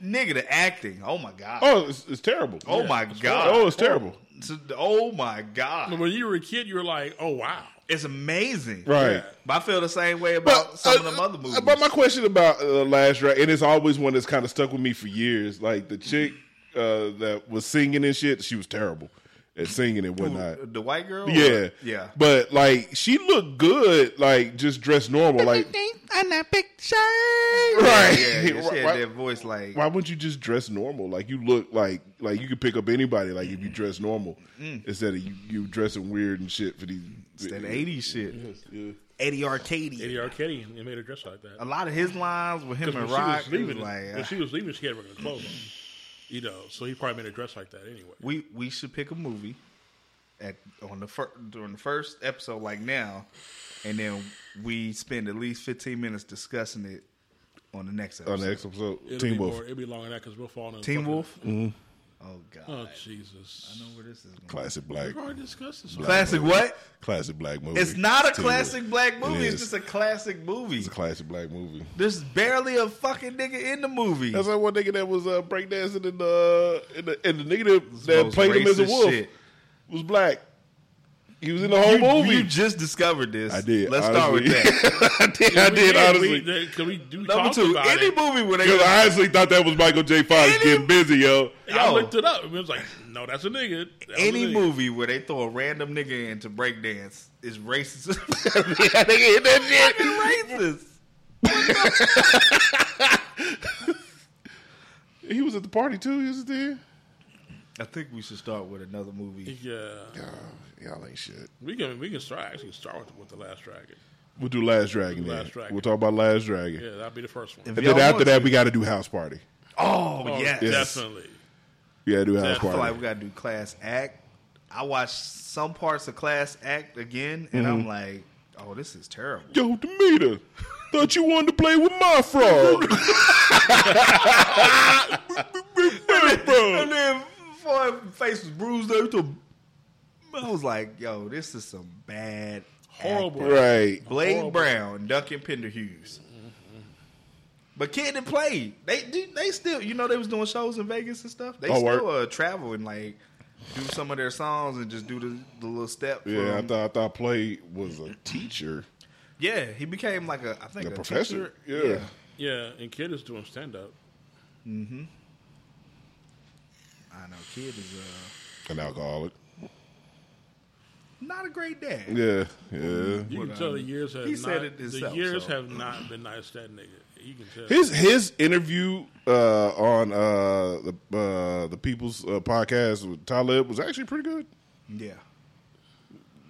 Nigga, the acting, oh my god, Oh, it's, it's terrible. oh my god, Oh, it's terrible. So- oh my god, When you were a kid, you were like, "Oh wow." It's amazing, Right. But I feel the same way about But some uh, of them other movies. But my question about uh, Last Dragon, and it's always one that's kind of stuck with me for years. Like the chick uh, that was singing and shit, she was terrible at singing and whatnot. the white girl, Yeah, yeah. But like, she looked good, like just dressed normal. Like, on that picture, Right. Yeah, yeah, she had Why- that voice like why wouldn't you just dress normal? Like you look like like you could pick up anybody. Like if you dress normal instead of you, you dressing weird and shit for these Mm. that '80s shit. Yeah. Eddie Arcady. Eddie Arcady, they made her dress like that. A lot of his lines with him and when Rock, she was leaving, was like, when uh, she was leaving, she had regular clothes on. You know, so he probably made her dress like that anyway. we we should pick a movie at on the fir- during the first episode, like now, and then we spend at least 15 minutes discussing it on the next episode. On the next episode, It'll Teen be Wolf, More, it'll be longer than that because we'll fall in. Teen fucking- Wolf. Mm-hmm. Oh God, Oh Jesus! I know where this is going. classic black, We've already discussed this. Classic what? classic black movie. It's not a Teen classic black movie. It It's just a classic movie. It's a classic black movie. There's barely a fucking nigga in the movie. That's like one nigga that was uh, breakdancing in the in the and the nigga that, that played him as a wolf shit. was black. He was in the whole You, movie. you just discovered this. I did. Let's start with that. I did. I did honestly. Because we do Number talk two, about any it. movie where they Because I honestly thought that was Michael J. Fox Any- getting busy, yo. I Yo. looked it up. It was like, no, that's a nigga. That was a any nigga. movie where they throw a random nigga into breakdance is racist. yeah, nigga hit that Fucking racist. shit. He was at the party too. He was there. I think we should start with another movie. Yeah, y'all ain't shit. we can we can start actually start with, with the last dragon. We'll do Last Dragon. Last then. Dragon. We'll talk about Last Dragon. Yeah, that'll be the first one. If And y'all then after want that, to. we got to do House Party. Oh, Oh, yes. definitely. We got to do House I feel Party. like we got to do Class Act. I watched some parts of Class Act again, and Mm-hmm. I'm like, oh, this is terrible. Yo, Demeter, thought you wanted to play with my frog. And then before my face was bruised up, to, I was like, yo, this is some bad Horrible. acting. right. Blade Horrible. Brown, Duncan Pinderhughes. But kid that played, they they still, you know, they was doing shows in Vegas and stuff. They Oh, still uh, travel and like do some of their songs and just do the, the little step. Yeah, I thought I thought Play was a teacher. yeah, he became like a I think A a, professor? teacher. Yeah. Yeah, and Kid is doing stand up. Mm-hmm. I know. Kid is uh, An alcoholic. Not a great dad. Yeah, yeah. You can tell um, the years have he not, said it himself, the years so. have not been nice to that nigga. You can tell. His his interview uh, on uh, the uh, the People's uh, podcast with Talib was actually pretty good. Yeah.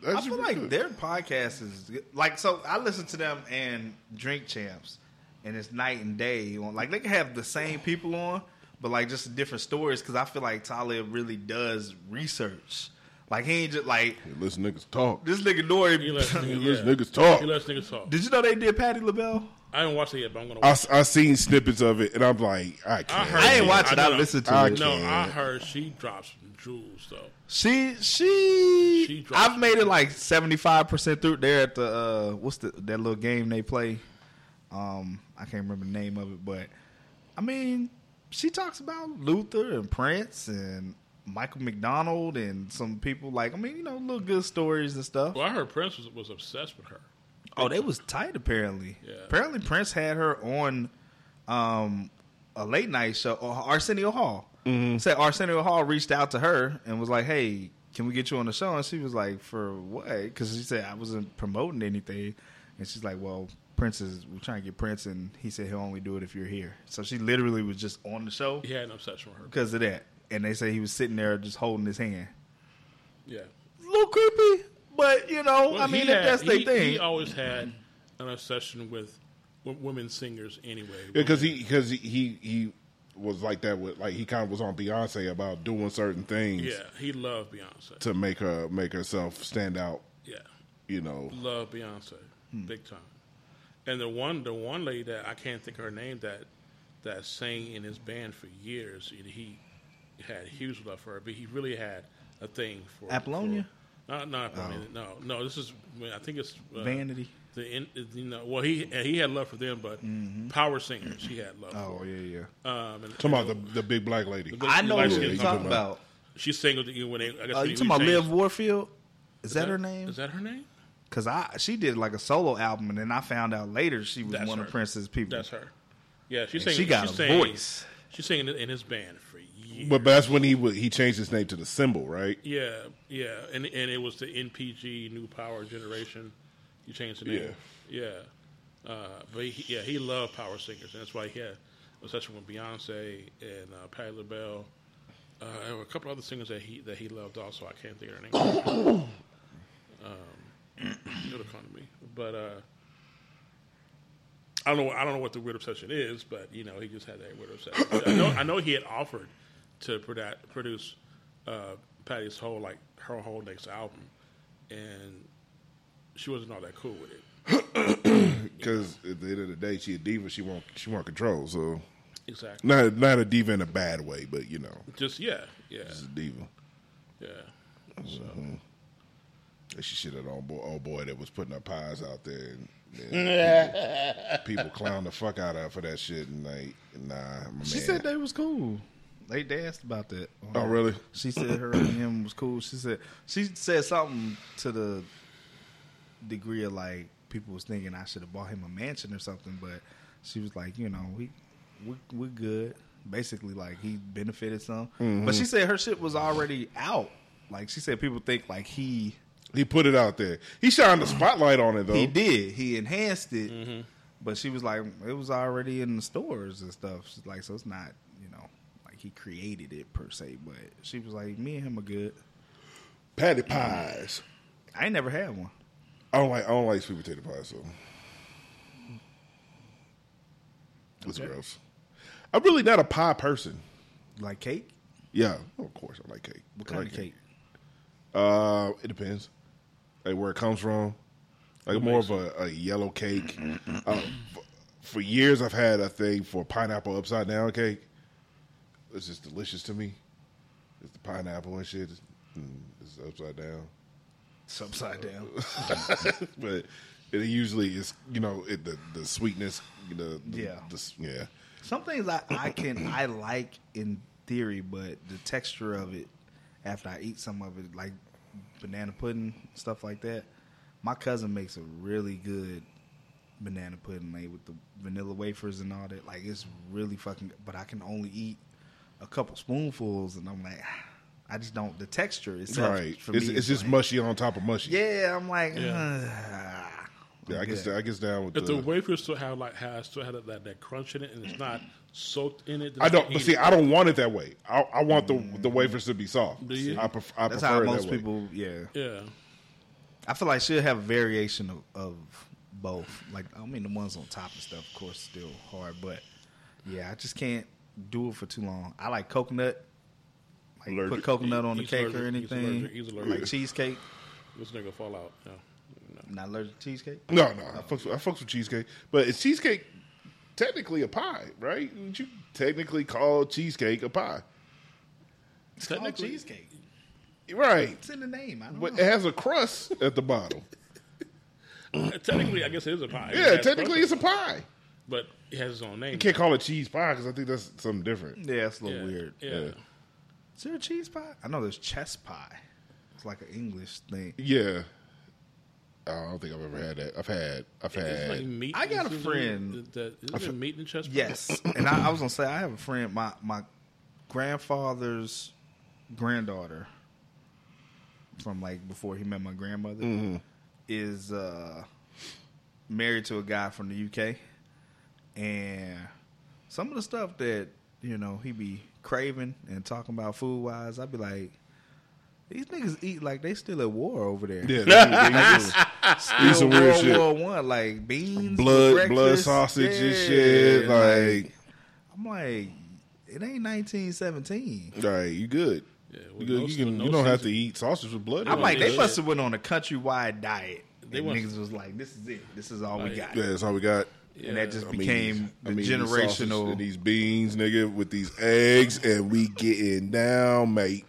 Actually I feel like good. their podcast is like so. I listen to them and Drink Champs, and it's night and day. On like they can have the same people on, but like just different stories. Because I feel like Talib really does research. Like he ain't just like Listen, niggas talk. this nigga He Nori. lets niggas, Listen, yeah. niggas talk. He lets niggas talk. Did you know they did Patti LaBelle? I haven't watched it yet, but I'm gonna. I, watch I seen snippets of it, and I'm like, I can't. heard- I ain't Yeah, watch it. I I, know. listened to I it. No, I can't. heard she drops some jewels though. She she, She dropped I've made it like seventy five percent through there at the uh what's the that little game they play Um, I can't remember the name of it, but I mean, she talks about Luther and Prince and Michael McDonald and some people like I mean, you know, little good stories and stuff. Well, I heard Prince was, was obsessed with her. Oh, they was tight apparently. Yeah. Apparently Prince had her on um a late night show Arsenio Hall. Mm-hmm. Said Arsenio Hall reached out to her and was like, "Hey, can we get you on the show?" And she was like, "For what?" Because she said I wasn't promoting anything, and she's like, "Well, Prince is we're trying to get Prince, and he said he'll only do it if you're here." So she literally was just on the show He had an obsession with her. because of that. And they say he was sitting there just holding his hand. Yeah. A little creepy, but you know, Well, I mean, he if had- that's their thing. He always had an obsession with, with women singers anyway. because he because he, he he was like that with like he kind of was on Beyonce about doing certain things yeah, he loved Beyonce. to make her make herself stand out. Yeah, You know, love Beyonce Hmm. big time. And the one the one lady that I can't think of her name that that sang in his band for years. He, he had huge love for her, but he really had a thing for Apollonia? For, not not Apollonia. No, no. This is I think it's uh, Vanity. The in, you know, well, he he had love for them, but power singers he had love Oh for. yeah, yeah. Um, and, talking about the the big black lady. The- I know light who you're talking talking about. She sang with you when they. I guess Uh, you talking about changed- Liv Warfield? Is, that, Is her name? Is that her name? Because I she did like a solo album, and then I found out later she was That's one her. of Prince's people. That's her. Yeah, she And she got she a sang, voice. She sang in, in his band years. But that's when he he changed his name to the symbol, right? yeah, yeah, and and it was the NPG New Power Generation. He changed the name. Yeah, Uh, but he, yeah, he loved power singers, and that's why he had obsession with Beyonce and uh, Patti LaBelle. Uh, there were a couple other singers that he that he loved also. I can't think of their names. um, it'll come to me, but uh, I don't know. I don't know what the weird obsession is, but you know, he just had that weird obsession. I know. I know he had offered to produ- produce uh, Patti's whole like her whole next album, and she wasn't all that cool with it. Because at the end of the day, she a diva. She want she want control. So Exactly. not not a diva in a bad way, but you know, Just yeah, yeah, she's a diva. yeah. So And She shit at old boy, old boy that was putting her pies out there, and, and people, people clown the fuck out of her for that shit. And like, nah, my She man. said they was cool. They danced about that. Oh, really? She said her and him was cool. She said she said something to the degree of like people was thinking I should have bought him a mansion or something, but she was like, you know, we we we good. Basically, like he benefited some, Mm-hmm. but she said her shit was already out. Like she said, people think like he He put it out there. He shined the spotlight on it though. he did he enhanced it, Mm-hmm. but she was like it was already in the stores and stuff. She's like, so it's not you know like he created it per se, but she was like, me and him are good. Patti pies. I ain't never had one. I don't like I don't like sweet potato pies so it's Okay. gross. I'm really not a pie person. Like cake? Yeah, of course I like cake. What kind like of cake? Uh, it depends. Like where it comes from. Like more of a, a yellow cake. uh, f- for years, I've had a thing for pineapple upside down cake. It's just delicious to me. It's the pineapple and shit. It's, mm, upside down. It's upside down. but it usually is you know it, the the sweetness you know the, Yeah. the yeah Some things I, I can I like in theory, but the texture of it after I eat some of it, like banana pudding stuff like that. My cousin makes a really good banana pudding made with the vanilla wafers and all that. Like it's really fucking. But I can only eat a couple spoonfuls, and I'm like, I just don't. The texture is right For it's, me, it's just like- mushy on top of mushy Yeah, I'm like, Yeah. ah, yeah I I'm guess good. I guess down with if the, the wafer still have like has still had that, that crunch in it, and it's not soaked in it, I don't eat but it. see I don't want it that way I, I want the the wafers to be soft Do you? I, pref- I That's prefer how it most that way. people. Yeah, Yeah, I feel like she'll have a variation of, of both. Like I mean, the ones on top and stuff, of course, still hard. But yeah, I just can't do it for too long. I like coconut. Like Allergic. put coconut on the He's cake or allergic. He's anything. allergic. He's allergic. Like cheesecake. this nigga fall out. No, no. Not allergic to cheesecake. no no I fucks, with, I fucks with cheesecake but is cheesecake technically a pie right Would you technically call cheesecake a pie It's called Technically- cheesecake. right It's in the name. I don't but know. it has a crust at the bottom Technically, I guess it is a pie. Yeah has technically it's a pie but it has its own name. You can't call it cheese pie because I think that's something different. Yeah, it's a yeah. little weird. Yeah. Yeah. Is there a cheese pie? I know there's chess pie. It's like an English thing. Yeah. I don't think I've ever had that. I've had. I've It's had. like meat. I got a friend- it, That, isn't there meat in chest. Yes, and I, I was gonna say I have a friend. My my grandfather's granddaughter from like before he met my grandmother is uh, married to a guy from the UK, and some of the stuff that you know he be craving and talking about food wise, I'd be like. These niggas eat like they still at war over there. Yeah, they, they used Still eat some weird World shit. War One, like beans, blood, blood breakfast. sausage and shit. Like, I'm like, it ain't 1917. all right, you good? Yeah, You, good. no- you can. no you don't have to eat sausage with blood. I'm like, they must have went on a countrywide diet. They and niggas was like, this is it. This is all we got. Yeah, that's all we got. And that just I mean, became I mean, generational. and these beans, nigga, with these eggs, and we getting down, mate.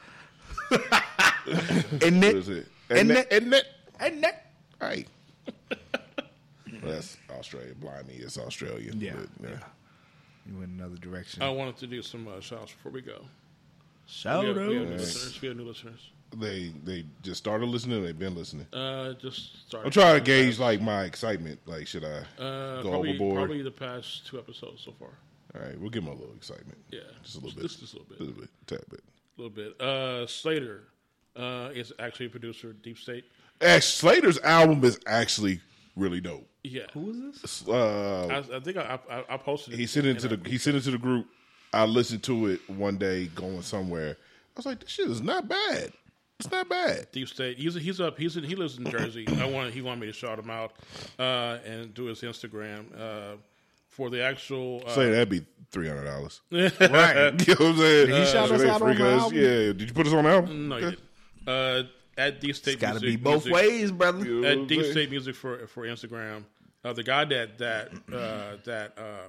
and What it, is it? And that, and that, and that, right. That's Australia. Blind me, it's Australia. Yeah. But, yeah. you went another direction. I wanted to do some uh, shout outs before we go. Shout we, have, we have out. new listeners. We have new listeners. They they just started listening. Or they've been listening. Uh, just started. I'm trying to gauge like my excitement. Like, should I uh, go probably, overboard? Probably the past two episodes so far. All right, we'll give them a little excitement. Yeah, just a little bit. Just, just a little bit. A little bit, tad bit. A little bit. Uh, Slater uh, is actually a producer of Deep State. Actually, Slater's album is actually really dope. Yeah, Who is this? Uh, I, I think I, I, I posted. he sent it to the he sent it to the group. I listened to it one day going somewhere. I was like, this shit is not bad. It's not bad. Deep State. He's he's up. He's in, he lives in Jersey. I want he wanted me to shout him out uh, and do his Instagram uh, for the actual. Uh, Say that'd be three hundred dollars. Right. you know what I'm saying? he shout us they out on freak the album? Yeah. Did you put us on the album? no, you didn't. Uh, at Deep State. It's got to be both Music- ways, brother. You At I'm Deep? State Music for for Instagram. Uh, the guy that that uh, that uh,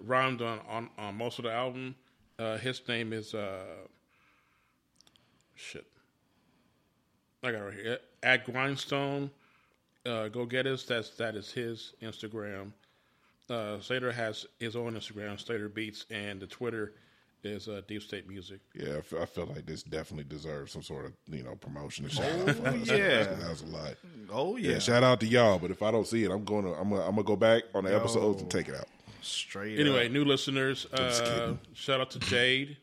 rhymed on, on on most of the album. Uh, his name is uh, shit. I got it right here. At Grindstone, uh, go get us. That's that is his Instagram. Uh, Slater has his own Instagram, Slater Beats, and the Twitter is uh, Deep State Music. Yeah, I feel, I feel like this definitely deserves some sort of you know promotion and shout out. for us. yeah. that was a lot. Oh Yeah. yeah, shout out to y'all. But if I don't see it, I'm gonna I'm gonna, I'm gonna go back on the episodes and take it out. straight. Anyway, up. new listeners, uh, shout out to Jade.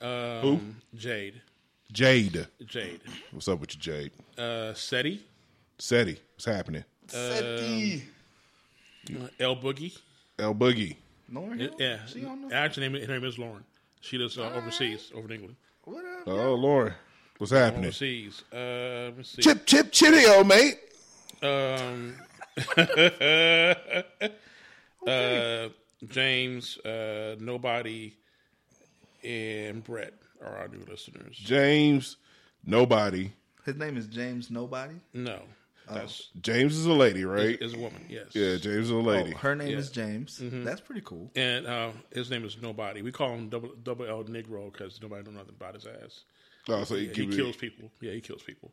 Um, Who? Jade. Jade, Jade. what's up with you, Jade? Uh, Seti. Seti, what's happening? Seti. Uh, L Boogie. L Boogie. Lauryn Hill? Yeah. She on the Actually, name, her name is Lauren. She lives uh, overseas, over in England. what up? Oh Lord, what's happening? Overseas. Uh, let's see. Chip, chip, chitty, mate. Um, uh, James, uh, Nobody, and Brett are our new listeners. James, nobody. His name is James Nobody. No, that's James is a lady, right? is a woman. Yes. yeah, James is a lady. Oh, her name Yeah. is James. That's pretty cool. And uh, his name is Nobody. We call him Double, double L Negro because nobody know nothing about his ass. Oh, so he, He keep it- kills people. Yeah, he kills people.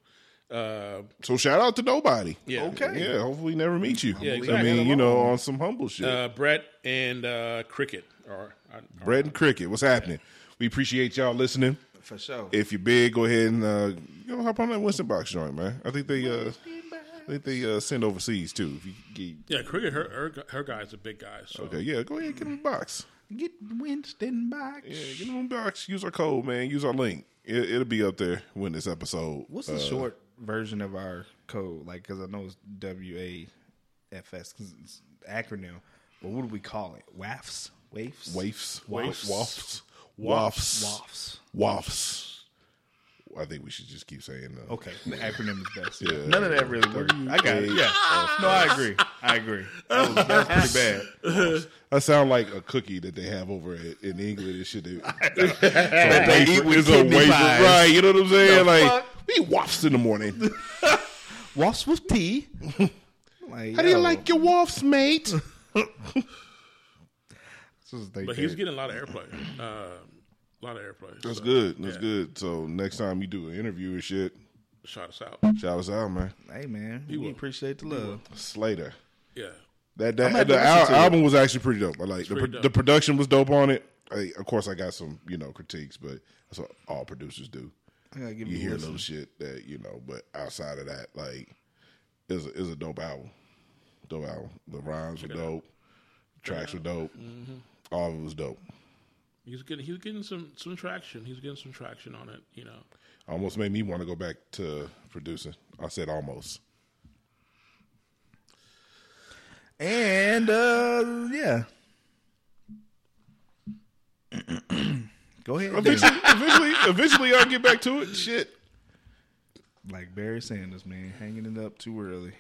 Uh, So shout out to nobody. yeah. Okay. Yeah, hopefully never meet you. Yeah, I mean, you know, on some humble shit. Uh, Brett and uh, Cricket are. are, are Bread and cricket, what's happening? We appreciate y'all listening. For sure. If you're big, go ahead and uh, you know hop on that Winston box joint, man. I think they uh, I think they uh, send overseas too. If you get, yeah, Cricket. Her, her her guy's a big guy. So okay, yeah, go ahead get them a box. Get Winston back. Yeah, get them a box. Use our code, man. Use our link. It, it'll be up there when this episode. What's the uh, short version of our code? Like, because I know it's W A F S, because it's acronym. But what do we call it? WAFs? WAFs, WAFs, WAFs. wafts, wafts, WAFs. wafts. I think we should just keep saying uh, Okay, the acronym is best. Yeah. None of that really worked. I got it. Yeah. No, I agree. I agree. That was, that was pretty bad. That sound like a cookie that they have over at, in England and shit. They, they eat with it's a wafer, right? You know what I'm saying? The like fuck? we eat wafts in the morning. Wasps with tea. like, How do you like your wafts, mate? This is but he's did. getting a lot of airplay. Uh, a lot of airplay. That's So, good. That's yeah. good. So next time you do an interview and shit, Shout us out. shout us out, man. Hey man, we will. appreciate the love. Slater. Yeah. That that the al- album was actually pretty dope. I like the pro- dope. the production was dope on it. I, of course, I got some you know critiques, but that's what all producers do. I gotta give You hear listen. little shit that you know, but outside of that, like, it's a, it's a dope album. Dope album. The rhymes were dope. Tracks were dope. Mm-hmm. All of it was dope. He's getting he's getting some some traction. He's getting some traction on it. You know. Almost made me want to go back to producing. I said almost. And uh yeah. Go ahead. Eventually, eventually, eventually, I'll get back to it. Shit. Like Barry Sanders, man, hanging it up too early.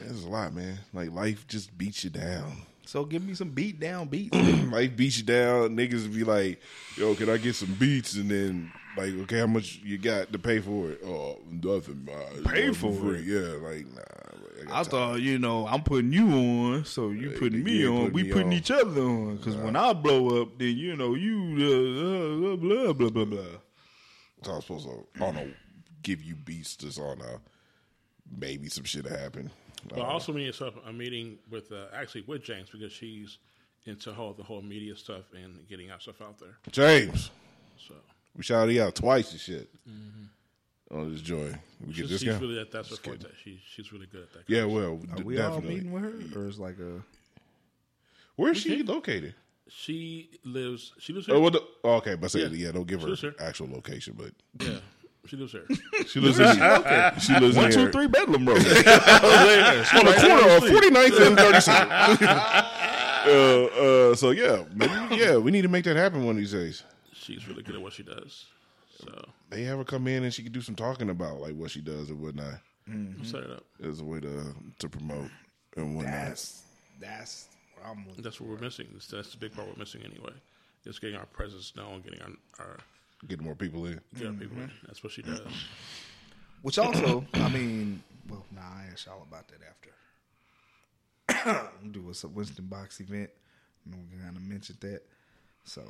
There's a lot, man. Like life just beats you down. So give me some beat down beats. life beats you down. Niggas be like, "Yo, can I get some beats?" And then like, "Okay, how much you got to pay for it?" Oh, nothing. Uh, Pay for free. it? Yeah, like nah. got I thought, you know, I'm putting you on, so you Yeah, putting me on. putting we me putting on. each other on. Because when I blow up, then you know you uh, uh, blah blah blah blah. So I was supposed to, I don't know, give you beats just on uh, maybe some shit happen. But also me and stuff. I'm meeting with uh, actually with James because she's into whole the whole media stuff and getting our stuff out there. James, So we shouted you out twice and shit on this joy, We get she's, this she's guy. really at that's her forte. She she's really good at that. Yeah, well, Are d- we definitely. all meeting with her, or is like a Where's she located? She lives. She lives Oh, here. what the, oh, okay, but say, Yeah. yeah. don't give her She actual location, but yeah, she lives here. she lives in she lives one, in two, here. three bedroom room? on the corner of 49th and 37th. uh, uh, so yeah, maybe, yeah, we need to make that happen one of these days. she's really good at what she does. So They have her come in and she can do some talking about like what she does and whatnot. I'm set it up. As a way to to promote and whatnot. That's that's what I'm That's what we're missing. That's, that's the big part we're missing anyway. Just getting our presence known, getting our, our Getting more people in. getting our people in. That's what she does. Which also, I mean, well, nah, I asked y'all about that after. we do a Winston Box event. and we kind of mentioned that. So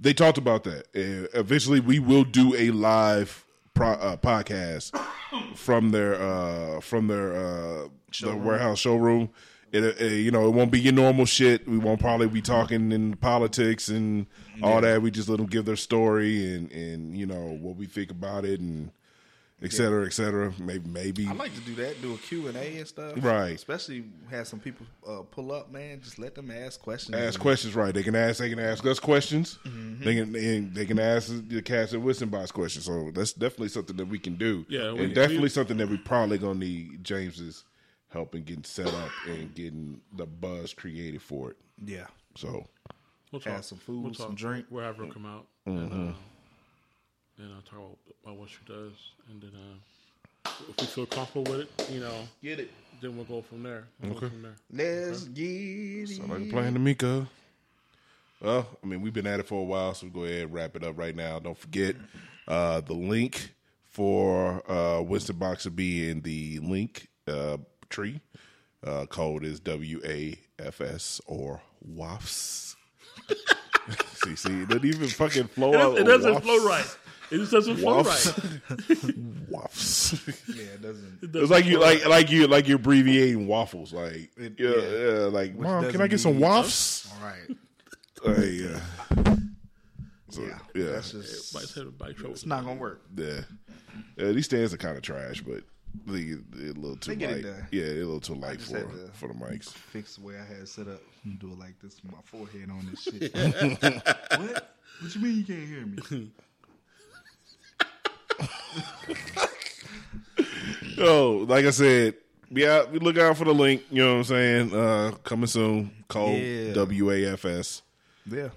They talked about that. Uh, eventually, we will do a live pro, uh, podcast from their uh, from their uh, the warehouse showroom. It, uh, you know, it won't be your normal shit. We won't probably be talking in politics and all that. We just let them give their story and and you know what we think about it and et cetera, et cetera. Maybe maybe I like to do that, do a Q and A and stuff. Right. Especially have some people uh, pull up, man. Just let them ask questions. ask questions. Right? They can ask. They can ask us questions. Mm-hmm. They can and they can ask the cast and Wilson box questions. So that's definitely something that we can do. Yeah, and we- definitely we- something that we probably gonna need James's help in getting set up and getting the buzz created for it. Yeah. So We'll Have some food, we'll some talk. drink. We'll have her come out and, uh, and uh, talk about, about what she does, and then uh, if we feel comfortable with it, you know, Get it. then we'll go from there. We'll Okay. Go from there. Let's get it. sound like a plan to me, cuz. Well, I mean, we've been at it for a while, so we'll go ahead and wrap it up right now. Don't forget uh, the link for uh, Winston Box will be in the link uh, tree. Uh, code is WAFS or WAFS. see, see, it doesn't even fucking flow out. It doesn't WAFs. flow right. It just doesn't flow right. WAFs. Yeah, it doesn't. It's like you like like you like you're abbreviating waffles. Like It- yeah, yeah. yeah, like mom, can I get some mean- wafts? All right. Uh, yeah. So, Yeah. yeah. That's just. Everybody's having bike trouble. It's not gonna work. Yeah. Yeah, these stands are kind of trash, but they're a little too They get it light. Yeah, a little too light for for the mics. Fix the way I had it set up. and Do it like this with my forehead on this shit. what? What you mean you can't hear me? Oh, like I said, we out. We look out for the link. You know what I'm saying? Uh, coming soon. Call Yeah. WAFS. Yeah.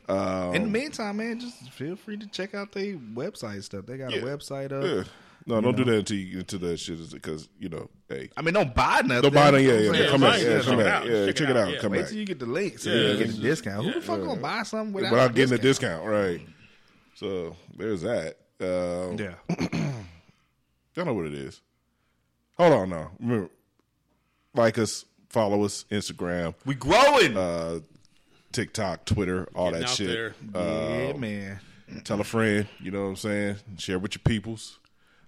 In the meantime, man, just feel free to check out their website stuff. They got Yeah. a website up. Yeah. No, don't do that until you get into that shit, because you know, hey, I mean, don't buy nothing. don't buy that. Yeah, yeah, Yeah, come buy back, yeah, Check come it back, out. yeah, Check check it it out. out, Yeah, come Wait back. till you get the link so Yeah, you can get a discount. Who the fuck gonna buy something without, without a getting a discount? discount, right? So there's that. Uh, Yeah. Y'all know what it is. Hold on now. Remember, like us, follow us, Instagram, We growing. uh, TikTok, Twitter, all Getting that shit. there. Uh, yeah, man. tell a friend, you know what I'm saying? Share with your peoples.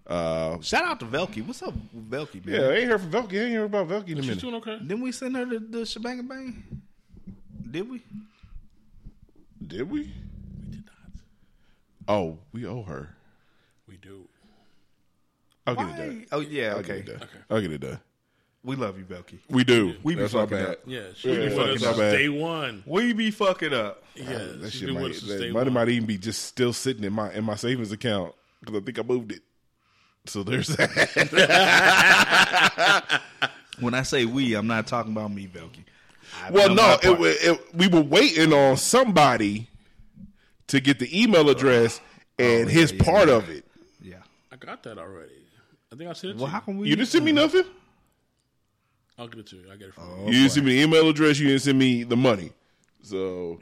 Uh, Shout out to Velky. What's up, with Velky? Man? yeah, I ain't heard from Velky. I ain't heard about Velky in a She's minute. doing okay. Didn't we send her the, the shebang bang? Did we? Did we? We did not. Oh, we owe her. We do. I'll get it done. Oh yeah, I'll okay. get it done. I'll get it done. We love you, Velky. We do. We be That's not fucking bad. up. Yeah, she's Yeah, been yeah, with us not since bad. day one. We be fucking up. Yeah, That she's shit been might, with us since that day money one. might even be just still sitting in my in my savings account because I think I moved it. So there's that. When I say we, I'm not talking about me, Velky. Well, no, it, it, we were waiting on somebody to get the email address oh, and Oh, his yeah, yeah, part yeah. of it. yeah. I got that already. I think I sent it Well, to how you. can we? You didn't send me nothing. I'll get it to you. I get it from Oh, you. you didn't send me the email address. You didn't send me the money. So,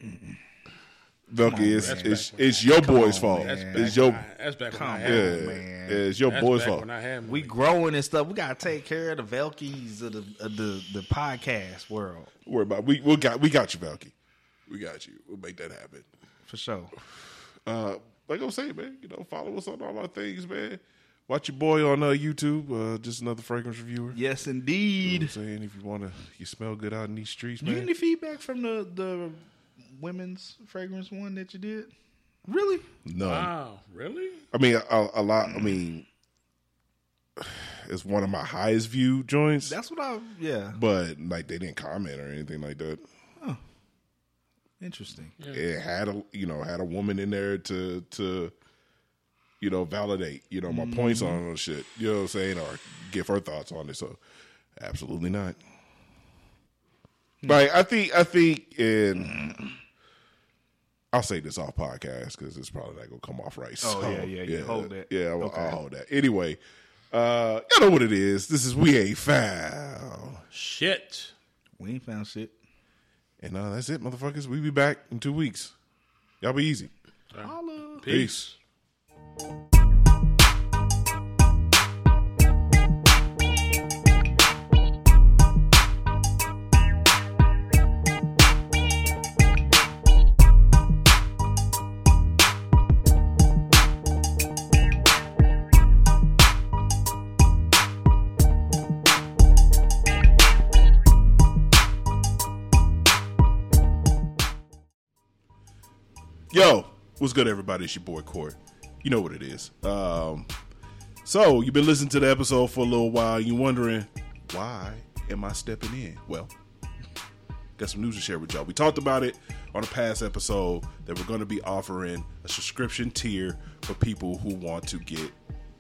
Velky, it's, That's it's, it's your boy's on, fault. That's back, It's your I, that's back when I had yeah, on, money. man. it's your That's boy's fault. when I had We money. growing and stuff. We gotta take care of the Velkies of the of the the podcast world Don't worry about it. we we got we got you, Velky. We got you. We'll make that happen. for sure. Uh, like I was saying, man, you know, follow us on all our things, man. Watch your boy on uh, YouTube. Uh, just another fragrance reviewer. Yes, You know what indeed. I'm saying if you want to, you smell good out in these streets, You get any feedback from the the women's fragrance one that you did? Really? No. Wow, really? I mean, a, a lot. I mean, it's one of my highest view joints, That's what I. Yeah. but like they didn't comment or anything like that. Oh, Interesting. It had a you know had a woman in there to to you know validate you know my points mm-hmm. on shit. You know what I'm saying, or give her thoughts on it. So absolutely not. Hmm. Like I think I think in. I'll say this off podcast because it's probably not gonna come off right. Oh, So, yeah, yeah, yeah. Hold that. Yeah, I'll, Okay. I'll hold that. Anyway, uh, you know what it is. This is we ain't found, Shit. We ain't found shit. and uh, that's it, motherfuckers. We be back in two weeks. Y'all be easy. Holla. Peace. Yo, what's good, everybody? It's your boy Court. You know what it is. Um, so you've been listening to the episode for a little while. You're wondering why am I stepping in? Well, got some news to share with y'all. We talked about it on a past episode that we're going to be offering a subscription tier for people who want to get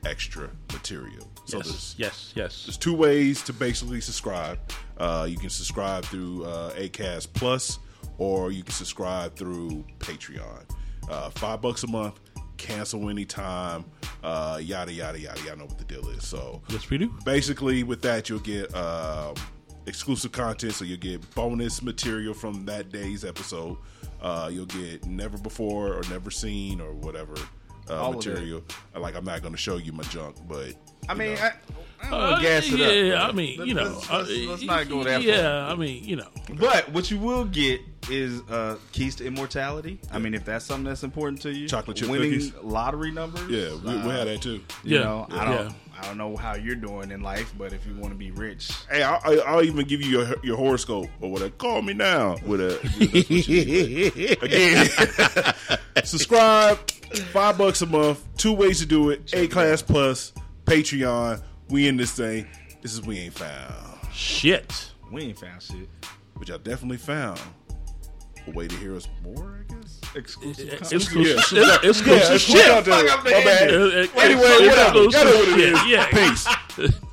extra material. So there's Yes, yes, yes. there's two ways to basically subscribe. Uh, you can subscribe through uh, Acast Plus, or you can subscribe through Patreon. Uh, five bucks a month, cancel anytime. Uh, yada yada yada. Y'all know what the deal is. So Yes, we do. basically, with that, you'll get um, exclusive content. So you'll get bonus material from that day's episode. Uh, you'll get never before or never seen or whatever uh, All of it. material. Like I'm not going to show you my junk, but I mean, know. I, I don't Uh, want to gas it yeah, up. I mean, Let's- you know, let's, uh, let's, let's not go that yeah, far. I mean, you know, But what you will get is uh, keys to immortality. I mean, if that's something that's important to you, Chocolate chip winning cookies. lottery numbers. yeah, we, we had that too. You Yeah, know, I don't, Yeah. I don't know how you're doing in life, but if you want to be rich, Hey, I'll, I'll- I'll even give you your, your horoscope or whatever. Call me now with a again. subscribe, five bucks a month. Two ways to do it: Acast plus, Patreon. We in this thing. This is we ain't found, shit. we ain't found shit. but y'all definitely found a way to hear us more. I guess. Exclusive. It's exclusive. Yeah. It's exclusive Yeah, shit. fuck up there. The My bad. ending. Anyway, it's whatever. exclusive Y'all know what it Yeah. Peace.